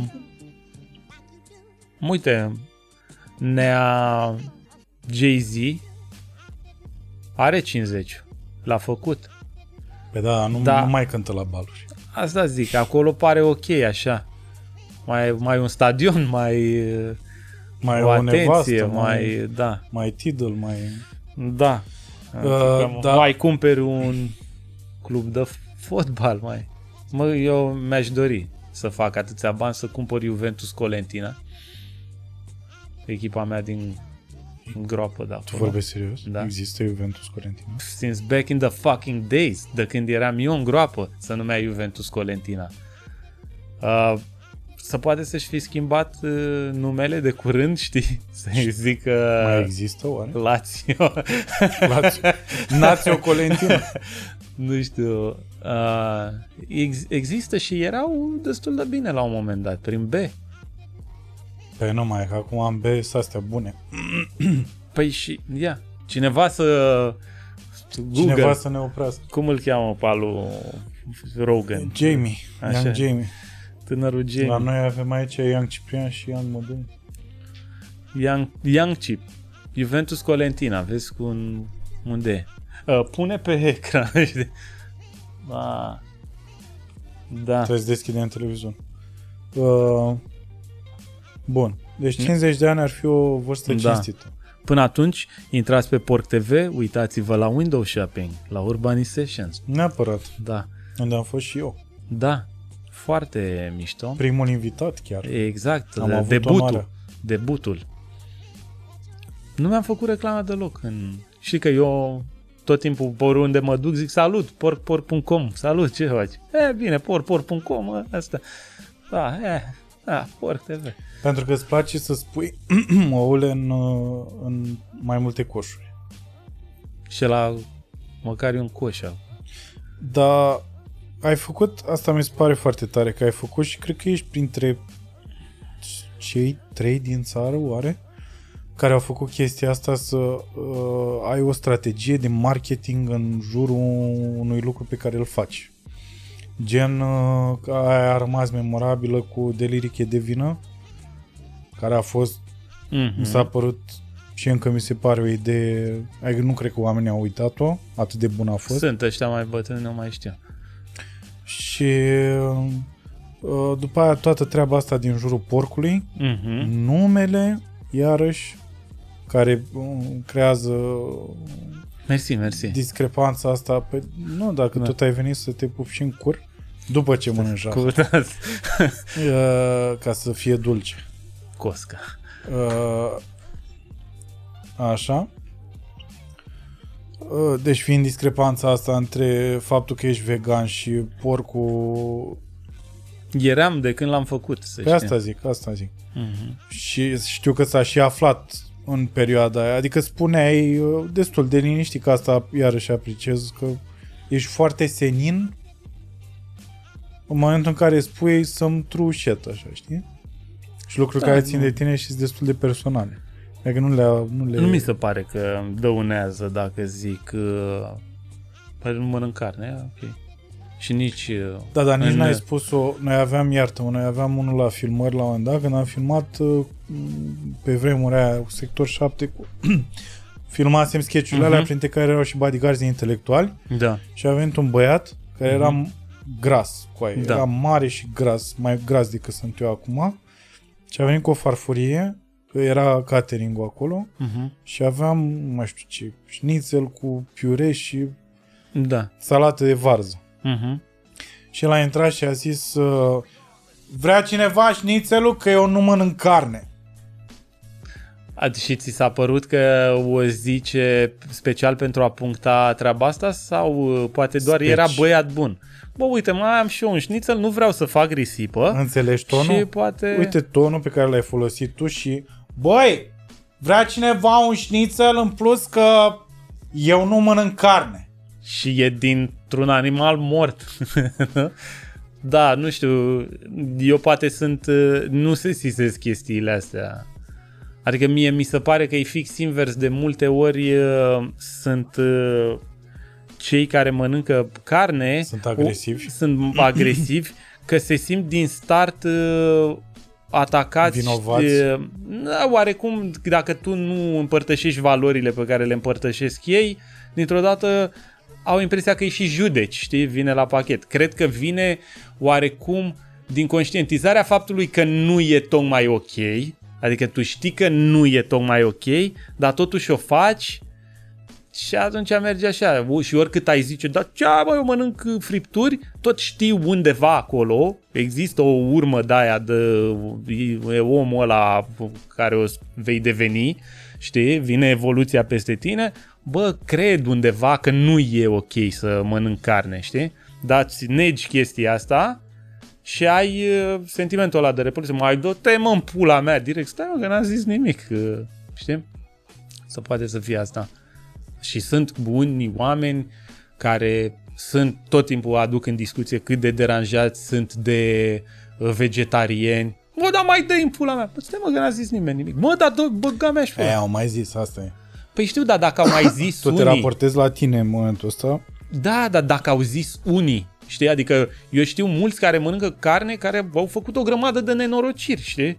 uite, Nea Jay-Z are 50. L-a făcut. Pe da, nu, Da. nu mai cântă la baluri. Asta zic, acolo pare ok așa. Mai, mai un stadion, mai... uh, Mai o o atenție, nevastă, mai, mai, da, mai tidal, mai... da. Adică da. Mai cumperi un club de fotbal, mai. Mă, eu mi-aș dori să fac atâția bani să cumpăr Juventus Colentina. Echipa mea din, din groapă de Tu acolo. vorbești serios? Da. Există Juventus Corentina? Since back in the fucking days, de când eram eu în groapă, să numea Juventus Colentina. Uh, să poate să-și fi schimbat uh, numele de curând, știi? [LAUGHS] Să-i zică Mai există oare? Lazio. [LAUGHS] Lazio. Nazio Colentina. [LAUGHS] nu știu. Uh, ex- există și erau destul de bine la un moment dat, prin B. Păi nu mai, că acum am B astea bune. [CLEARS THROAT] Păi și, ia, cineva să... Google, Cineva să ne oprească. cum îl cheamă pe alu Rogan? Jamie, Așa. Young Jamie. Tânărul Jamie. La noi avem aici Young Ciprian și Young Modun. Young, Young Chip. Juventus Colentina, vezi cu un, unde e. Uh, pune pe ecran, [LAUGHS] știi? Da. Da. Trebuie să deschidem televizor. Uh, bun. Deci 50 de ani ar fi o vârstă Da. cinstită. Până atunci, intrați pe Porc TV, uitați-vă la Window Shopping, la Urban Sessions. Neapărat. Da. Unde am fost și eu. Da. Foarte mișto. Primul invitat chiar. Exact. Am de- avut debutul. onoarea. Debutul. Nu mi-am făcut reclamă deloc. În... Și că eu tot timpul pe oriunde mă duc zic salut, porc.com, salut, ce faci? E, bine, porc.com, ă, asta. Da, e, da, porc TV. Pentru că îți place să spui [CLEARS THROAT] oule în, uh, în mai multe coșuri. Și la măcar e un coș acolo. Dar ai făcut, asta mi se pare foarte tare că ai făcut și cred că ești printre cei trei din țară, oare? Care au făcut chestia asta să uh, ai o strategie de marketing în jurul unui lucru pe care îl faci. Gen, uh, că aia a rămas memorabilă cu Deliriche de vină, care a fost, Mm-hmm. mi s-a părut și încă mi se pare o idee, adică nu cred că oamenii au uitat-o, atât de bună a fost. Sunt ăștia mai bătrâni, nu mai știu. Și uh, după aia toată treaba asta din jurul porcului, Mm-hmm. numele, iarăși, care uh, creează Mersi, mersi. discrepanța asta. Pe, nu, dacă Da. tot ai venit să te pupi și în cur, după ce mănânci Cu uh, [LAUGHS] ca să fie dulce. Cosca. Uh, așa. Uh, Deci fiind discrepanța asta între faptul că ești vegan și porcul... Eram de când l-am făcut, să Pe știi. asta zic, asta zic. Mm-hmm. Și știu că s-a și aflat în perioada aia. Adică spuneai uh, destul de liniștit că asta iarăși apreciez că ești foarte senin în momentul în care spui să-mi true shit, așa, știi? Și lucruri Da, care țin nu. de tine și sunt destul de personale. Adică nu le... Nu, le... Nu mi se pare că dăunează dacă zic uh, păi nu mănânc carne, e ok. Și nici... uh, Da, dar nici în- n-ai spus-o. Noi aveam, iartă noi aveam unul la filmări la un moment dat, când am filmat uh, pe vremuri aia, cu sector 7, cu... filmasem sketch-urile alea, Mhm. printre care erau și bodyguards intelectuali Da. și a venit un băiat care era gras cu aia. Da. Era mare și gras, mai gras decât sunt eu acum. Și a venit cu o farfurie, că era catering acolo, Uh-huh. și aveam, nu mai știu ce, șnițel cu piure și Da. salată de varză. Uh-huh. Și el a intrat și a zis uh, Vrea cineva șnițelul că eu nu mănânc carne. Și ți s-a părut că o zice special pentru a puncta treaba asta sau uh, poate doar Speci. era băiat bun? Bă, uite, mai am și eu un șnițel, nu vreau să fac risipă. Înțelegi tonul? Și poate... Uite tonul pe care l-ai folosit tu și Băi, vrea cineva un șnițel în plus că eu nu mănânc carne. și e dintr-un animal mort. [LAUGHS] da, nu știu, eu poate sunt, uh, nu se sisesc chestiile astea. Adică mie mi se pare că e fix invers, de multe ori uh, sunt uh, cei care mănâncă carne Sunt agresivi. o- sunt [CLEARS THROAT] agresivi că se simt din start uh, atacați Vinovați. uh, da, oarecum dacă tu nu împărtășești valorile pe care le împărtășesc ei dintr-o dată au impresia că e și judeci, știi, vine la pachet. Cred că vine oarecum din conștientizarea faptului că nu e tocmai ok, Adică tu știi că nu e tocmai ok, dar totuși o faci și atunci merge așa. Și oricât ai zice, dar ce mă, eu mănânc fripturi, tot știi undeva acolo, există o urmă de aia de e omul ăla care o vei deveni, știi, vine evoluția peste tine, bă, cred undeva că nu e ok să mănânc carne, știi? Dar îți negi chestia asta și ai uh, sentimentul ăla de repulsie, mai do-te mă în pula mea direct, stai mă că n-am zis nimic, uh, știi? Să poate să fie asta. Și sunt buni oameni care sunt tot timpul aduc în discuție cât de deranjați sunt de uh, vegetarieni. Mă, dar mai dă în pula mea. Păi stai mă că n-a zis nimeni nimic. Mă, dar dă, băga mea și E, au mai zis, asta e. Păi știu, dar dacă au mai [COUGHS] zis Tu te unii... raportezi la tine în momentul ăsta. Da, dar dacă au zis unii, știi? Adică eu știu mulți care mănâncă carne care au făcut o grămadă de nenorociri, știi?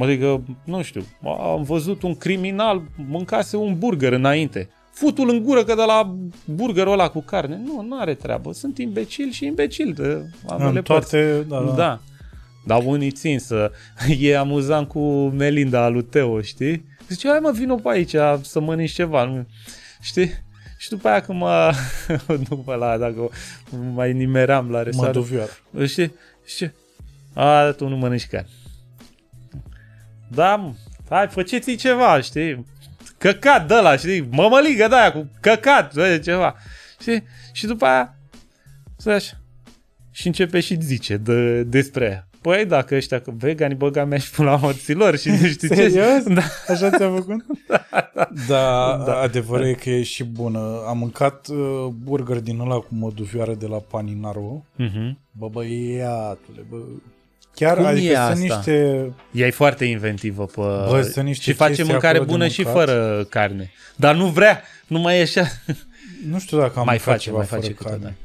Adică, nu știu, am văzut un criminal mâncase un burger înainte. Futul în gură că de la burgerul ăla cu carne. Nu, nu are treabă. Sunt imbecil și imbecil de ambele În toate, da, da. Da. Dar unii țin să... [LAUGHS] E amuzant cu Melinda al lui Teo, știi? Zice, hai mă, vină pe aici să mănânci ceva. Nu- Știi? Și după aia când mă... [LAUGHS] după la, dacă mai nimeram la Mă restaurant. duvioară. Știi? Știi? A, tu nu mănânci carne. Da, mă, hai, faceți ceva, știi? Căcat de la, știi? Mămăligă de aia cu căcat, bă, ceva. Știi? Și după aia, stai așa. Și începe și zice de, despre ea. Păi dacă ăștia că vegani băga mea și pula morților și nu știu ce. Serios? Da. Așa ți-a făcut? [LAUGHS] da, Da. adevărul e că e și bună. Am mâncat uh, burger din ăla cu măduvioară de la Paninaro. Mhm. Bă, băiatule, bă. Chiar, Cum e adică sunt asta? niște... Ea e foarte inventivă pe... Bă, sunt niște și face chestii mâncare acolo de bună și mâncat. fără carne. Dar nu vrea, nu mai e așa. [LAUGHS] Nu știu dacă am mai mâncat face, ceva mai fără face carne. câteodată.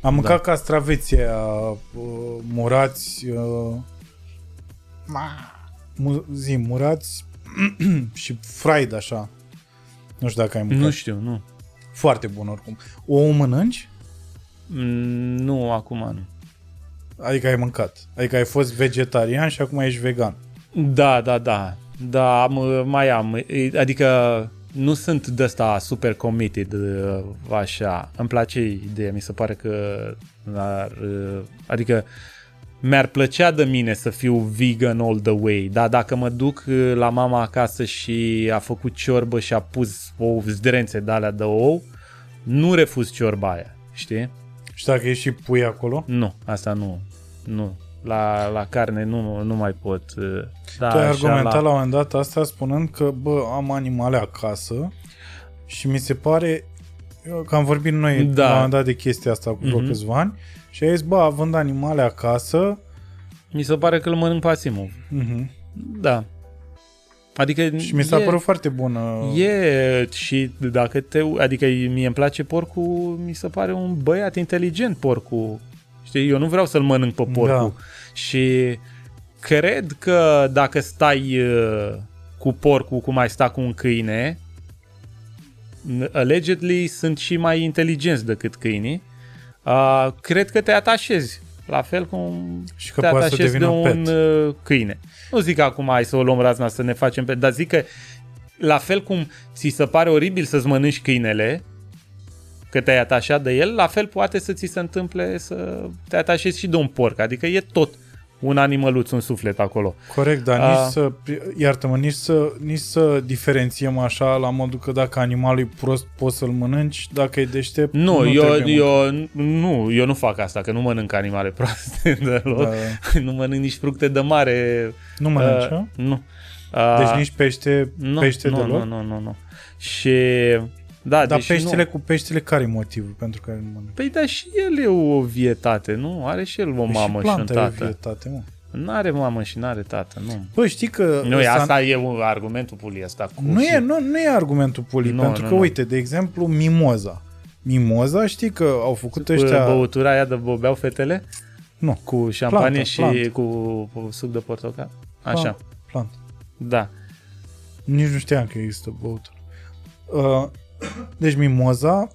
Am mâncat Da. castraveții aia, uh, murați, uh, mu- zi, murați [CLEARS THROAT] și fried așa. Nu știu dacă ai mâncat. Nu știu, nu. Foarte bun oricum. O mănânci? Mm, Nu, acum nu. Adică ai mâncat. Adică ai fost vegetarian și acum ești vegan. Da, da, da. Da, am, mai am. E, Adică nu sunt de ăsta super committed uh, așa. Îmi place ideea, mi se pare că ar, uh, adică mi-ar plăcea de mine să fiu vegan all the way, dar dacă mă duc uh, la mama acasă și a făcut ciorbă și a pus o zdrențe de alea de ou, nu refuz ciorba aia, știi? Și dacă e și pui acolo? Nu, asta nu. Nu. La, la carne nu, nu mai pot. uh, Da, tu ai așa, argumentat la... la... la un moment dat asta spunând că, bă, am animale acasă și mi se pare că am vorbit noi Da. la un moment dat de chestia asta cu vreo Mhm. câțiva ani și ai zis, bă, având animale acasă, Mi se pare că îl mănânc pe Asimov. uh-huh. Da. Adică și mi s-a e, părut foarte bună. E și dacă te... Adică mie îmi place porcul, mi se pare un băiat inteligent porcul. Știi, eu nu vreau să-l mănânc pe porcul. Da. Și cred că dacă stai uh, cu porcul cum ai sta cu un câine, allegedly sunt și mai inteligenți decât câinii, uh, cred că te atașezi. La fel cum Și că te poate să atașezi de devină un pet. uh, câine. Nu zic acum hai să o luăm razna să ne facem pe, dar zic că la fel cum ți se pare oribil să-ți mănânci câinele, că te-ai atașat de el, la fel poate să ți se întâmple să te atașezi și de un porc. Adică e tot un animăluț, un suflet acolo. Corect, dar A- nici să, iartă-mă, nici să, nici să diferențiem așa la modul că dacă animalul e prost poți să-l mănânci, dacă e deștept Nu, nu eu, trebuie eu, nu, eu nu fac asta, că nu mănânc animale [LAUGHS] proaste deloc. Da. Nu mănânc nici fructe de mare. Nu mănânci, uh, uh, Nu. Uh, Deci nici pește, nu, pește nu, deloc? nu, nu, nu, nu. Și da, Dar deci peștele nu. cu peștele care e motivul pentru care nu mănânci? Păi da, și el e o vietate, nu? Are și el o Păi mamă și și, un planta e tată. vietate, mă. N-are mamă și n-are tată, nu. Bă, știi că... Nu, e, s-a- asta e un argumentul pulii ăsta. Cu Nu și- e, nu, nu e argumentul pulii, Nu, pentru nu, că, nu. uite, de exemplu, mimoza. Mimoza, știi că au făcut ăștia... Băutura aia de bobeau fetele? Nu, Cu șampanie Plantă, și plantă. cu, cu suc de portocal? Așa, Plant, plant. da. Nici nu știam că există băutură. Uh, deci mimoza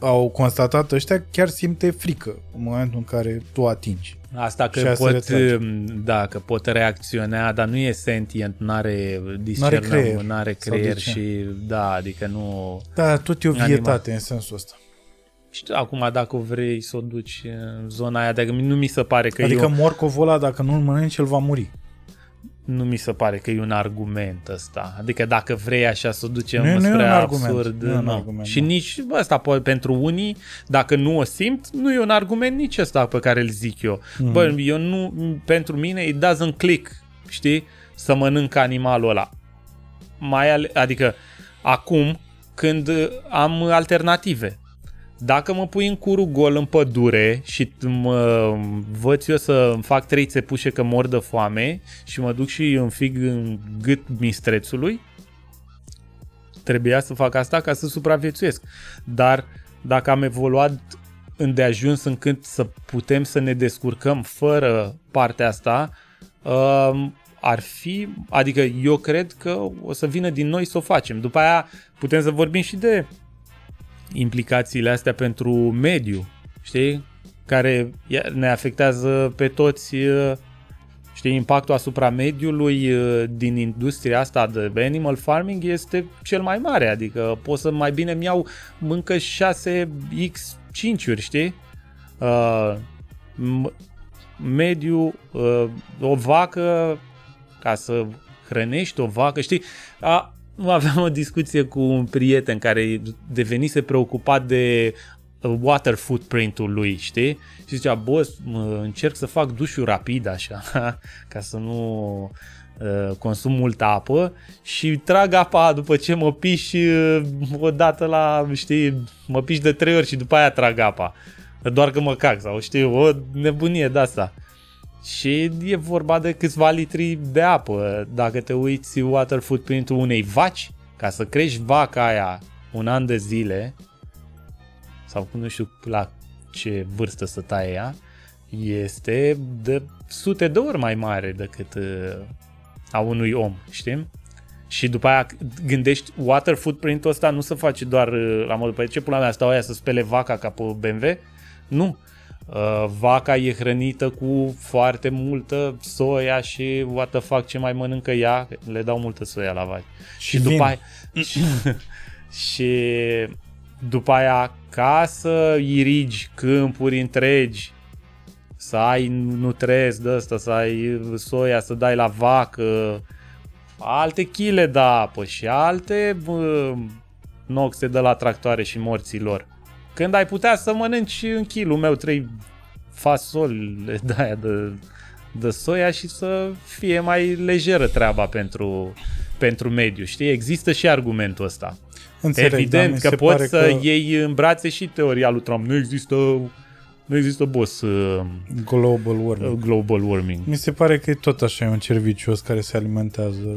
au constatat ăștia, chiar simte frică în momentul în care tu atingi. Asta că Și asta pot, retrage. da, că pot reacționa, dar nu e sentient, n-are N-are discernământ, creier. n-are Sau de creier ce? și da, adică nu... Da, tot e o Animal. vietate în sensul ăsta. Știu, acum dacă vrei să o duci în zona aia, dacă nu mi se pare că Adică e, morcovul ăla, dacă nu-l mănânci, el va muri. Nu mi se pare că e un argument ăsta. Adică dacă vrei așa să o ducem Nu e- nu e spre un argument. absurd, Nu e un nu. argument, și nu. nici ăsta poate pentru unii, dacă nu o simt, nu e un argument nici ăsta pe care îl zic eu. Mhm. Mm. Bă, eu nu, pentru mine it doesn't click, știi, să mănânc animalul ăla. Mai ale, adică acum când uh, am alternative. Dacă mă pui în curul gol în pădure și mă văd eu să îmi fac trei țepușe că mor de foame și mă duc și înfig în gât mistrețului, trebuia să fac asta ca să supraviețuiesc. Dar dacă am evoluat îndeajuns încât să putem să ne descurcăm fără partea asta, um, ar fi, adică eu cred că o să vină din noi să o facem. După aia putem să vorbim și de implicațiile astea pentru mediu, știi? Care ia- ne afectează pe toți, uh, știi, impactul asupra mediului uh, din industria asta de animal farming este cel mai mare, adică pot să mai bine mi iau mâncă 6x5-uri, știi? Uh, m- mediu, uh, o vacă, ca să hrănești o vacă, știi? A, aveam o discuție cu un prieten care devenise preocupat de uh, water footprint-ul lui, știi? Și zicea, boss, mă, încerc să fac dușul rapid așa, [LAUGHS] ca să nu uh, consum multă apă și trag apa după ce mă piși uh, odată la, știi, mă piși de trei ori și după aia trag apa. Doar că mă cac sau știi, o nebunie de asta. Și e vorba de câțiva litri de apă. Dacă te uiți water footprint-ul unei vaci, ca să crești vaca aia un an de zile, sau nu știu la ce vârstă să taie ea, este de sute de ori mai mare decât uh, a unui om, știm? Și după aia gândești, water footprint-ul ăsta nu se face doar uh, la modul, pe ce pula mea stau aia să spele vaca ca pe BMW? Nu. Uh, vaca e hrănită cu foarte multă soia și what the fuck ce mai mănâncă ea, le dau multă soia la vaci. Și, Și după vin. aia, și, [LAUGHS] și după aia ca să irigi câmpuri întregi, să ai nutrezi de asta, să ai soia, să dai la vacă, alte chile de apă și alte bă, noxe de la tractoare și morții lor. Când ai putea să mănânci în kilul meu trei fasole de aia de, de soia și să fie mai lejeră treaba pentru, pentru mediu, știi? Există și argumentul ăsta. Înțeleg, dar Evident mi că se poți pare să că iei în brațe și teoria lui Trump. Nu există, nu există boss uh, global warming. global warming. Mi se pare că e tot așa e un cer vicios care se alimentează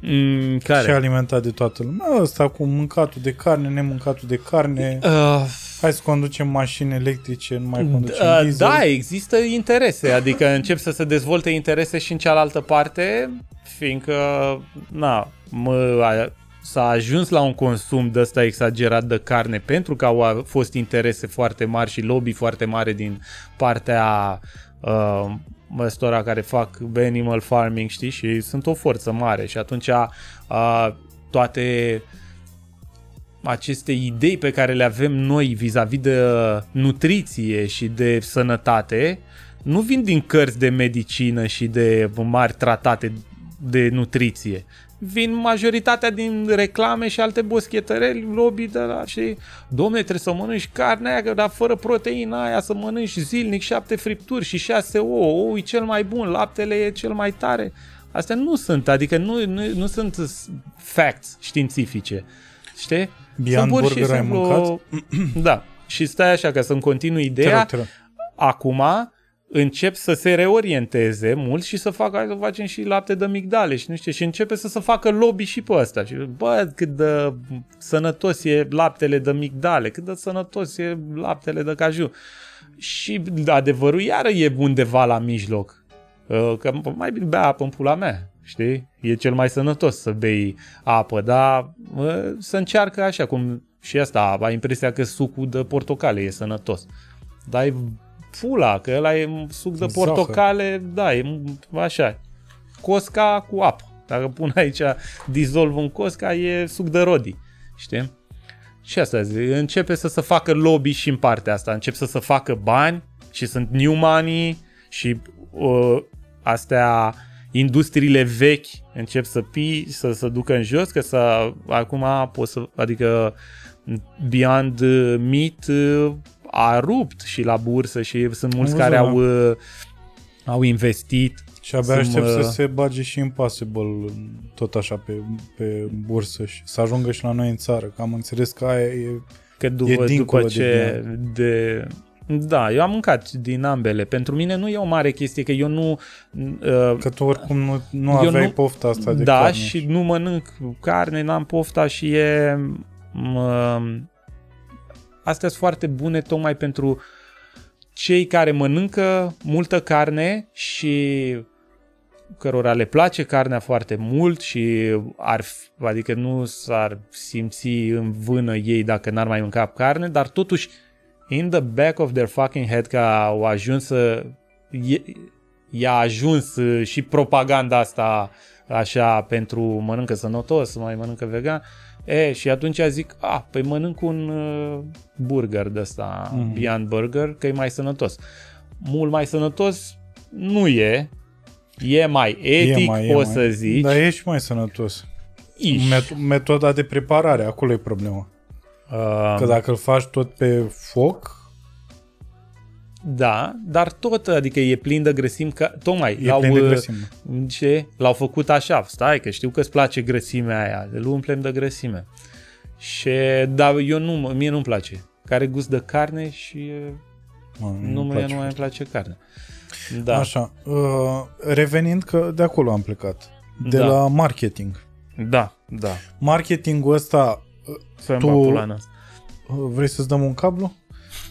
Mm, care? și alimentat de toată lumea. Ăsta cu mâncatul de carne, nemâncatul de carne. Uh, Hai să conducem mașini electrice, nu mai conducem Uh, diesel. da, există interese, adică încep să se dezvolte interese și în cealaltă parte, fiindcă na, mă, a, s-a ajuns la un consum de ăsta exagerat de carne pentru că au a- fost interese foarte mari și lobby foarte mare din partea uh, ăstora care fac animal farming, știi, și sunt o forță mare și atunci uh, toate aceste idei pe care le avem noi vis-a-vis de uh, nutriție și de sănătate nu vin din cărți de medicină și de mari tratate de nutriție. Vin majoritatea din reclame și alte boschetăreli, lobby de la și domne, trebuie să mănânci carnea aia, că dar fără proteina aia să mănânci zilnic șapte fripturi și șase ouă, ou e cel mai bun, laptele e cel mai tare. Astea nu sunt, adică nu, nu, nu sunt facts științifice. Știi? Beyond Sunt pur și Burger ai simplu- mâncat? [CLEARS THROAT] Da. Și stai așa ca să-mi continui Te ideea. rog, te rog. Acum încep să se reorienteze mult și să facă, hai să facem și lapte de migdale și nu știu, și începe să se facă lobby și pe ăsta. Și bă, cât de sănătos e laptele de migdale, cât de sănătos e laptele de caju. Și adevărul iară e undeva la mijloc. Uh, Că mai bine bea apă în pula mea, știi? E cel mai sănătos să bei apă, dar uh, să încearcă așa cum Și asta, ai impresia că sucul de portocale e sănătos. Dar e fula, că ăla e suc de Zahăr. portocale, da, e așa. Cosca cu apă. Dacă pun aici dizolv în cosca, e suc de rodi. Știi? Și asta zic, începe să se facă lobby și în partea asta. Încep să se facă bani și sunt new money și uh, astea industriile vechi încep să pi, să se ducă în jos, că să, acum poți să, adică Beyond Meat uh, a rupt și la bursă și sunt mulți Am care văzut, au, uh, au investit. Și abia Să aștept mă- să se bage și Impossible tot așa pe, pe bursă și să ajungă și la noi în țară. Că am înțeles că aia e... Că după, E dincolo după de ce de, Da, eu am mâncat din ambele. Pentru mine nu e o mare chestie, că eu nu... Uh, Că tu oricum nu, nu Eu aveai nu- pofta asta de da, carne. și nu mănânc carne, n-am pofta și e... Mă, astea sunt foarte bune tocmai pentru cei care mănâncă multă carne și cărora le place carnea foarte mult și ar, fi- adică nu s-ar simți în vână ei dacă n-ar mai mânca carne, dar totuși in the back of their fucking head că au ajuns să e- i-a ajuns uh, și propaganda asta așa pentru mănâncă sănătos, mai mănâncă vegan. E, și atunci zic, a, păi mănânc un uh, burger de ăsta, Mhm. mm-hmm. Beyond Burger, că e mai sănătos. Mult mai sănătos nu e, e mai etic, E mai, e poți mai. să zici. Dar e și mai sănătos. Iși. Met- metoda de preparare, acolo e problema. Uh, Că dacă îl faci tot pe foc, Da, dar tot, adică e plin de grăsimi, că tocmai e plin de uh, grăsime. ce? L-au făcut așa, stai că știu că îți place grăsimea aia, îl umplem de grăsime. Și, dar eu nu, mie nu-mi place. Care gust de carne și uh, Mă, nu, îmi mie place nu mai foarte. place carne. Da, Așa, uh, revenind că de acolo am plecat. De Da. la marketing. da, da. Marketingul ăsta, Să-mi Tu- bag pula în asta. uh, vrei să-ți dăm un cablu?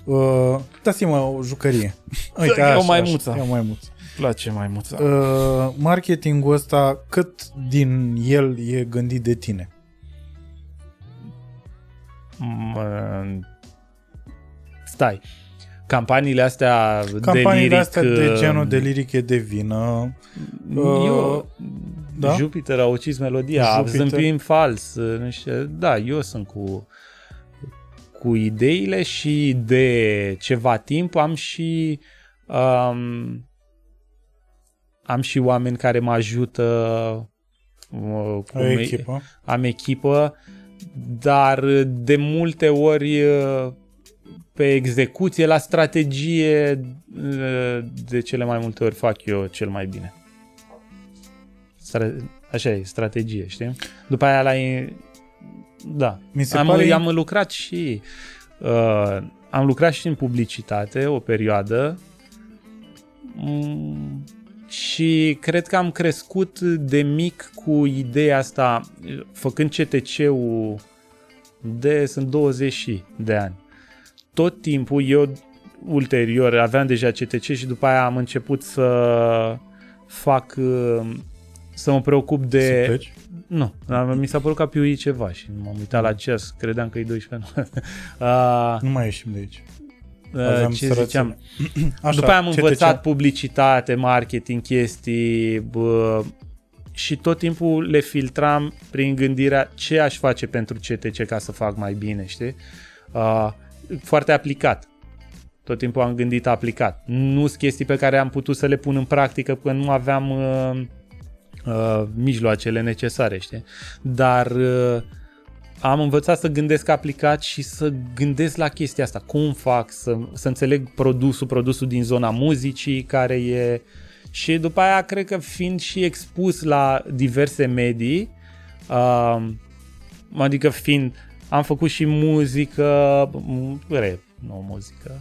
Uh, dați-mă o jucărie. [LAUGHS] Uite, Ia o așa, maimuță. Așa, ia o maimuță. place mai mult. Uh, marketingul ăsta, cât din el e gândit de tine? Mă, stai. Campaniile astea Campaniile de liric, astea de uh, genul de liric e de vină. Eu, da? da? Jupiter a ucis melodia, Jupiter. zâmbim fals, nu știu, da, eu sunt cu cu ideile și de ceva timp am și um, am și oameni care mă ajută uh, cu Ai me- echipă. am echipă, dar de multe ori uh, pe execuție, la strategie, uh, de cele mai multe ori fac eu cel mai bine. Stra- Așa e, strategie, știi? După aia la... Da. Mi se am, pare- am lucrat și... Uh, am lucrat și în publicitate o perioadă Mm, și cred că am crescut de mic cu ideea asta, făcând CTC-ul de, sunt 20 și de ani. Tot timpul eu ulterior aveam deja CTC și după aia am început să fac uh, să mă preocup Să de... pleci? Nu, dar mi s-a părut că a piuit ceva și m-am uitat la ceas, credeam că e 12 nu. [LAUGHS] uh, Nu mai ieșim de aici. uh, Aveam ce sărățenie. ziceam? [CLEARS THROAT] Așa, După aia am CTC. învățat publicitate, marketing, chestii bă, și tot timpul le filtram prin gândirea ce aș face pentru CTC ca să fac mai bine, știi? Uh, foarte aplicat. Tot timpul am gândit aplicat. Nu sunt chestii pe care am putut să le pun în practică până nu aveam uh, uh, mijloacele necesare, știi? Dar uh, am învățat să gândesc aplicat și să gândesc la chestia asta. Cum fac să, să înțeleg produsul, produsul din zona muzicii care e... Și după aia cred că fiind și expus la diverse medii, uh, adică fiind, am făcut și muzică, m- rap, nu muzică.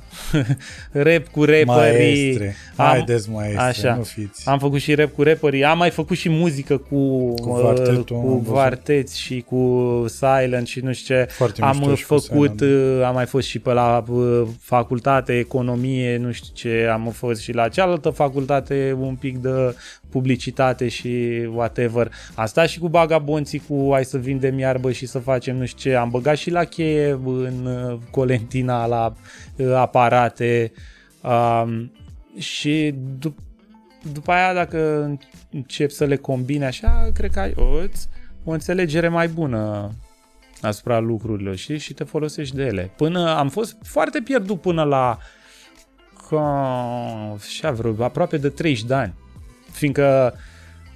[LAUGHS] rap cu rapperii. Maestre. Am- Haideți, maestre, Așa. nu fiți. Am făcut și rap cu rapperii, am mai făcut și muzică cu, Cu uh, quartetul, am cu văzut. quarteți și cu silent și nu știu ce. Foarte am mișto și cu făcut, Silent. uh, am mai fost și pe la uh, facultate, economie, nu știu ce, am fost și la cealaltă facultate un pic de publicitate și whatever. Am stat și cu bagabonții cu hai să vindem iarbă și să facem nu știu ce. Am băgat și la cheie în uh, Colentina la uh, aparate um, și dup- după aia dacă încep să le combine așa, cred că ai o, o înțelegere mai bună asupra lucrurilor știi? și te folosești de ele. Până am fost foarte pierdut până la ca, așa, vreo, aproape de 30 de ani. Fiindcă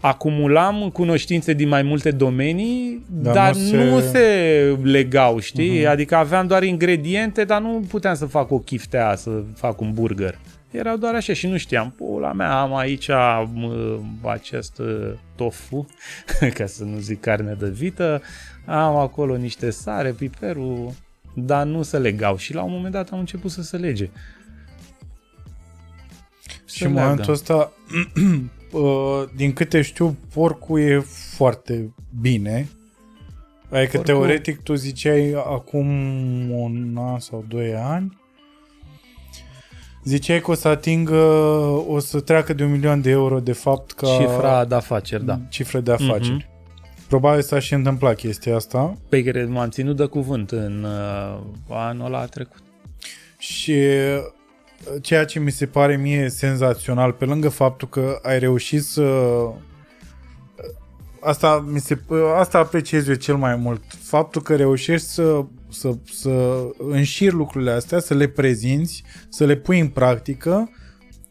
acumulam cunoștințe din mai multe domenii, Dar dar, nu nu, se- se... nu se legau, știi? Uh-huh. Adică aveam doar ingrediente, dar nu puteam să fac o chiftea, să fac un burger. Erau doar așa și nu știam, pula mea, am aici m, acest uh, tofu, [LAUGHS] ca să nu zic carne de vită, am acolo niște sare, piperul, dar nu se legau și la un moment dat am început să se lege. Și în momentul ăsta, uh, [CLEARS THROAT] din câte știu, porcul e foarte bine. Adică Porcul- teoretic tu ziceai acum un an sau doi ani Ziceai că o să atingă, o să treacă de un milion de euro de fapt ca Cifra de afaceri, da. cifră de afaceri. Probabil s-a și întâmplat chestia asta Pe care m-am ținut de cuvânt în uh, anul ăla trecut. și uh, ceea ce mi se pare mie senzațional, pe lângă faptul că ai reușit să uh, asta, mi se, asta apreciez eu cel mai mult. Faptul că reușești să, să, să înșiri lucrurile astea, să le prezinți, să le pui în practică,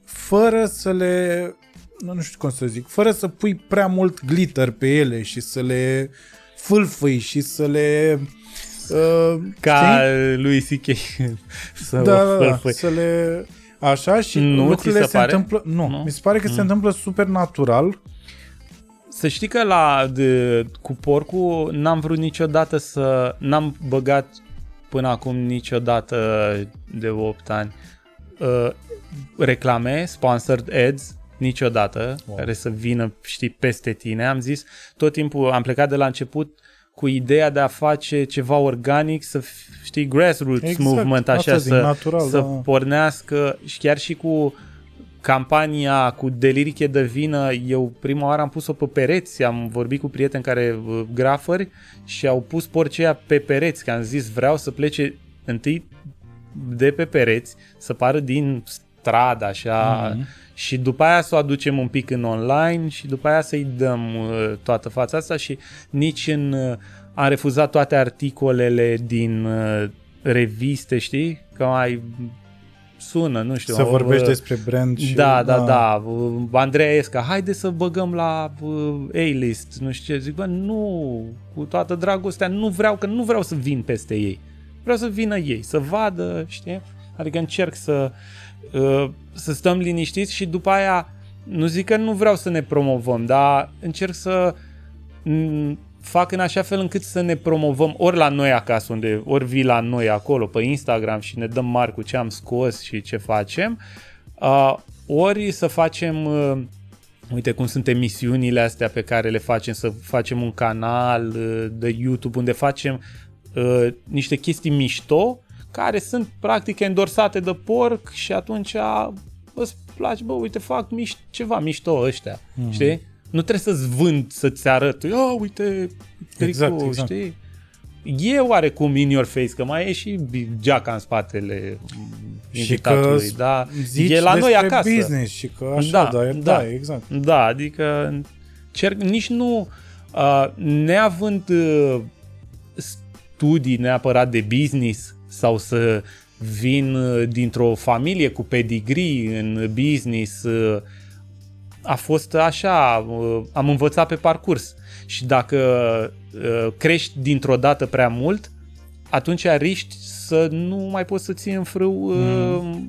fără să le, nu, nu știu cum să zic, fără să pui prea mult glitter pe ele și să le fâlfâi și să le... Uh, Ca știi? lui C.K. [LAUGHS] să da, o da, da, fâlfâi. să le... Așa și Nu, ți lucrurile se se, pare? întâmplă... Nu, Nu? mi se pare că se întâmplă super natural. Să știi că la de, cu porcul n-am vrut niciodată să... N-am băgat până acum niciodată de 8 ani uh, reclame, sponsored ads, niciodată, Wow. wow. care să vină, știi, peste tine. Am zis, tot timpul am plecat de la început cu ideea de a face ceva organic, să f- știi, grassroots Exact, movement, asta așa, zic, să, natural, să da. pornească și chiar și cu campania cu deliriche de vină, eu prima oară am pus-o pe pereți, am vorbit cu prieteni care uh, grafări și au pus porceia pe pereți, că am zis vreau să plece întâi de pe pereți, să pară din stradă așa Mhm. Și după aia să o aducem un pic în online și după aia să-i dăm uh, toată fața asta și nici în uh, am refuzat toate articolele din uh, reviste, știi? Că mai sună, nu știu. Să au, vorbești uh, despre brand și... da, da, da. Uh, Andreea Esca, haide să băgăm la uh, A-list, nu știu ce. Zic, bă, nu, cu toată dragostea, nu vreau, că nu vreau să vin peste ei. Vreau să vină ei, să vadă, știi? Adică încerc să, uh, să stăm liniștiți și după aia, nu zic că nu vreau să ne promovăm, dar încerc să m, fac în așa fel încât să ne promovăm ori la noi acasă, unde, ori vii la noi acolo pe Instagram și ne dăm mari cu ce am scos și ce facem, uh, ori să facem, uh, uite cum sunt emisiunile astea pe care le facem, să facem un canal uh, de YouTube unde facem uh, niște chestii mișto care sunt practic endorsate de porc și atunci îți place, bă, uite, fac miș- ceva mișto ăștia, mm. știi? Nu trebuie să-ți vând, să-ți arăt, ia uite, tricou, Exact, exact. știi? E oarecum in your face, că mai e și geaca în spatele Și invitatului, că da? zici e la noi despre acasă. business și că așa, Da, da, da, da. da, exact. Da, adică cer, nici nu uh, neavând uh, studii neapărat de business sau să vin uh, dintr-o familie cu pedigree în business, uh, a fost așa, uh, am învățat pe parcurs. Și dacă uh, crești dintr-o dată prea mult, atunci riști să nu mai poți să ții în frâu uh,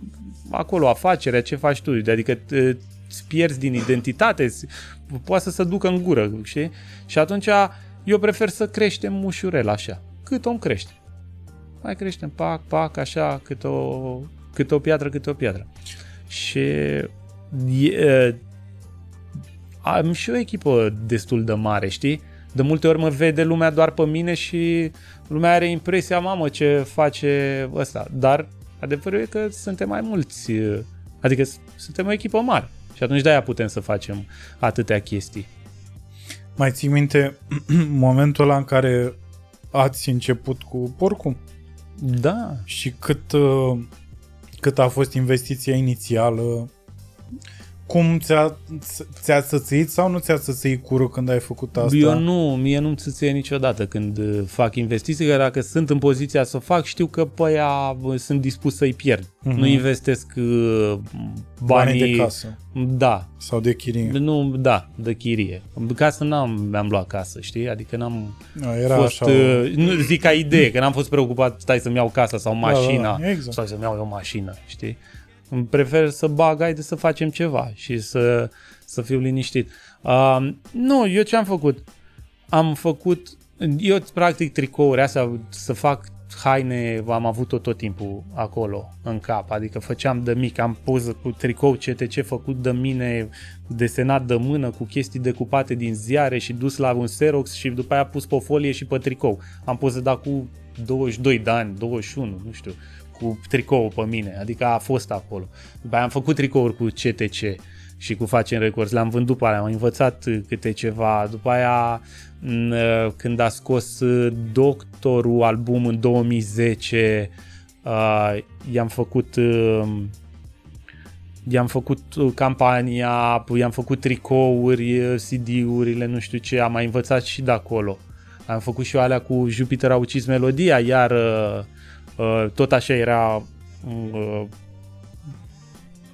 acolo afacerea, ce faci tu. Adică te- îți pierzi din identitate, îți- poate să se ducă în gură, știi? Și atunci eu prefer să creștem ușurel așa, cât om crește. Mai creștem, pac, pac, așa, cât o, cât o piatră, cât o piatră. Și e, am și o echipă destul de mare, știi? De multe ori mă vede lumea doar pe mine și lumea are impresia, mamă, ce face ăsta. Dar adevărul e că suntem mai mulți, adică suntem o echipă mare. Și atunci de-aia putem să facem atâtea chestii. Mai ții minte [CLEARS THROAT] momentul ăla în care ați început cu porcul? Da. Și cât, uh, cât a fost investiția inițială? Cum ți-a, ți-a țățăit sau nu ți-a țățăit curul când ai făcut asta? Eu nu, mie nu-mi țățăie niciodată când uh, fac investiții, că dacă sunt în poziția să fac, știu că pe aia sunt dispus să-i pierd. Uh-huh. Nu investesc uh, banii... Banii de casă. Da. Sau de chirie. Nu, da, de chirie. Casă n-am, mi-am luat casă, știi? Adică n-am no, era fost, așa... uh, nu zic ca idee, că n-am fost preocupat, stai să-mi iau casa sau mașina, Da, da, exact. stai să-mi iau eu mașină, știi? Îmi prefer să bag, haide să facem ceva și să, să fiu liniștit. Uh, nu, eu ce am făcut? Am făcut, eu practic tricouri astea, să fac haine, am avut-o tot timpul acolo, în cap, adică făceam de mic, am poză cu tricou CTC făcut de mine, desenat de mână, cu chestii decupate din ziare și dus la un Xerox și după aia pus pe o folie și pe tricou. Am poză de cu 22 de ani, 21, nu știu, cu tricou pe mine, adică a fost acolo. După aia am făcut tricouri cu CTC și cu Facem Records, le-am vândut pe alea, am învățat câte ceva. După aia, n- când a scos uh, Doctorul album în 2010, uh, i-am făcut uh, i-am făcut uh, campania, i-am făcut tricouri, uh, CD-urile, nu știu ce, am mai învățat și de acolo. Am făcut și eu alea cu Jupiter a ucis melodia, iar uh, uh, tot așa era uh,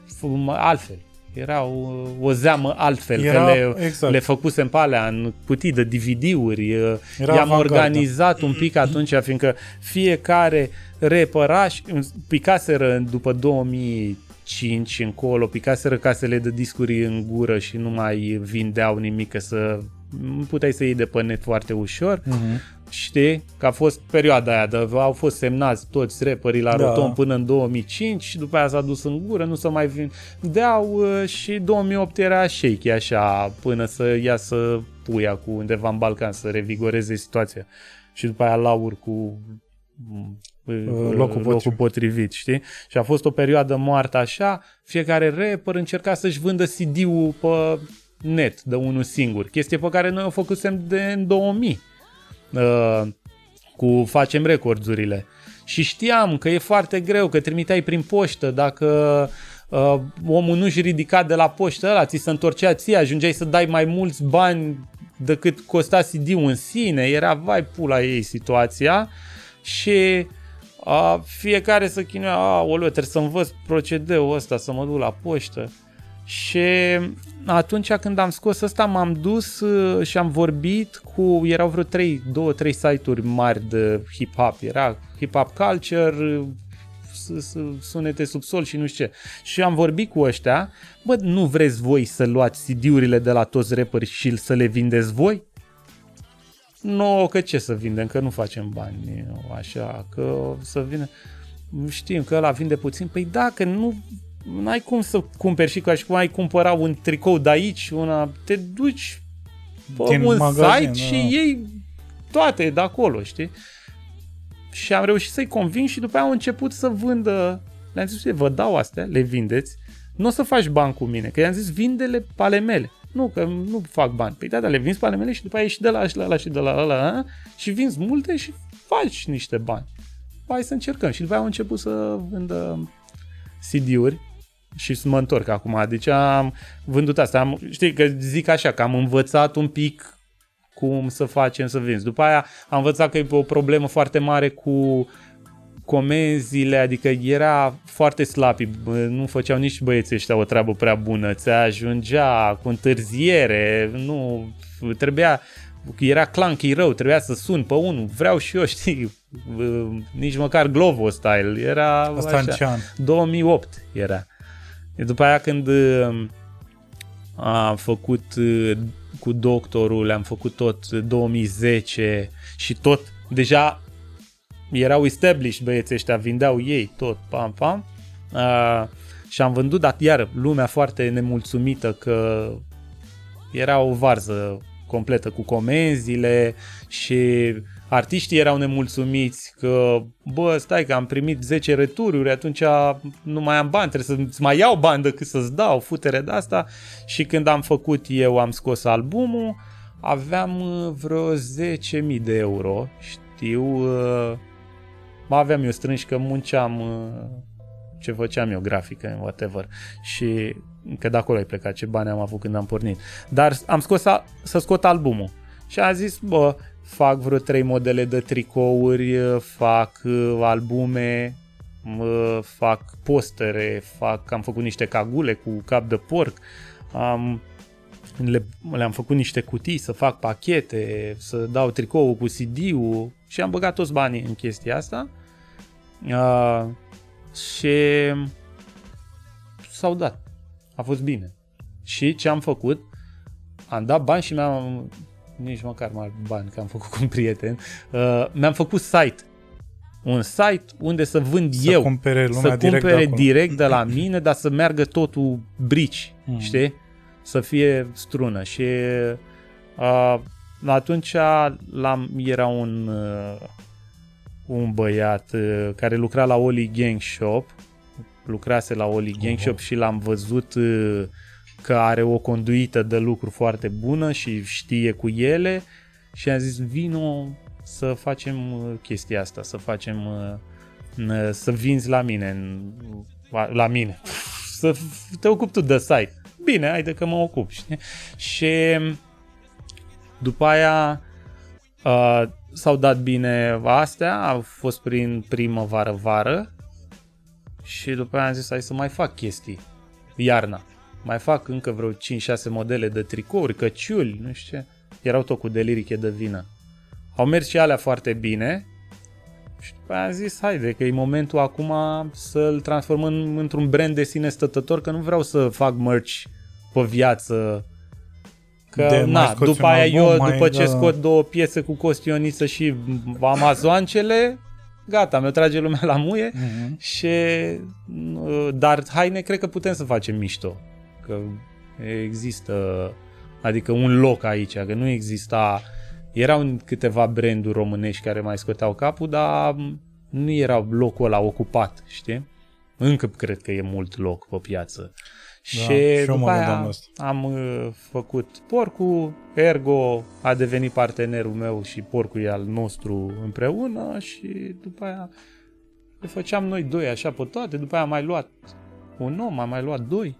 f- altfel. Era o, o zeamă altfel, Era- că le, exact. le făcusem pe alea în cutii de DVD-uri. uh, Era I-am avantgardă. organizat un pic atunci, fiindcă fiecare repăraș și picaseră după 2005 încolo, picaseră casele de discuri în gură și nu mai vindeau nimic, că să nu puteai să iei de pe net foarte ușor. Mhm. Știi? Că a fost perioada aia, de, au fost semnați toți rapperii la Da. roton până în 2005 și după aia s-a dus în gură, nu să mai vindeau uh, și 2008 era shaky așa până să iasă puia cu undeva în Balcan să revigoreze situația și după aia laur cu mm, locul locul potrivit. potrivit, știi? Și a fost o perioadă moartă așa, fiecare rapper încerca să-și vândă CD-ul pe net de unul singur, chestie pe care noi o făcusem de în 2000 uh, cu Facem Recordurile. Și știam că e foarte greu, că trimiteai prin poștă, dacă uh, omul nu-și ridica de la poștă ăla, ți se întorcea ție, ajungeai să dai mai mulți bani decât costa CD-ul în sine, era vai pula ei situația și uh, fiecare să chinuia, a, oleu, trebuie să învăț procedeul ăsta, să mă duc la poștă. Și atunci când am scos ăsta m-am dus uh, și am vorbit cu, erau vreo 3, 2-3 site-uri mari de hip-hop, era hip-hop culture, uh, s- s- sunete sub sol și nu știu ce. Și am vorbit cu ăștia, bă, nu vreți voi să luați CD-urile de la toți rapperi și să le vindeți voi? Nu, că ce să vindem, că nu facem bani așa, că să vină... Știm că ăla vinde puțin. Păi da, că nu n-ai cum să cumperi și ca și cum ai cumpăra un tricou de aici, una, te duci pe Din un magazin, site da. și iei toate de acolo, știi? Și am reușit să-i conving și după aia au început să vândă. Le-am zis, "Uite, vă dau astea, le vindeți, nu o să faci bani cu mine, că i-am zis, vinde-le pe ale mele. Nu, că nu fac bani. Păi da, dar le vinzi pe ale mele și după aia ieși de la și la, la și de la la, la, la și vinzi multe și faci niște bani. Hai să încercăm. Și după aia au început să vândă CD-uri și să mă întorc acum. Deci am vândut asta. Am, știi că zic așa, că am învățat un pic cum să facem să vinzi. După aia am învățat că e o problemă foarte mare cu comenzile, adică era foarte slapi, bă, nu făceau nici băieții ăștia o treabă prea bună, ți ajungea cu întârziere, nu, trebuia, era clunky rău, trebuia să sun pe unul, vreau și eu, știi, bă, nici măcar Glovo style, era Asta în așa. ce an? 2008 era. După aia când uh, a făcut uh, cu doctorul, le-am făcut tot 2010 și tot deja erau established băieții ăștia, vindeau ei tot, pam, pam. Uh, și am vândut, dar iar lumea foarte nemulțumită că era o varză completă cu comenzile și artiștii erau nemulțumiți că, bă, stai că am primit 10 retururi, atunci nu mai am bani, trebuie să mai iau bani decât să-ți dau, futere de asta. Și când am făcut eu, am scos albumul, aveam uh, vreo 10.000 de euro, știu, uh, mă aveam eu strânși că munceam uh, ce făceam eu, grafică, whatever. Și că de acolo ai plecat, ce bani am avut când am pornit. Dar am scos a, să scot albumul. Și am zis, bă, fac vreo trei modele de tricouri, fac uh, albume, fac postere, fac, am făcut niște cagule cu cap de porc, am, le, le-am făcut niște cutii să fac pachete, să dau tricou cu CD-ul și am băgat toți banii în chestia asta. Uh, și s-au dat. A fost bine. Și ce am făcut? Am dat bani și mi-am nici măcar mai bani, că am făcut cu un prieten, uh, mi-am făcut site. Un site unde să vând să eu, cumpere lumea să direct cumpere de, direct de la mine, dar să meargă totul brici, Mm. știi? Să fie strună. Și uh, atunci l-am, era un, uh, un băiat uh, care lucra la Oli Gang Shop, lucrase la Oli Gang Oho. Shop și l-am văzut uh, că are o conduită de lucru foarte bună și știe cu ele și am zis vino să facem uh, chestia asta, să facem uh, n- să vinzi la mine în- la mine. [LAUGHS] Să f- te ocupi tu de site. Bine, haide că mă ocup. Știi? [LAUGHS] și după aia uh, s-au dat bine astea au fost prin primăvară-vară și după aia am zis hai să mai fac chestii iarna mai fac încă vreo 5-6 modele de tricouri, căciuli, nu știu ce. Erau tot cu deliriche de vină. Au mers și alea foarte bine și după aia am zis, haide, că e momentul acum să-l transformăm într-un brand de sine stătător, că nu vreau să fac merch pe viață. Că, De mai na, scoți după un aia album, eu, mai, după ce da. scot două piese cu costioniță și amazoancele, gata, mi-o trage lumea la muie. Mhm. Și, uh, dar haine cred că putem să facem mișto. Că există, adică un loc aici, că nu exista, erau câteva branduri românești care mai scoteau capul, dar nu era locul ăla ocupat, știi? Încă cred că e mult loc pe piață. și, Da, și eu mă după gândeam aia la asta. am uh, făcut porcul, ergo a devenit partenerul meu și porcul e al nostru împreună și după aia le făceam noi doi așa pe toate, după aia am mai luat un om, am mai luat doi.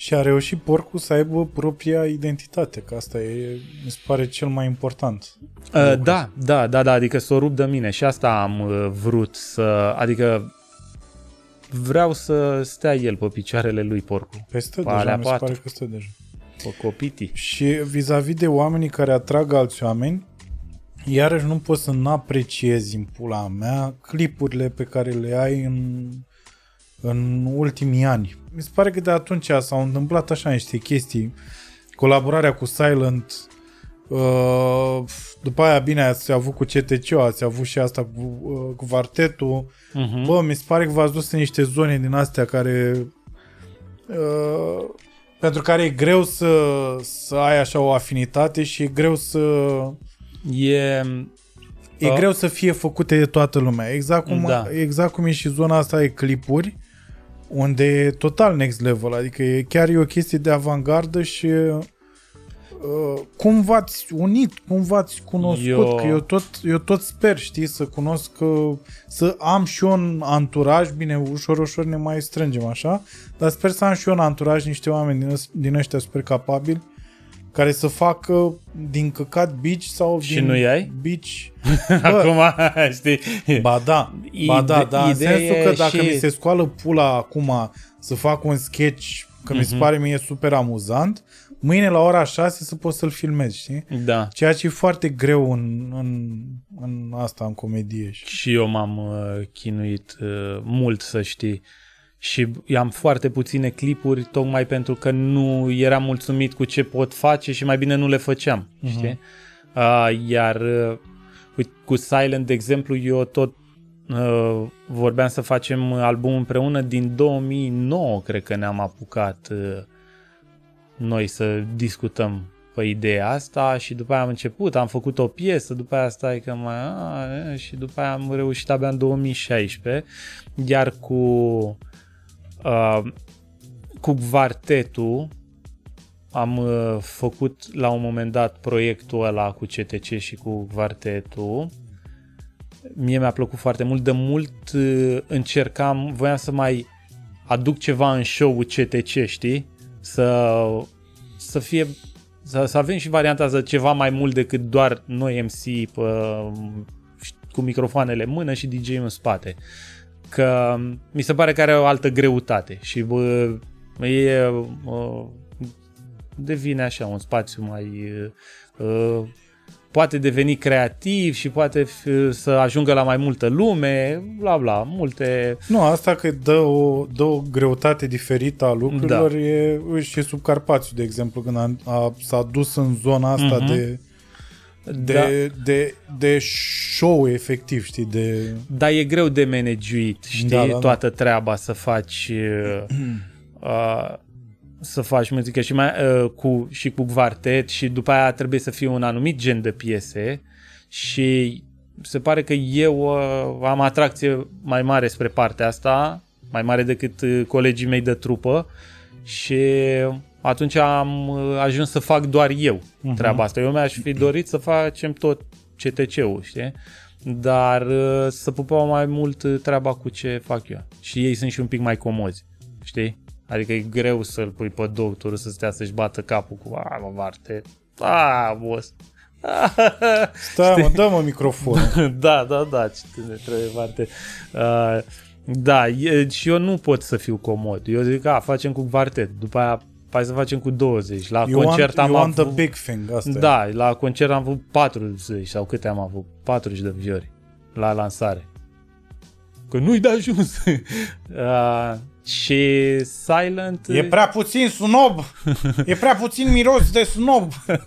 Și a reușit porcul să aibă propria identitate, că asta e, mi se pare cel mai important. Uh, da, da, da, da, adică să o rup de mine și asta am uh, vrut să, adică vreau să stea el pe picioarele lui porcul, Păi stă Pe deja, alea mi se patru. pare că stă deja. pe copiti. Și vis-a-vis de oamenii care atrag alți oameni, iarăși nu poți să n-apreciezi în pula mea clipurile pe care le ai în, în ultimii ani. Mi se pare că de atunci s-au întâmplat așa niște chestii. Colaborarea cu Silent, uh, după aia, bine, ați avut cu CTC, ați avut și asta cu, uh, cu Vartetul. Uh-huh. Bă, mi se pare că v-ați dus în niște zone din astea care... Uh, pentru care e greu să, să ai așa o afinitate și e greu să... E, E Uh. greu să fie făcute de toată lumea. Exact cum, Da. exact cum e și zona asta de clipuri, unde e total next level. Adică e, chiar e o chestie de avangardă și uh, cum v-ați unit, cum v-ați cunoscut, Eu- că eu tot, eu tot sper, știi, să cunosc, că, să am și eu un anturaj, bine, ușor, ușor ne mai strângem așa, dar sper să am și eu un anturaj, niște oameni din, ăs- din ăștia super capabili, care să facă din căcat bici sau Și din nu i-ai? bici [LAUGHS] acum, [LAUGHS] știi, Ba da, ba da, Ide- da, în ideea sensul că e dacă și- mi se scoală pula acum să fac un sketch, că mi se Mhm. pare mie super amuzant, mâine la ora 6 să pot să-l filmez, știi? da. Ceea ce e foarte greu în, în, în asta, în comedie. Și... Și eu m-am uh, chinuit uh, mult, să știi. Și am foarte puține clipuri tocmai pentru că nu eram mulțumit cu ce pot face și mai bine nu le făceam, Mhm. știi? Uh, iar uh, Uite, cu Silent, de exemplu, eu tot uh, vorbeam să facem album împreună din 2009, cred că ne-am apucat uh, noi să discutăm pe ideea asta și după aia am început, am făcut o piesă, după aia stai că mai... A, și după aia am reușit abia în 2016, iar cu uh, cu quartetul am uh, făcut la un moment dat proiectul ăla cu CTC și cu quartetul. Mie mi-a plăcut foarte mult. De mult uh, încercam, voiam să mai aduc ceva în show-ul CTC, știi? Să, să fie să, să avem și varianta asta ceva mai mult decât doar noi MC pe, cu microfoanele în mână și DJ în spate. Că mi se pare că are o altă greutate și bă, e, uh, devine așa un spațiu mai uh, poate deveni creativ și poate fi, să ajungă la mai multă lume, bla bla, multe... Nu, asta că dă o, dă o greutate diferită a lucrurilor da. e și sub Carpațiu, de exemplu, când a, a, s-a dus în zona asta uh-huh. de de, da. de, de show efectiv, știi, de... Da, e greu de managuit, știi, da, da, da. toată da. treaba să faci [CLEARS THROAT] uh, să faci muzică și, mai, uh, cu, și cu quartet și după aia trebuie să fie un anumit gen de piese și se pare că eu uh, am atracție mai mare spre partea asta, mai mare decât uh, colegii mei de trupă și atunci am uh, ajuns să fac doar eu uh-huh. treaba asta. Eu mi-aș fi dorit să facem tot CTC-ul, știi? Dar uh, să pupau mai mult uh, treaba cu ce fac eu. Și ei sunt și un pic mai comozi, știi? Adică e greu să-l pui pe doctor să stea să-și bată capul cu a, mă, varte. A, boss. [LAUGHS] Stai, mă, dă-mă microfon. [LAUGHS] da, da, da, ce trebuie varte. Uh, da, e, și eu nu pot să fiu comod. Eu zic, a, facem cu quartet, după aia hai să facem cu 20. La you concert want, am avut... the big thing, asta Da, e. la concert am avut 40 sau câte am avut? 40 de viori la lansare. Că nu-i de ajuns. uh, și Silent... E prea puțin snob! e prea puțin miros de snob! [LAUGHS]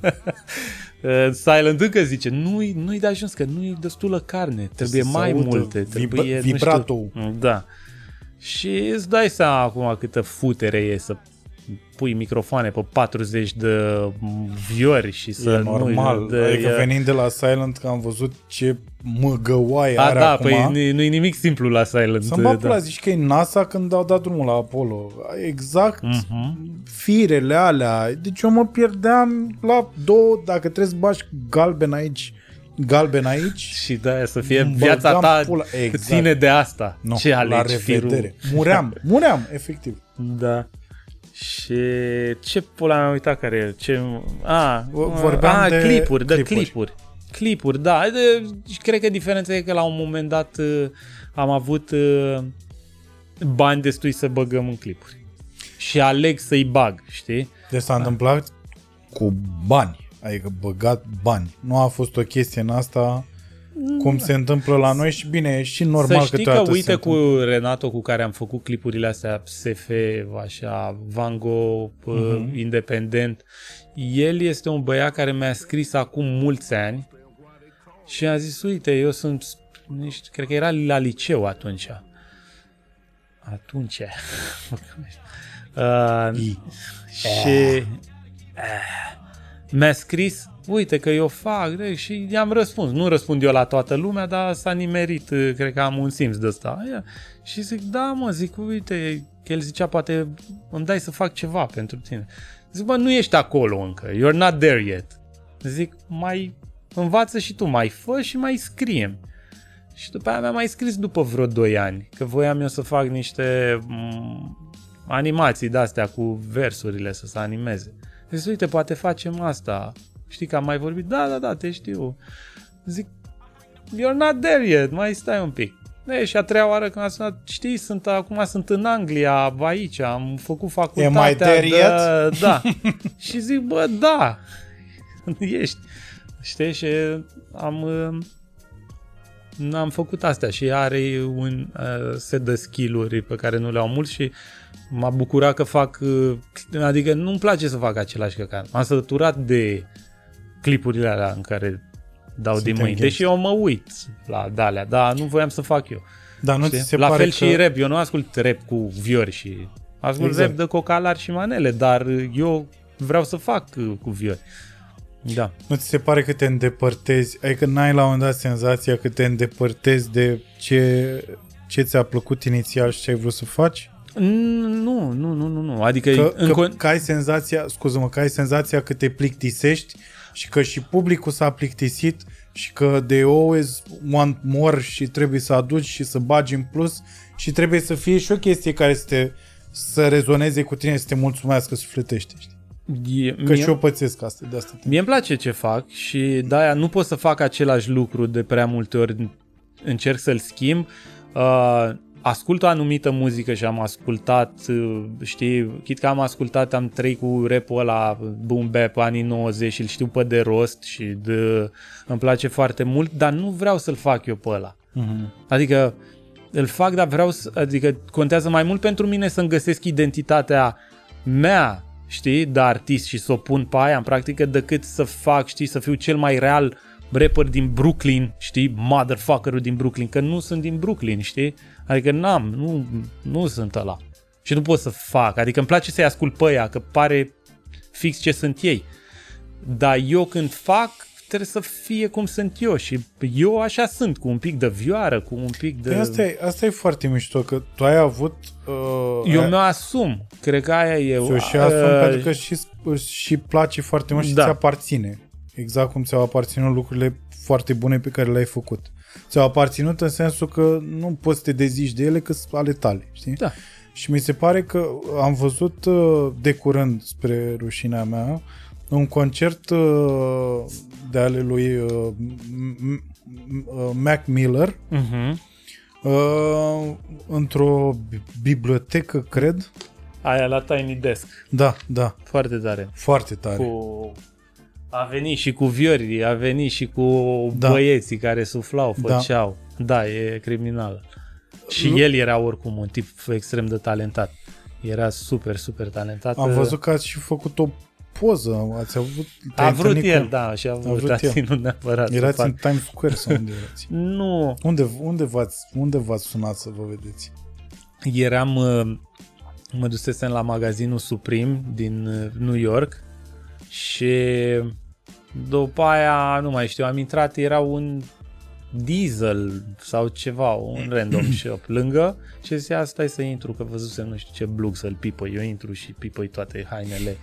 Uh, Silent încă zice, nu-i, nu-i de ajuns, că nu-i destulă carne, trebuie să mai multe. Trebuie, vibrato. Da. Și îți dai seama acum câtă futere e să pui microfoane pe 40 de viori și să e normal. Nu, de, adică e... venind de la Silent că am văzut ce măgăoaie A, are da, acum. păi nu e nimic simplu la Silent. Să-mi da. zici că e NASA când au dat drumul la Apollo. Exact uh-huh. firele alea. Deci eu mă pierdeam la două, dacă trebuie să bași galben aici, galben aici. [LAUGHS] Și da, să fie viața ta pula. Exact. ține de asta. No, Ce alegi la revedere. Firul? Muream, muream, efectiv. Da. Și ce pula am uitat care e? Ce... A, Vorbeam a, de clipuri, de clipuri. clipuri. Clipuri, da. De, cred că diferența e că la un moment dat uh, am avut uh, bani destui să băgăm în clipuri. Și aleg să-i bag, știi? Deci s-a da. întâmplat cu bani, adică băgat bani. Nu a fost o chestie în asta cum se întâmplă la noi și bine, e și normal Să știi că, că uite cu Renato cu care am făcut clipurile astea SF, așa, Van Gogh, uh-huh. independent, el este un băiat care mi-a scris acum mulți ani și a zis, uite, eu sunt, niște, cred că era la liceu atunci. Atunci. [LAUGHS] [LAUGHS] uh, și uh, mi-a scris uite că eu fac și i-am răspuns. Nu răspund eu la toată lumea, dar s-a nimerit, cred că am un simț de ăsta. Și zic, da mă, zic, uite, el zicea, poate îmi dai să fac ceva pentru tine. Zic, bă, nu ești acolo încă, you're not there yet. Zic, mai învață și tu, mai fă și mai scriem. Și după aia mi-a mai scris după vreo 2 ani, că voiam eu să fac niște m- animații de-astea cu versurile să se animeze. Zic, uite, poate facem asta. Știi că am mai vorbit? Da, da, da, te știu. Zic, you're not there yet, mai stai un pic. E, și a treia oară când a sunat, știi, sunt, acum sunt în Anglia, aici, am făcut facultatea. E mai there de, yet? Da. [LAUGHS] și zic, bă, da, [LAUGHS] ești. Știi, și am, am făcut astea și are un uh, set de skill-uri pe care nu le-au mulți și m-a bucurat că fac, uh, adică nu-mi place să fac același căcan. M-am săturat de clipurile alea în care dau Suntem din mâini. gangster. Deși eu mă uit la dalea, dar nu voiam să fac eu. Dar nu Știi? ți se la pare fel că... și rap. Eu nu ascult rap cu viori și ascult Exact. rap de cocalar și manele, dar eu vreau să fac uh, cu viori. Da. Nu ți se pare că te îndepărtezi, adică n-ai la un moment dat senzația că te îndepărtezi de ce, ce ți-a plăcut inițial și ce ai vrut să faci? Nu, nu, nu, nu, nu. Adică Că, în că, con- că ai senzația, scuză-mă, că ai senzația că te plictisești și că și publicul s-a plictisit și că they always want more și trebuie să aduci și să bagi în plus și trebuie să fie și o chestie care să, te, să rezoneze cu tine, să te mulțumească sufletește. Știi? e, Că mie, și eu pățesc asta, de asta. mie îmi place ce fac și de-aia nu pot să fac același lucru de prea multe ori. Încerc să-l schimb. Uh, ascult o anumită muzică și am ascultat, uh, știi, chit că am ascultat, am trăit cu rap-ul ăla, boom bap, anii 90 și îl știu pe de rost și de, îmi place foarte mult, dar nu vreau să-l fac eu pe ăla. Mm-hmm. Adică îl fac, dar vreau să, adică contează mai mult pentru mine să-mi găsesc identitatea mea, știi, de artist și să o pun pe aia în practică decât să fac, știi, să fiu cel mai real rapper din Brooklyn, știi, motherfucker-ul din Brooklyn, că nu sunt din Brooklyn, știi? Adică n-am, nu, nu sunt ăla. Și nu pot să fac, adică îmi place să-i ascult pe aia, că pare fix ce sunt ei. Dar eu când fac, trebuie să fie cum sunt eu și eu așa sunt, cu un pic de vioară, cu un pic de... Păi asta, e, asta e foarte mișto, că tu ai avut... Uh, Eu ai- mi-o asum. Cred că aia e... ți-o și uh, asum pentru că și, și place foarte mult și Da. ți aparține. Exact cum ți-au aparținut lucrurile foarte bune pe care le-ai făcut. Ți-au aparținut în sensul că nu poți să te dezici de ele că sunt ale tale, știi? Da. Și mi se pare că am văzut uh, de curând, spre rușinea mea, un concert uh, de ale lui uh, M- M- uh, Mac Miller Uh-huh. uh, într-o bi- bibliotecă, cred. Aia la Tiny Desk. Da, da, Foarte tare. foarte tare. Cu... A venit și cu viori, a venit și cu Da. băieții care suflau, Da. făceau. Da, e criminal. Și Nu- el era oricum un tip extrem de talentat. Era super, super talentat. Am văzut că ați și făcut o poză, ați avut... te-ai A vrut întâlnit el, cu- da, și a vrut, vrut a el. ținut neapărat să Erați fac. în Times Square sau unde erați? [LAUGHS] Nu, Unde, unde, v-ați, unde v-ați sunat să vă vedeți? eram, uh, mă dusesem la magazinul Supreme din uh, New York și după aia, nu mai știu, am intrat, era un diesel sau ceva, un random [COUGHS] shop lângă și zicea, stai să intru, că văzusem nu știu ce blug să-l pipăi. Eu intru și pipăi toate hainele.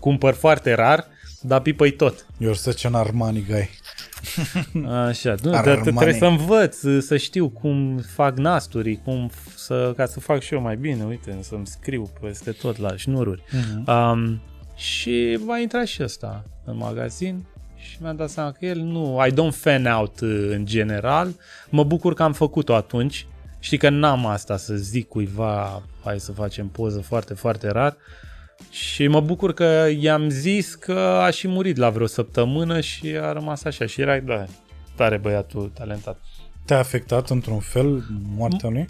Cumpăr foarte rar, dar pipăi tot. You're such an Armani guy. [LAUGHS] Așa, nu, dar Armani. trebuie să învăț, să știu cum fac nasturi, cum f- să, ca să fac și eu mai bine, uite, să-mi scriu peste tot la șnururi. Mhm. Um, și va intra și ăsta în magazin și mi-am dat seama că el nu, I don't fan out uh, în general, mă bucur că am făcut-o atunci, știi că n-am asta să zic cuiva, hai să facem poză foarte, foarte rar, și mă bucur că i-am zis că a și murit la vreo săptămână și a rămas așa și era, da, tare băiatul talentat. Te-a afectat într-un fel moartea lui?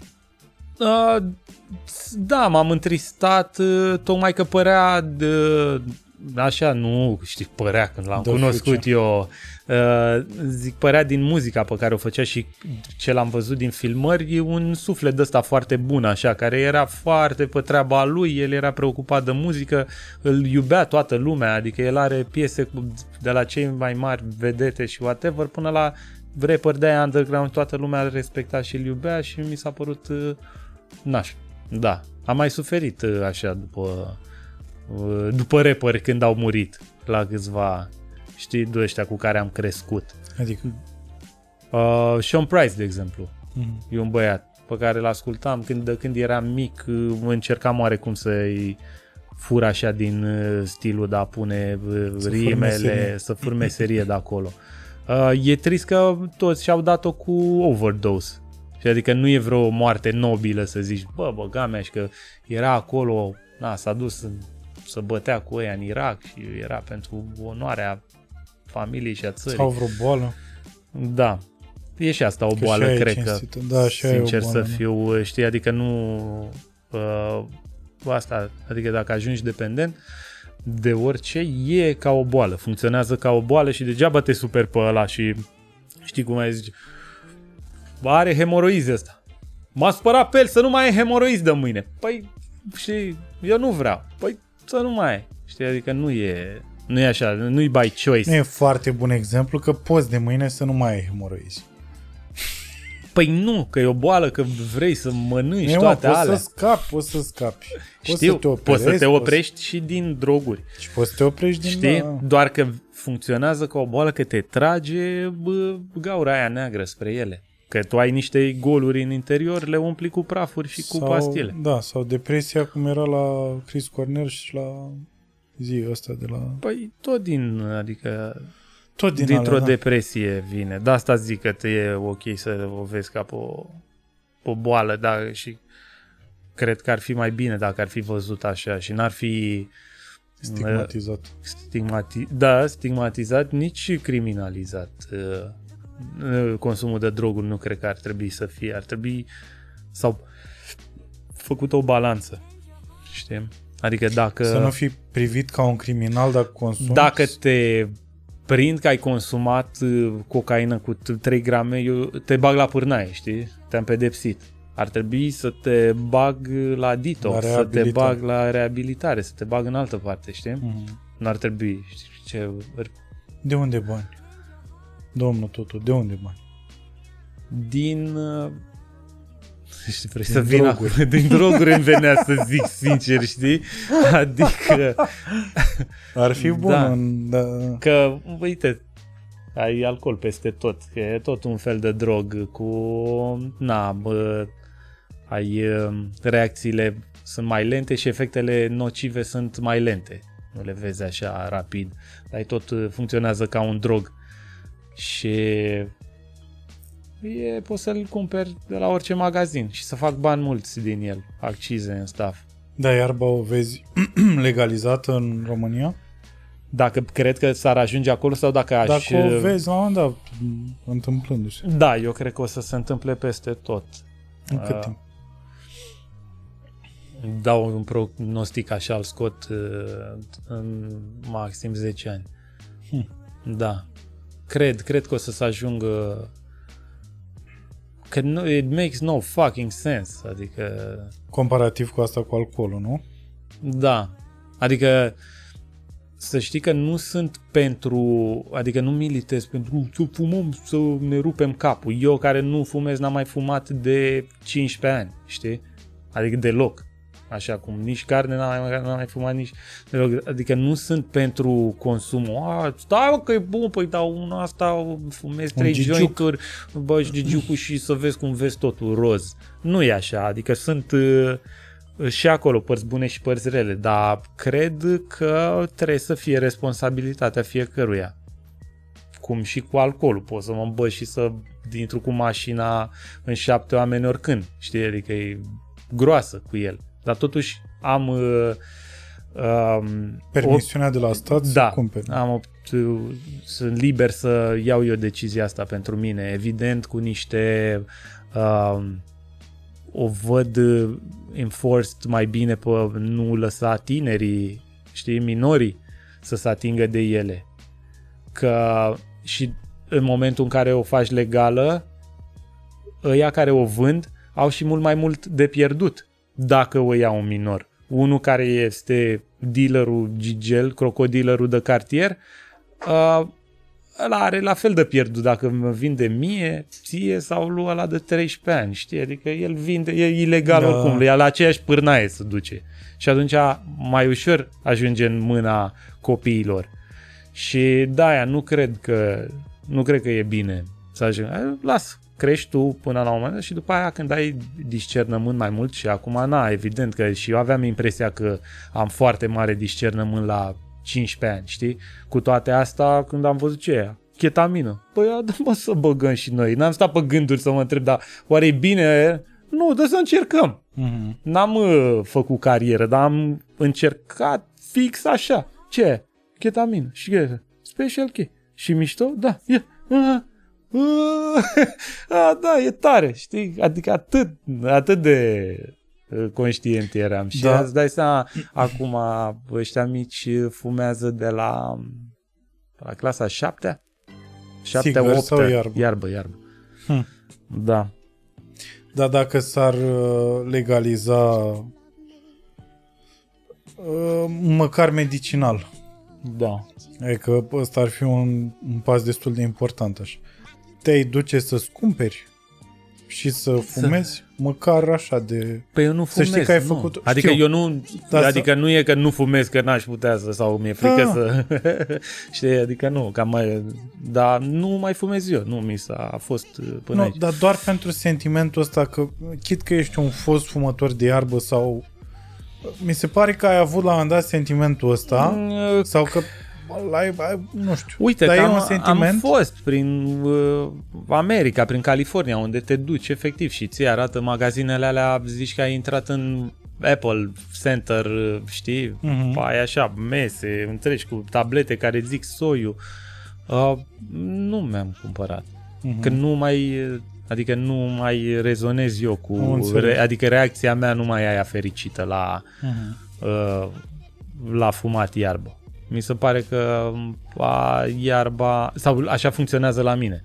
Uh, da, m-am întristat uh, tocmai că părea de, așa, nu știi, părea când l-am De cunoscut fuce. eu. Uh, zic, părea din muzica pe care o făcea și ce l-am văzut din filmări, e un suflet de ăsta foarte bun, așa, care era foarte pe treaba lui, el era preocupat de muzică, îl iubea toată lumea, adică el are piese cu, de la cei mai mari vedete și whatever, până la rapper de aia underground, toată lumea îl respecta și îl iubea și mi s-a părut uh, naș. Da, am mai suferit uh, așa după uh, după rapperi când au murit la câțiva, știi, de ăștia cu care am crescut. Adică... Uh, Sean Price, de exemplu, Mhm. e un băiat pe care îl ascultam când, de când eram mic, uh, încercam oarecum să-i fur așa din uh, stilul de a pune uh, Să fur rimele, meserie. să fur meserie de acolo. Uh, e trist că toți și-au dat-o cu overdose. Și adică nu e vreo moarte nobilă să zici, bă, băga mea, și că era acolo, na, s-a dus în, să bătea cu ăia în Irak și era pentru onoarea familiei și a țării. Sau vreo boală? Da. E și asta o Că boală, și aia e cred că. cinstită. Da, și aia e o Sincer boală, să da. fiu, știi, adică nu... Uh, asta, adică dacă ajungi dependent de orice, e ca o boală, funcționează ca o boală și degeaba te super pe ăla și Știi cum ai zice? Bă, are hemoroizi ăsta. M-a spărat pe el să nu mai ai hemoroizi de mâine. Păi, și eu nu vreau. Păi, să nu mai ai. Știi, adică nu e, nu e așa, nu-i by choice. Nu e foarte bun exemplu că poți de mâine să nu mai ai hemoroizi. Păi nu, că e o boală, că vrei să mănânci Nu, toate poți alea. să scapi, poți să scapi. Poți Știu, să te operezi, poți să te poți- oprești și din droguri. Și poți să te oprești din... Știi? Da. Doar că funcționează ca o boală că te trage bă, gaura aia neagră spre ele. Că tu ai niște goluri în interior, le umpli cu prafuri și cu sau, pastile. Da, sau depresia cum era la Chris Cornell și la zi ăsta de la... Păi tot din, adică Tot din dintr-o alea, da. depresie vine. De asta zic că te e ok să o vezi ca pe o, pe o boală, da, și cred că ar fi mai bine dacă ar fi văzut așa și n-ar fi Stigmatizat. stigmati- da, stigmatizat, nici criminalizat. Uh, uh, Consumul de droguri nu cred că ar trebui să fie. Ar trebui sau făcut o balanță. Știi? Adică dacă Să nu fii privit ca un criminal dacă consumi. dacă te prind că ai consumat uh, cocaină cu t- 3 grame, eu te bag la pârnaie, știi? Te-am pedepsit. Ar trebui să te bag la detox, La să te reabilitare. bag la reabilitare, să te bag în altă parte, știi? Mhm. Nu ar trebui. Știi ce? De unde bani? Domnul Tutu, de unde bani? Din... uh, Știi, vrei Din să vin droguri. acum, din droguri îmi venea să zic sincer, știi? Adică Ar fi bun. Da. În, da. că, uite, ai alcool peste tot, că e tot un fel de drog cu, na, bă, ai uh, reacțiile sunt mai lente și efectele nocive sunt mai lente. Nu le vezi așa rapid, dar tot uh, funcționează ca un drog. Și e, poți să-l cumperi de la orice magazin și să fac bani mulți din el, accize în staff. Da, iarba o vezi [CLEARS THROAT] legalizată în România? Dacă cred că s-ar ajunge acolo sau dacă aș... Dacă o vezi la un moment dat întâmplându-se. Da, eu cred că o să se întâmple peste tot. În cât Ah. timp? Dau un prognostic așa, îl scot uh, în maxim 10 ani. Hm. Da. Cred, cred că o să se ajungă că nu, it makes no fucking sense. Adică, Comparativ cu asta cu alcoolul, nu? da. Adică să știi că nu sunt pentru, adică nu militez pentru să fumăm, să ne rupem capul. Eu care nu fumez n-am mai fumat de 15 ani, știi? Adică deloc. Așa cum nici carne n-am mai, n-am mai fumat nici deloc. Adică nu sunt pentru consumul. A, stai mă că e bun, păi dau una asta, fumez Un trei gigiuc. jointuri, bagi gigiucul și să vezi cum vezi totul roz. Nu e așa, adică sunt uh, și acolo părți bune și părți rele, dar cred că trebuie să fie responsabilitatea fiecăruia. Cum și cu alcoolul, pot să mă îmbăt și să intru cu mașina în șapte oameni oricând, știi, adică e groasă cu el. Dar totuși am uh, um, Permisiunea de la stat da, să cumperi. am opt, sunt liber să iau eu decizia asta pentru mine. Evident, cu niște um, o văd uh, enforced mai bine pe nu lăsa tinerii, știi, minorii să se atingă de ele. Că și în momentul în care o faci legală, ăia care o vând au și mult mai mult de pierdut dacă o ia un minor. Unul care este dealerul Gigel, crocodilerul de cartier, uh, ăla are la fel de pierdut dacă mă vinde mie, ție sau lui ăla de 13 ani, știi? Adică el vinde, e ilegal Da. da. oricum, e la aceeași pârnaie să duce. Și atunci mai ușor ajunge în mâna copiilor. Și de-aia nu cred că nu cred că e bine să ajungă. Las, crești tu până la un moment dat și după aia când ai discernământ mai mult și acum na, evident că și eu aveam impresia că am foarte mare discernământ la 15 ani, știi? Cu toate astea, când am văzut ce e, chetamină. Păi, ia, dă-mă să băgăm și noi. N-am stat pe gânduri să mă întreb, dar oare e bine? Nu, dă să încercăm. Mhm. N-am uh, făcut carieră, dar am încercat fix așa. Ce? Chetamină. Și ce? Special K. Și mișto? Da. E. Uh, uh, [LAUGHS] a, da, e tare, știi? Adică atât, atât de uh, conștient eram. Și Da. da. îți dai seama, [CLEARS THROAT] acum ăștia mici fumează de la, la clasa șaptea 7 Sigări 8 sau iarbă? Iarbă, iarbă. Hm. Da. Dar dacă s-ar uh, legaliza uh, măcar medicinal, Da. adică ăsta ar fi un, un pas destul de important așa. Te-ai duce să-ți cumperi și să fumezi, măcar așa de... Păi eu nu Să știi fumez, că ai nu. făcut- Adică știu. eu nu, Dar adică nu e că nu fumez, că n-aș putea să, sau mi-e frică Ah. să, [LAUGHS] știi, adică nu, cam mai, dar nu mai fumez eu, nu mi s-a a fost uh, până Nu, aici. dar doar pentru sentimentul ăsta că, chit că ești un fost fumător de iarbă sau... Mi se pare că ai avut la un moment dat sentimentul ăsta Mm, sau că ai, ai, nu știu. Uite, dar că e am, un sentiment. am fost prin uh, America, prin California, unde te duci efectiv și ți arată magazinele alea, zici că ai intrat în Apple Center, uh, știi, Mhm. mm-hmm. ai așa mese întregi cu tablete care zic soiul. Uh, nu mi-am cumpărat. Mhm. Că nu mai, adică nu mai rezonez eu Am cu, înțeles. re, adică reacția mea nu mai e aia fericită la, Mhm. uh, la fumat iarbă. Mi se pare că a, iarba, sau așa funcționează la mine.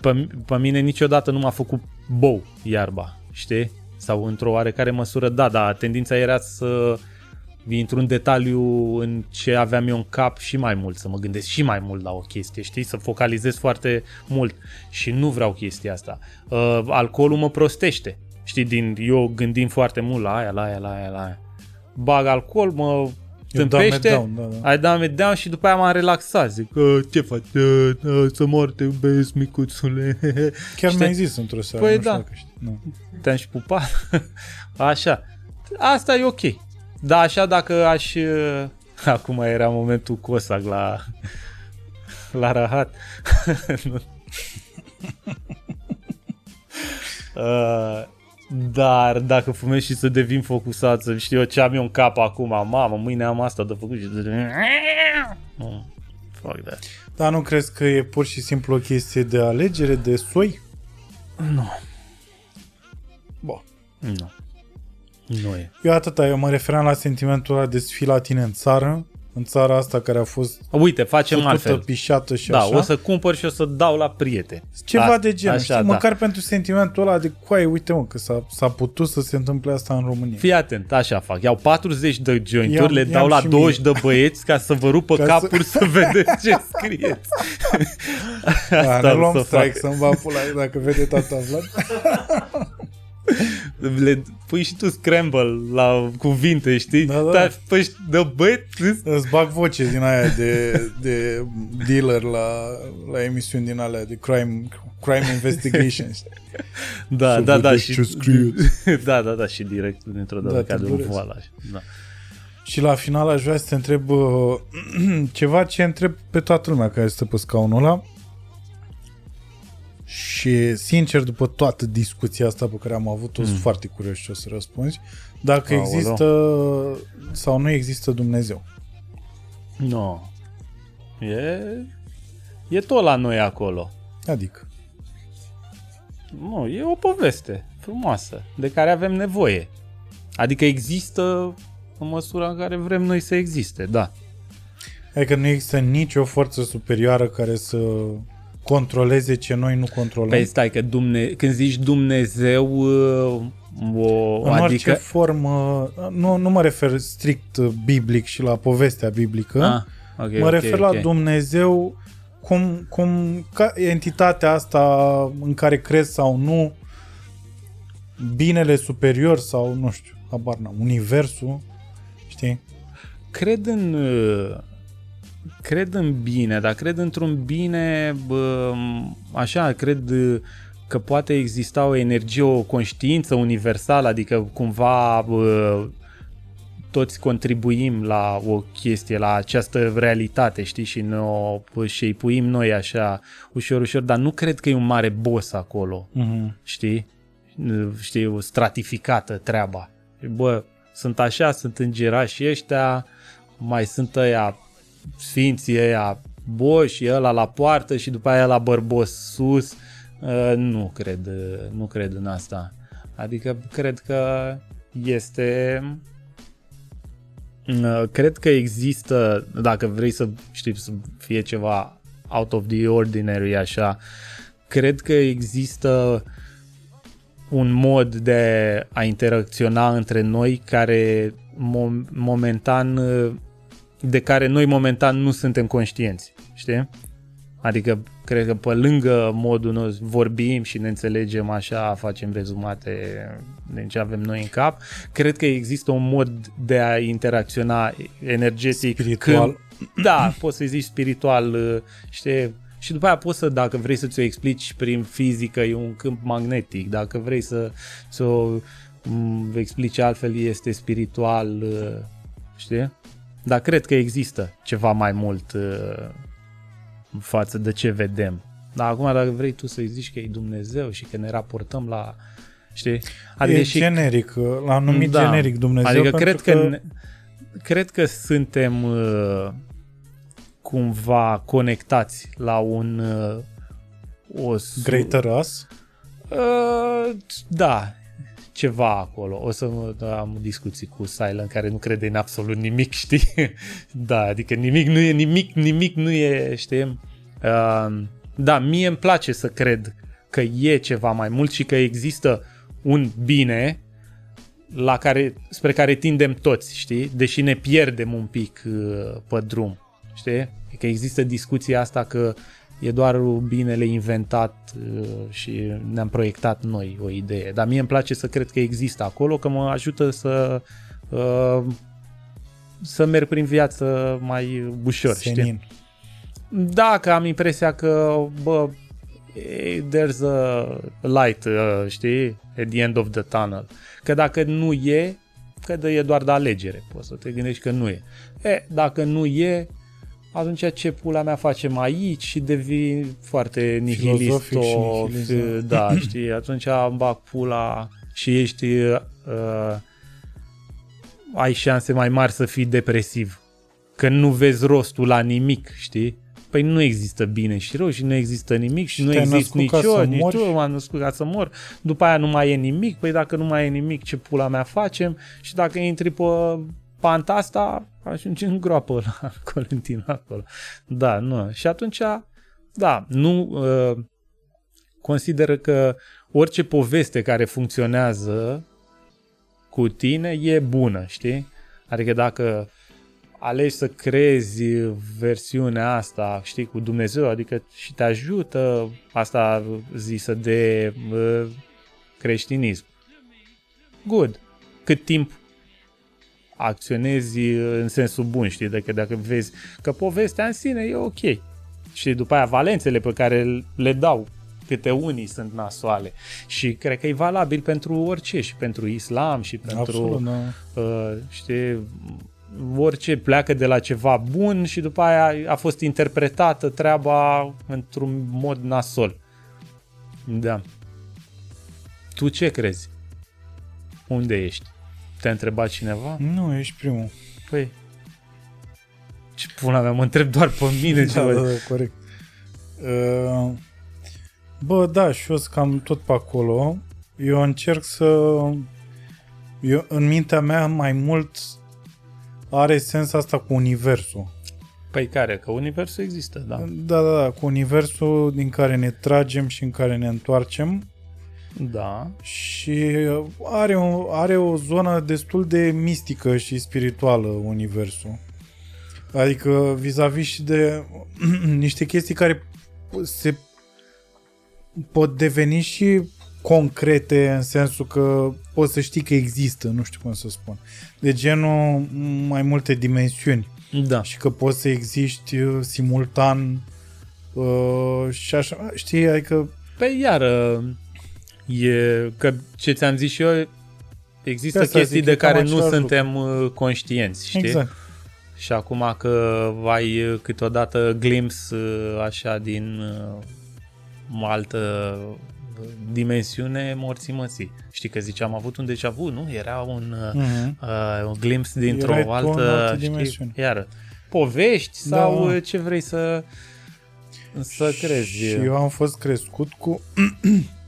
Pe, pe mine niciodată nu m-a făcut bou iarba, știi? Sau într-o oarecare măsură, da, dar tendința era să intru în detaliu în ce aveam eu în cap și mai mult, să mă gândesc și mai mult la o chestie, știi? Să focalizez foarte mult și nu vreau chestia asta. Uh, alcoolul mă prostește, știi? Din, eu gândim foarte mult la aia, la aia, la aia, la aia. Bag alcool, mă Eu dumb it tâmpește, down, da, da. ai dat me down și după aia m-am relaxat. Zic, "Uh, ce faci? Uh, uh, Să mor, te iubesc, micuțule. [LAUGHS] Chiar Știi? mi-ai zis într-o seară. Păi nu știu da. dacă știi. Nu. Te-am și pupat. [LAUGHS] Așa. Asta e ok. Da, așa dacă aș... uh, [LAUGHS] Acum era momentul Cossack la... La rahat. Nu. Uh, dar dacă fumez și să devin focusat, să știu eu ce am eu în cap acum, mamă, mâine am asta de făcut și... Nu, fuck that. Dar nu crezi că e pur și simplu o chestie de alegere, de soi? Nu, Bă. nu. Nu e. Eu atâta, eu mă referam la sentimentul ăla de să fii la tine în țară, în țara asta care a fost Uite, facem făcută, altfel. pișată și Da, așa. o să cumpăr și o să dau la prieteni. Ceva A- de genul, așa, știi? da. Măcar pentru sentimentul ăla de coaie, uite mă, că s-a, s-a putut să se întâmple asta în România. Fii atent, așa fac. Iau 40 de Ia-mi- jointuri, le dau ia-mi la și 20 de băieți ca să vă rupă [LAUGHS] Ca să- capuri să... vedeți ce scrieți. Da, [LAUGHS] Asta ne o luăm să strike fac. să-mi va pula dacă vede tata Vlad. [LAUGHS] [LAUGHS] Le pui și tu scramble la cuvinte, știi? Da, da. Dar păi, de băieți, Îți bag voce din aia de, de dealer la, la emisiuni din alea de crime, crime investigation. știi? [LAUGHS] da, Să da, da, vedeți și ce scrieți. [LAUGHS] da, da, da, și direct dintr-o dată Da, da, te ca de un durezi. voal așa. Da. Și la final aș vrea să te întreb uh, [CLEARS THROAT] ceva ce întreb pe toată lumea care stă pe scaunul ăla. Și sincer, după toată discuția asta pe care am avut-o, sunt foarte curios ce o să răspunzi. Dacă Aoleu. există sau nu există Dumnezeu. No. E, e tot la noi acolo. Adică. Nu, e o poveste frumoasă de care avem nevoie. Adică există în măsura în care vrem noi să existe, da. Adică nu există nicio forță superioară care să controleze ce noi nu controlăm. Păi stai că Dumne- când zici Dumnezeu, uh, o, în adică... orice formă, nu, nu mă refer strict biblic și la povestea biblică, Ah, okay, mă refer okay, la okay. Dumnezeu cum, cum ca entitatea asta în care crezi sau nu, binele superior sau nu știu, habar n-am, universul, știi? Cred în... uh, Cred în bine, dar cred într-un bine, bă, așa, cred uh, că poate exista o energie, o conștiință universală, adică cumva bă, toți contribuim la o chestie, la această realitate, știi, și ne o șeipuim noi așa, ușor, ușor, dar nu cred că e un mare boss acolo, Mm-hmm. știi? Știi, o stratificată treaba. Bă, sunt așa, sunt îngerași ăștia, mai sunt ăia sfinții ăia boși, ăla la poartă și după aia la bărbos sus. Uh, nu cred, uh, nu cred în asta. Adică cred că este uh, cred că există, dacă vrei să știi, să fie ceva out of the ordinary, așa. Cred că există un mod de a interacționa între noi care mom- momentan de care noi momentan nu suntem conștienți, știi? Adică cred că pe lângă modul nostru vorbim și ne înțelegem așa, facem rezumate din ce avem noi în cap, cred că există un mod de a interacționa energetic. Spiritual. Când, da, poți să zici spiritual, știi, și după aia poți să, dacă vrei să ți-o explici prin fizică, e un câmp magnetic, dacă vrei să ți-o explici altfel, este spiritual, știi? Dar cred că există ceva mai mult față de ce vedem. Dar acum dacă vrei tu să-i zici că e Dumnezeu și că ne raportăm la... Știi? Adică e și... generic, l-am numit da. generic Dumnezeu Adică cred că... că... Cred că suntem uh, cumva conectați la un... Uh, o Greater us? Uh, da, ceva acolo. O să am discuții cu Silent care nu crede în absolut nimic, [LAUGHS] știi? da, adică nimic nu e nimic, nimic nu e, știi? Uh, da, mie îmi place să cred că e ceva mai mult și că există un bine la care, spre care tindem toți, știi? Deși ne pierdem un pic uh, pe drum, știi? Că există discuția asta că e doar binele inventat uh, și ne-am proiectat noi o idee. Dar mie îmi place să cred că există acolo, că mă ajută să uh, să merg prin viață mai ușor, Senin. știi? Da, că am impresia că, bă, there's a light, uh, știi, at the end of the tunnel. Că dacă nu e, că e doar de alegere. Poți să te gândești că nu e. E, dacă nu e, atunci ce pula mea facem aici și devii foarte nihilist, da, știi, atunci îmi bag pula și ești, uh, ai șanse mai mari să fii depresiv, că nu vezi rostul la nimic, știi? Păi nu există bine și rău și nu există nimic și, și nu există nici eu, nici tu m-am născut ca să mor. După aia nu mai e nimic, păi dacă nu mai e nimic, ce pula mea facem? Și dacă intri pe panta asta, ajungi în groapă la [LAUGHS] Colentin acolo. Da, nu. Și atunci, da, nu uh, consideră că orice poveste care funcționează cu tine e bună, știi? Adică dacă alegi să crezi versiunea asta, știi, cu Dumnezeu, adică și te ajută asta zisă de uh, creștinism. Good. Cât timp acționezi în sensul bun, știi, dacă, dacă vezi că povestea în sine e ok. Și după aia valențele pe care le dau câte unii sunt nasoale. Și cred că e valabil pentru orice, și pentru islam, și pentru, Absolut, da. uh, știi, orice pleacă de la ceva bun și după aia a fost interpretată treaba într-un mod nasol. Da. Tu ce crezi? Unde ești? Te-a întrebat cineva? Nu, ești primul. Păi, ce pula mea, mă întreb doar pe mine. da, da, da, corect. Uh, bă, da, și eu sunt cam tot pe acolo. Eu încerc să... Eu, în mintea mea mai mult are sens asta cu universul. Păi care? Că universul există, da. Da, da, da, cu universul din care ne tragem și în care ne întoarcem da. Și are o, are o zonă destul de mistică și spirituală universul. Adică vis-a-vis și de [CLEARS THROAT] niște chestii care se pot deveni și concrete în sensul că poți să știi că există, nu știu cum să spun. De genul mai multe dimensiuni. Da. Și că poți să existi uh, simultan uh, și așa, știi, adică... Pe iar, E că ce ți-am zis și eu, există Asta chestii de care nu suntem lucru. Uh, conștienți, știi? Exact. Și acum că ai uh, câteodată glimpse uh, așa din altă dimensiune morții mății. Știi că ziceam, am avut un deja vu, nu? Era un, uh-huh. uh, un glimpse dintr-o Era altă, știi, iar povești sau da. ce vrei să să crezi. Și eu am fost crescut cu [CLEARS THROAT]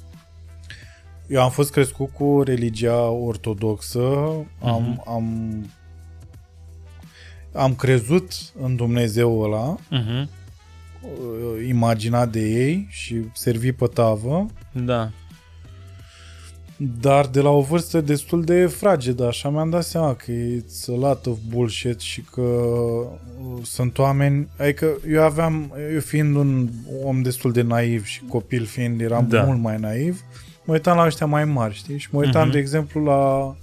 Eu am fost crescut cu religia ortodoxă, uh-huh. am, mhm. am, am crezut în Dumnezeu ăla, uh-huh. uh, imaginat de ei și servi pe tavă, Da. dar de la o vârstă destul de fragedă, așa mi-am dat seama că it's a lot of bullshit și că uh, sunt oameni, adică eu aveam, eu fiind un om destul de naiv și copil fiind, eram Da. mult mai naiv, mă uitam la ăștia mai mari, știi? Și mă uitam, Mhm. de exemplu, la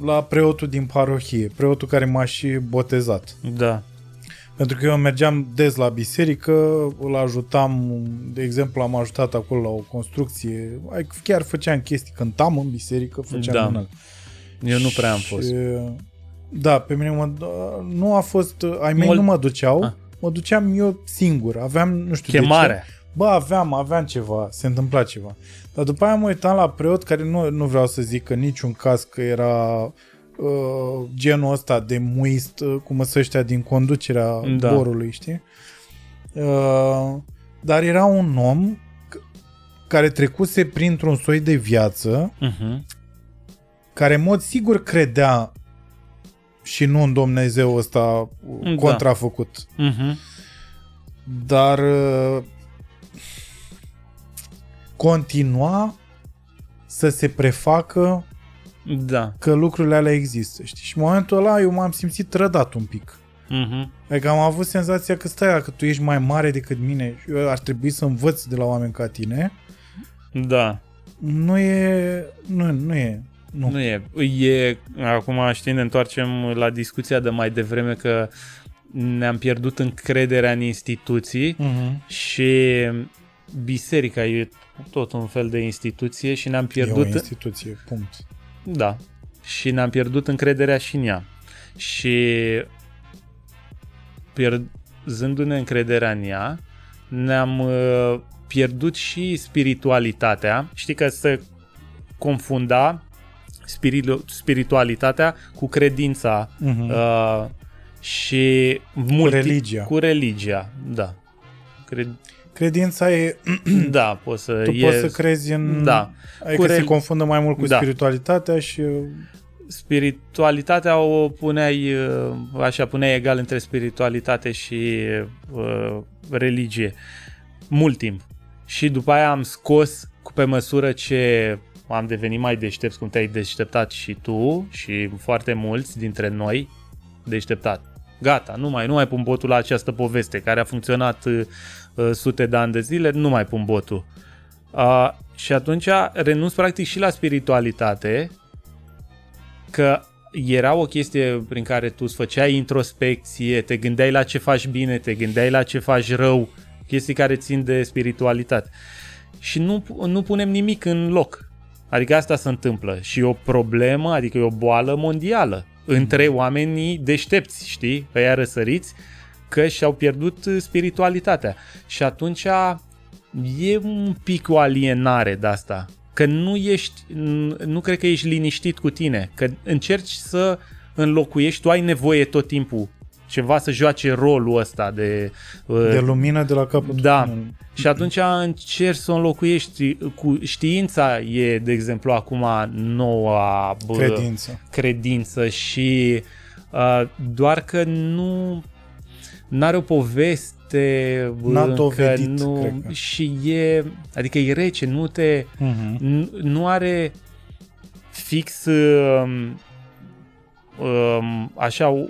la preotul din parohie, preotul care m-a și botezat. Da. Pentru că eu mergeam des la biserică, îl ajutam, de exemplu, am ajutat acolo la o construcție, adică chiar făceam chestii, cântam în biserică, făceam Da. în alt. Eu nu prea am Și, fost. Da, pe mine mă, nu a fost, ai mei Mol- nu mă duceau, Ah. mă duceam eu singur, aveam, nu știu de ce. Chemare. Bă, aveam, aveam ceva, se întâmpla ceva. Dar după aia mă uitam la preot care nu, nu vreau să zic că niciun caz că era uh, genul ăsta de muist, uh, cum sunt ăștia din conducerea Da. borului, știi? Uh, dar era un om c- care trecuse printr-un soi de viață Mhm. care în mod sigur credea și nu în Dumnezeu ăsta Da. uh, contrafăcut. Mhm. dar uh, continua să se prefacă Da. că lucrurile alea există, știi? Și în momentul ăla eu m-am simțit trădat un pic. Mhm. Adică am avut senzația că stai, că tu ești mai mare decât mine și eu ar trebui să învăț de la oameni ca tine. Da. Nu e... Nu, nu e. Nu. Nu e. E, acum știi, ne întoarcem la discuția de mai devreme că ne-am pierdut încrederea în instituții Mm-hmm. și biserica e tot un fel de instituție și ne-am E o pierdut... instituție, punct. Da. Și ne-am pierdut încrederea și în ea. Și pierzându-ne încrederea în ea, ne-am uh, pierdut și spiritualitatea. Știi că se confunda spirilu- spiritualitatea cu credința Mm-hmm. uh, și multi- religia. Cu religia, da. Cred... Credința e... [CLEARS THROAT] [CLEARS THROAT] da, poți să Tu e... poți să crezi în... Da. Adică Cu se rel- confundă mai mult cu Da. spiritualitatea și... uh, spiritualitatea o puneai uh, așa, puneai egal între spiritualitate și uh, religie mult timp. Și după aia am scos cu pe măsură ce am devenit mai deștepți, cum te-ai deșteptat și tu și foarte mulți dintre noi deșteptat. Gata, nu mai, nu mai pun botul la această poveste care a funcționat uh, uh, sute de ani de zile, nu mai pun botul. Uh, și atunci renunț practic și la spiritualitate, că era o chestie prin care tu îți făceai introspecție, te gândeai la ce faci bine, te gândeai la ce faci rău, chestii care țin de spiritualitate. Și nu, nu punem nimic în loc. Adică asta se întâmplă. Și e o problemă, adică e o boală mondială între oamenii deștepți, știi, ăia răsăriți, că și-au pierdut uh, spiritualitatea. Și atunci e un pic o alienare de asta. Că nu ești, n- nu cred că ești liniștit cu tine, că încerci să înlocuiești, tu ai nevoie tot timpul ceva să joace rolul ăsta de... uh, De lumină de la capătul Da. tunelului. și atunci încerci să o înlocuiești cu știința e, de exemplu, acum noua bă, Credință. credință și uh, doar că nu n-are o poveste N-a încă, dovedit, nu, cred că. și e, adică e rece, nu te, Mhm. nu, nu are fix um, um, așa o,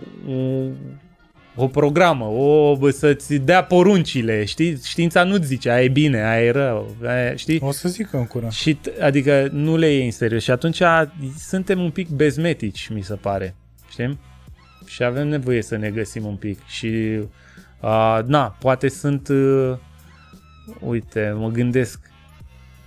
o programă, o, bă, să-ți dea poruncile, știi? Știința nu-ți zice, aia e bine, aia e rău, aia, știi? O să zic în curând. Și, t- adică nu le iei în serios și atunci suntem un pic bezmetici, mi se pare, știm? Și avem nevoie să ne găsim un pic și, uh, na, poate sunt, uh, uite, mă gândesc,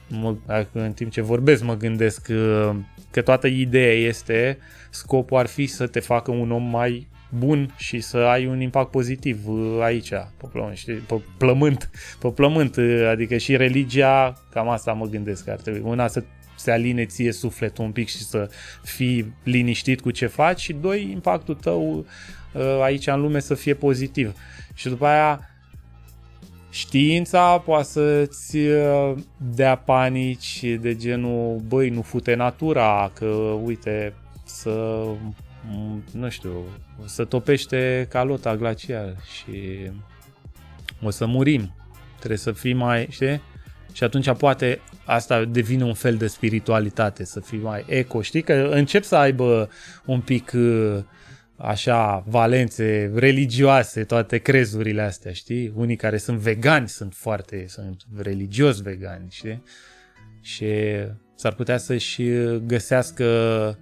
mă, dacă în timp ce vorbesc mă gândesc uh, că toată ideea este, scopul ar fi să te facă un om mai bun și să ai un impact pozitiv uh, aici, pe plământ, știi? Pe plământ, pe plământ, uh, adică și religia, cam asta mă gândesc că ar trebui. Una să se aline ție sufletul un pic și să fii liniștit cu ce faci și doi, impactul tău uh, aici în lume să fie pozitiv. Și după aia știința poate să-ți uh, dea panici de genul, băi, nu fute natura, că uite, să m, nu știu, să topește calota glaciară și o să murim, trebuie să fii mai, știi? Și atunci poate asta devine un fel de spiritualitate, să fii mai eco, știi? Că încep să aibă un pic uh, așa valențe religioase, toate crezurile astea, știi? Unii care sunt vegani sunt foarte, sunt religios vegani, știi? Și s-ar putea să-și găsească,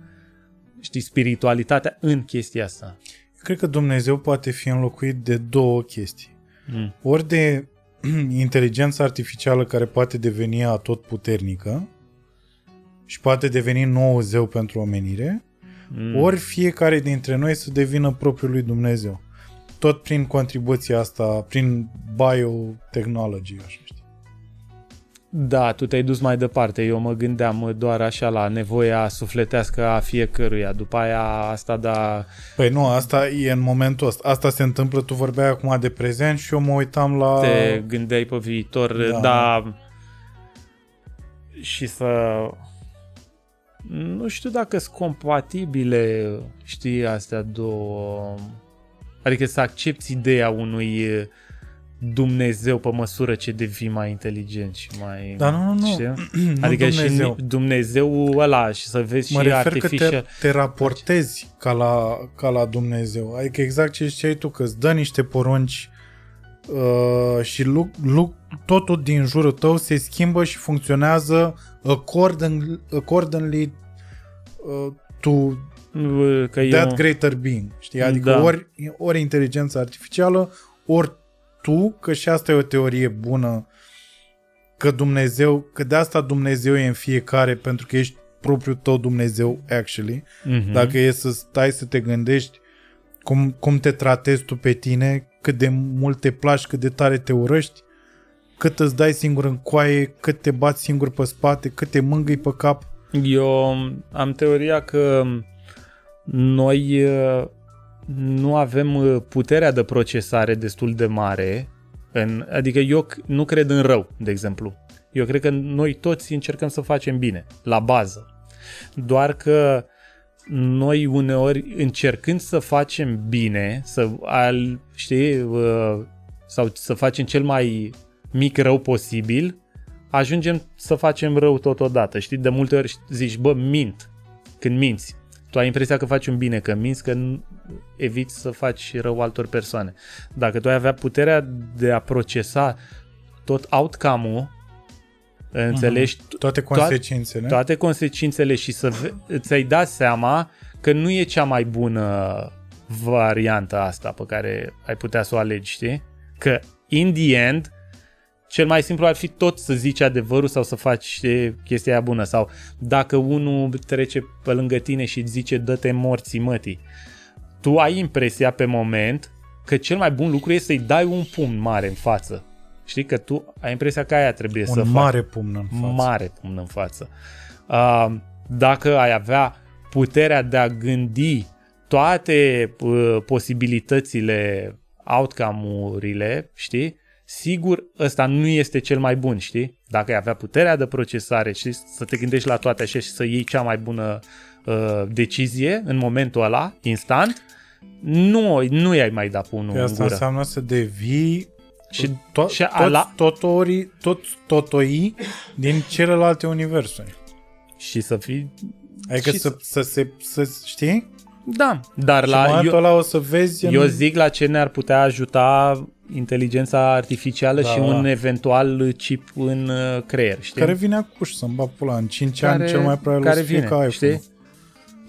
știi, spiritualitatea în chestia asta. Cred că Dumnezeu poate fi înlocuit de două chestii. Mm. Ori de [CLEARS THROAT] inteligența artificială care poate deveni atot puternică și poate deveni nou zeu pentru omenire, mm. ori fiecare dintre noi să devină propriul lui Dumnezeu. Tot prin contribuția asta, prin biotechnology, așa știi. Da, tu te-ai dus mai departe. Eu mă gândeam doar așa la nevoia sufletească a fiecăruia. După aia asta da... Păi nu, asta e în momentul ăsta. Asta se întâmplă, tu vorbeai acum de prezent și eu mă uitam la... Te gândeai pe viitor, da. da și să... Nu știu dacă sunt compatibile, știi, astea două... Adică să accepti ideea unui Dumnezeu pe măsură ce devii mai inteligent și mai... Da, nu, nu, nu. Știi? Adică Dumnezeu. și Dumnezeu ăla și să vezi mă și artificial... că te, te raportezi ca la, ca la Dumnezeu. Adică exact ce ziceai tu, că îți dă niște porunci uh, și lu, lu, totul din jurul tău se schimbă și funcționează according, accordingly uh, to că that eu... greater being. Știi? Adică da. ori, ori inteligența artificială, ori tu, că și asta e o teorie bună, că Dumnezeu, că de asta Dumnezeu e în fiecare, pentru că ești propriul tău Dumnezeu, actually. Mm-hmm. Dacă e să stai să te gândești cum, cum te tratezi tu pe tine, cât de mult te placi, cât de tare te urăști, cât îți dai singur în coaie, cât te bați singur pe spate, cât te mângâi pe cap. Eu am teoria că noi nu avem uh, puterea de procesare destul de mare. În, adică eu nu cred în rău, de exemplu. Eu cred că noi toți încercăm să facem bine, la bază. Doar că noi uneori încercând să facem bine, să al, știi, uh, sau să facem cel mai mic rău posibil, ajungem să facem rău totodată. Știi, de multe ori zici, bă, mint, când minți. Tu ai impresia că faci un bine, că minți, că eviți să faci rău altor persoane. Dacă tu ai avea puterea de a procesa tot outcome-ul, înțelegi? Uh-huh. Toate consecințele. Toate, toate consecințele și să ți-ai dat seama că nu e cea mai bună variantă asta pe care ai putea să o alegi, știi? Că, in the end, cel mai simplu ar fi tot să zici adevărul sau să faci știi, chestia aia bună. Sau dacă unul trece pe lângă tine și îți zice dă-te morții mătii, tu ai impresia pe moment că cel mai bun lucru e să-i dai un pumn mare în față. Știi că tu ai impresia că aia trebuie un să faci. Un mare pumn în față. Mare pumn în față. Uh, dacă ai avea puterea de a gândi toate uh, posibilitățile, outcome-urile, știi? Sigur, ăsta nu este cel mai bun, știi? Dacă ai avea puterea de procesare și să te gândești la toate așa și să iei cea mai bună uh, decizie în momentul ăla, instant, nu, nu i-ai mai dat unul păi în asta gură. înseamnă să devii și, to- și ala... totori, toți totoi din celelalte universuri. Și să fii... Adică să, să, să, se, să știi? Da, dar și la... Eu, ăla o să vezi... Eu în... zic la ce ne-ar putea ajuta inteligența artificială da, și un da. eventual chip în uh, creier, știi? Care vine acuș să-mi bag pula. În 5 care, ani cel mai probabil care o să vine, fie ca iPhone. Știi?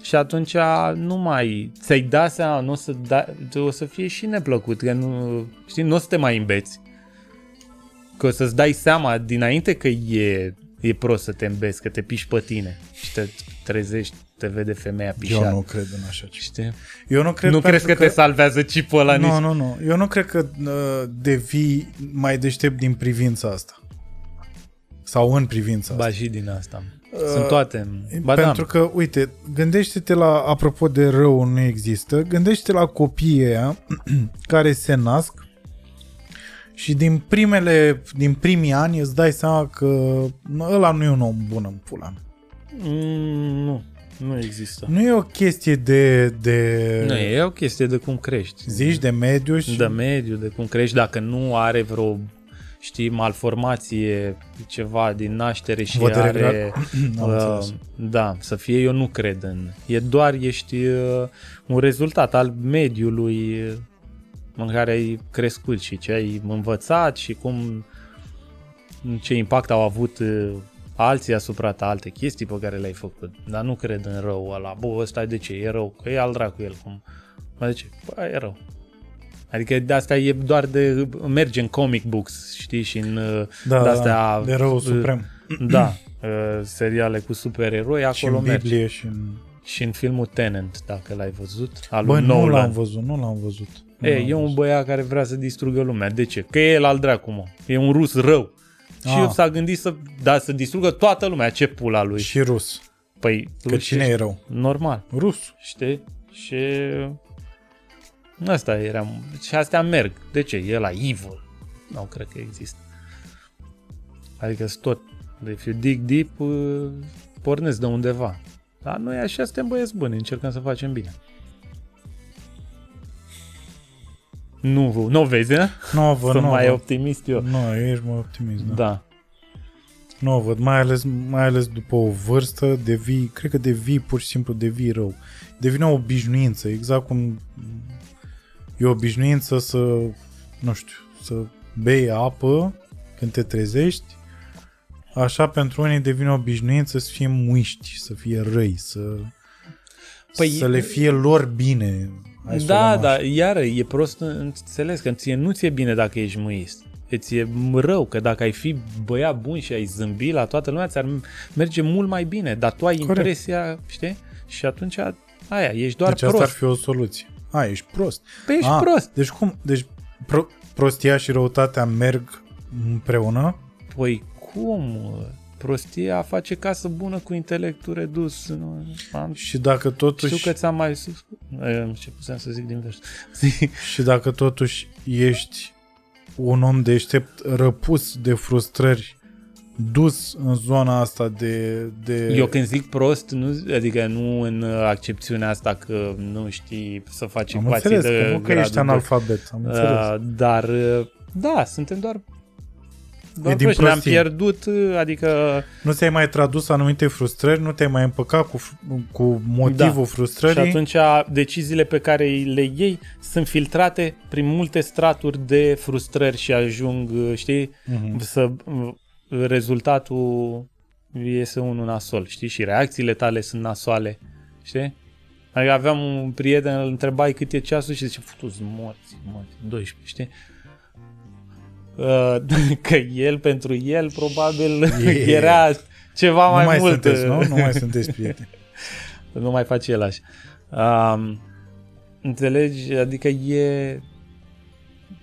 Și atunci nu mai ți-ai da seama, nu o să, da, o să fie și neplăcut, că nu, știi, nu o să te mai îmbeți. Că o să-ți dai seama dinainte că e, e prost să te îmbezi, că te piși pe tine și te trezești, te vede femeia pișat. Eu nu cred în așa ceva. Știi? Eu nu cred Nu crezi că, că te salvează chipul ăla Nu, nici? nu, nu. Eu nu cred că uh, devii mai deștept din privința asta. Sau în privința ba, asta. și din asta. Sunt uh, toate. Ba, pentru da. că, uite, gândește-te la, apropo de rău nu există, gândește-te la copiii aia [CLEARS THROAT] care se nasc și din primele, din primii ani îți dai seama că ăla nu e un om bun în pula Mm, nu. Nu există. Nu e o chestie de... de Nu, e o chestie de cum crești. Zici de mediu și... De mediu, de cum crești, dacă nu are vreo știi, malformație, ceva din naștere și Vă are... [CLEARS THROAT] Am uh, înțeles. da, să fie, eu nu cred în... E doar, ești uh, un rezultat al mediului uh, în care ai crescut și ce ai învățat și cum ce impact au avut uh, alții asupra ta, alte chestii pe care le-ai făcut. Dar nu cred în rău ăla. Bă, ăsta de ce? E rău. Că e al dracu el. Cum? Mă, de ce? Bă, e rău. Adică de asta e doar de... merge în comic books, știi, și în uh, Da, de-astea, de rău uh, [CLEARS THROAT] suprem. Da, uh, seriale cu supereroi, Și acolo în merge. Biblie și în... Și în filmul Tenant, dacă l-ai văzut, al Bă, lui nu Nolan. l-am văzut, nu l-am văzut. Nu E, l-am e un văzut. băiat care vrea să distrugă lumea. De ce? Că e el al dracu, mă. E un rus rău. Și Ah. el s-a gândit să, da, să distrugă toată lumea. Ce pula lui? Și rus. Păi, Că lui cine ce- e rău? Normal. Rus. Știi? Și asta era. Și astea merg. De ce? E la evil. Nu cred că există. Adică sunt tot. If you dig deep, uh, pornesc de undeva. Dar noi așa suntem băieți buni, încercăm să facem bine. Nu, nu vezi, ne? Nu o văd, Sunt nu o mai văd. optimist eu. Nu, ești mai optimist, da. Da. Nu o văd, mai ales, mai ales după o vârstă, devii, cred că devii pur și simplu devii rău. Devine o obișnuință, exact cum e o obișnuință să, nu știu, să bei apă când te trezești, așa pentru unii devine o obișnuință să fie muiști, să fie răi, să, Păi- să le fie lor bine. Hai să o Da, luăm da, așa. iară, e prost înțeles că ție nu ți-e bine dacă ești muist. Îți e rău că dacă ai fi băiat bun și ai zâmbi la toată lumea, ți-ar merge mult mai bine, dar tu ai Corect. impresia, știi? Și atunci aia, ești doar Deci asta ar prost. fi o soluție. A, ești prost. Păi ești A, prost. Deci cum? Deci pro- prostia și răutatea merg împreună? Păi cum? Mă? Prostia face casă bună cu intelectul redus. Nu? Am, Și dacă totuși, știu că ți-am mai sus... Eh, Ce puteam să zic din vers. [LAUGHS] și dacă totuși ești un om deștept răpus de frustrări dus în zona asta de... de... Eu când zic prost, nu, adică nu în accepțiunea asta că nu știi să faci am ecuații înțeles de că nu că gradul ești doi. analfabet, am înțeles. Uh, dar, uh, da, suntem doar doar din proști. Ne-am prostie. pierdut, uh, adică Nu ți-ai mai tradus anumite frustrări, nu te-ai mai împăcat cu, cu motivul Da. frustrării. și atunci deciziile pe care le iei sunt filtrate prin multe straturi de frustrări și ajung, uh, știi, Mhm. să uh, rezultatul iese unul nasol, știi? Și reacțiile tale sunt nasoale, știi? Adică aveam un prieten, îl întrebai cât e ceasul și zice, futu morți, morți, 12, știi? Uh, [LAUGHS] că el, pentru el, probabil E- [LAUGHS] era ceva nu mai, mai mult. sunteți, nu? uh, Nu mai [LAUGHS] sunteți prieteni. nu mai face el așa. Um, înțelegi? Adică e...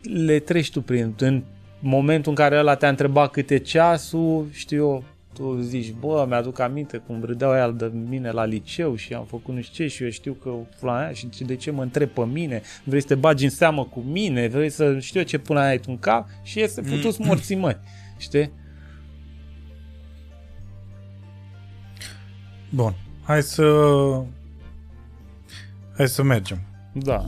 Le treci tu prin... În momentul în care ăla te-a întrebat cât e ceasul, știu eu, tu zici, bă, mi-aduc aminte cum râdeau aia de mine la liceu și am făcut nu știu ce și eu știu că pula aia și de ce mă întreb pe mine, vrei să te bagi în seamă cu mine, vrei să știu eu ce până ai tu în cap și iese futus morții măi, știi? Bun, hai să... Hai să mergem. Da.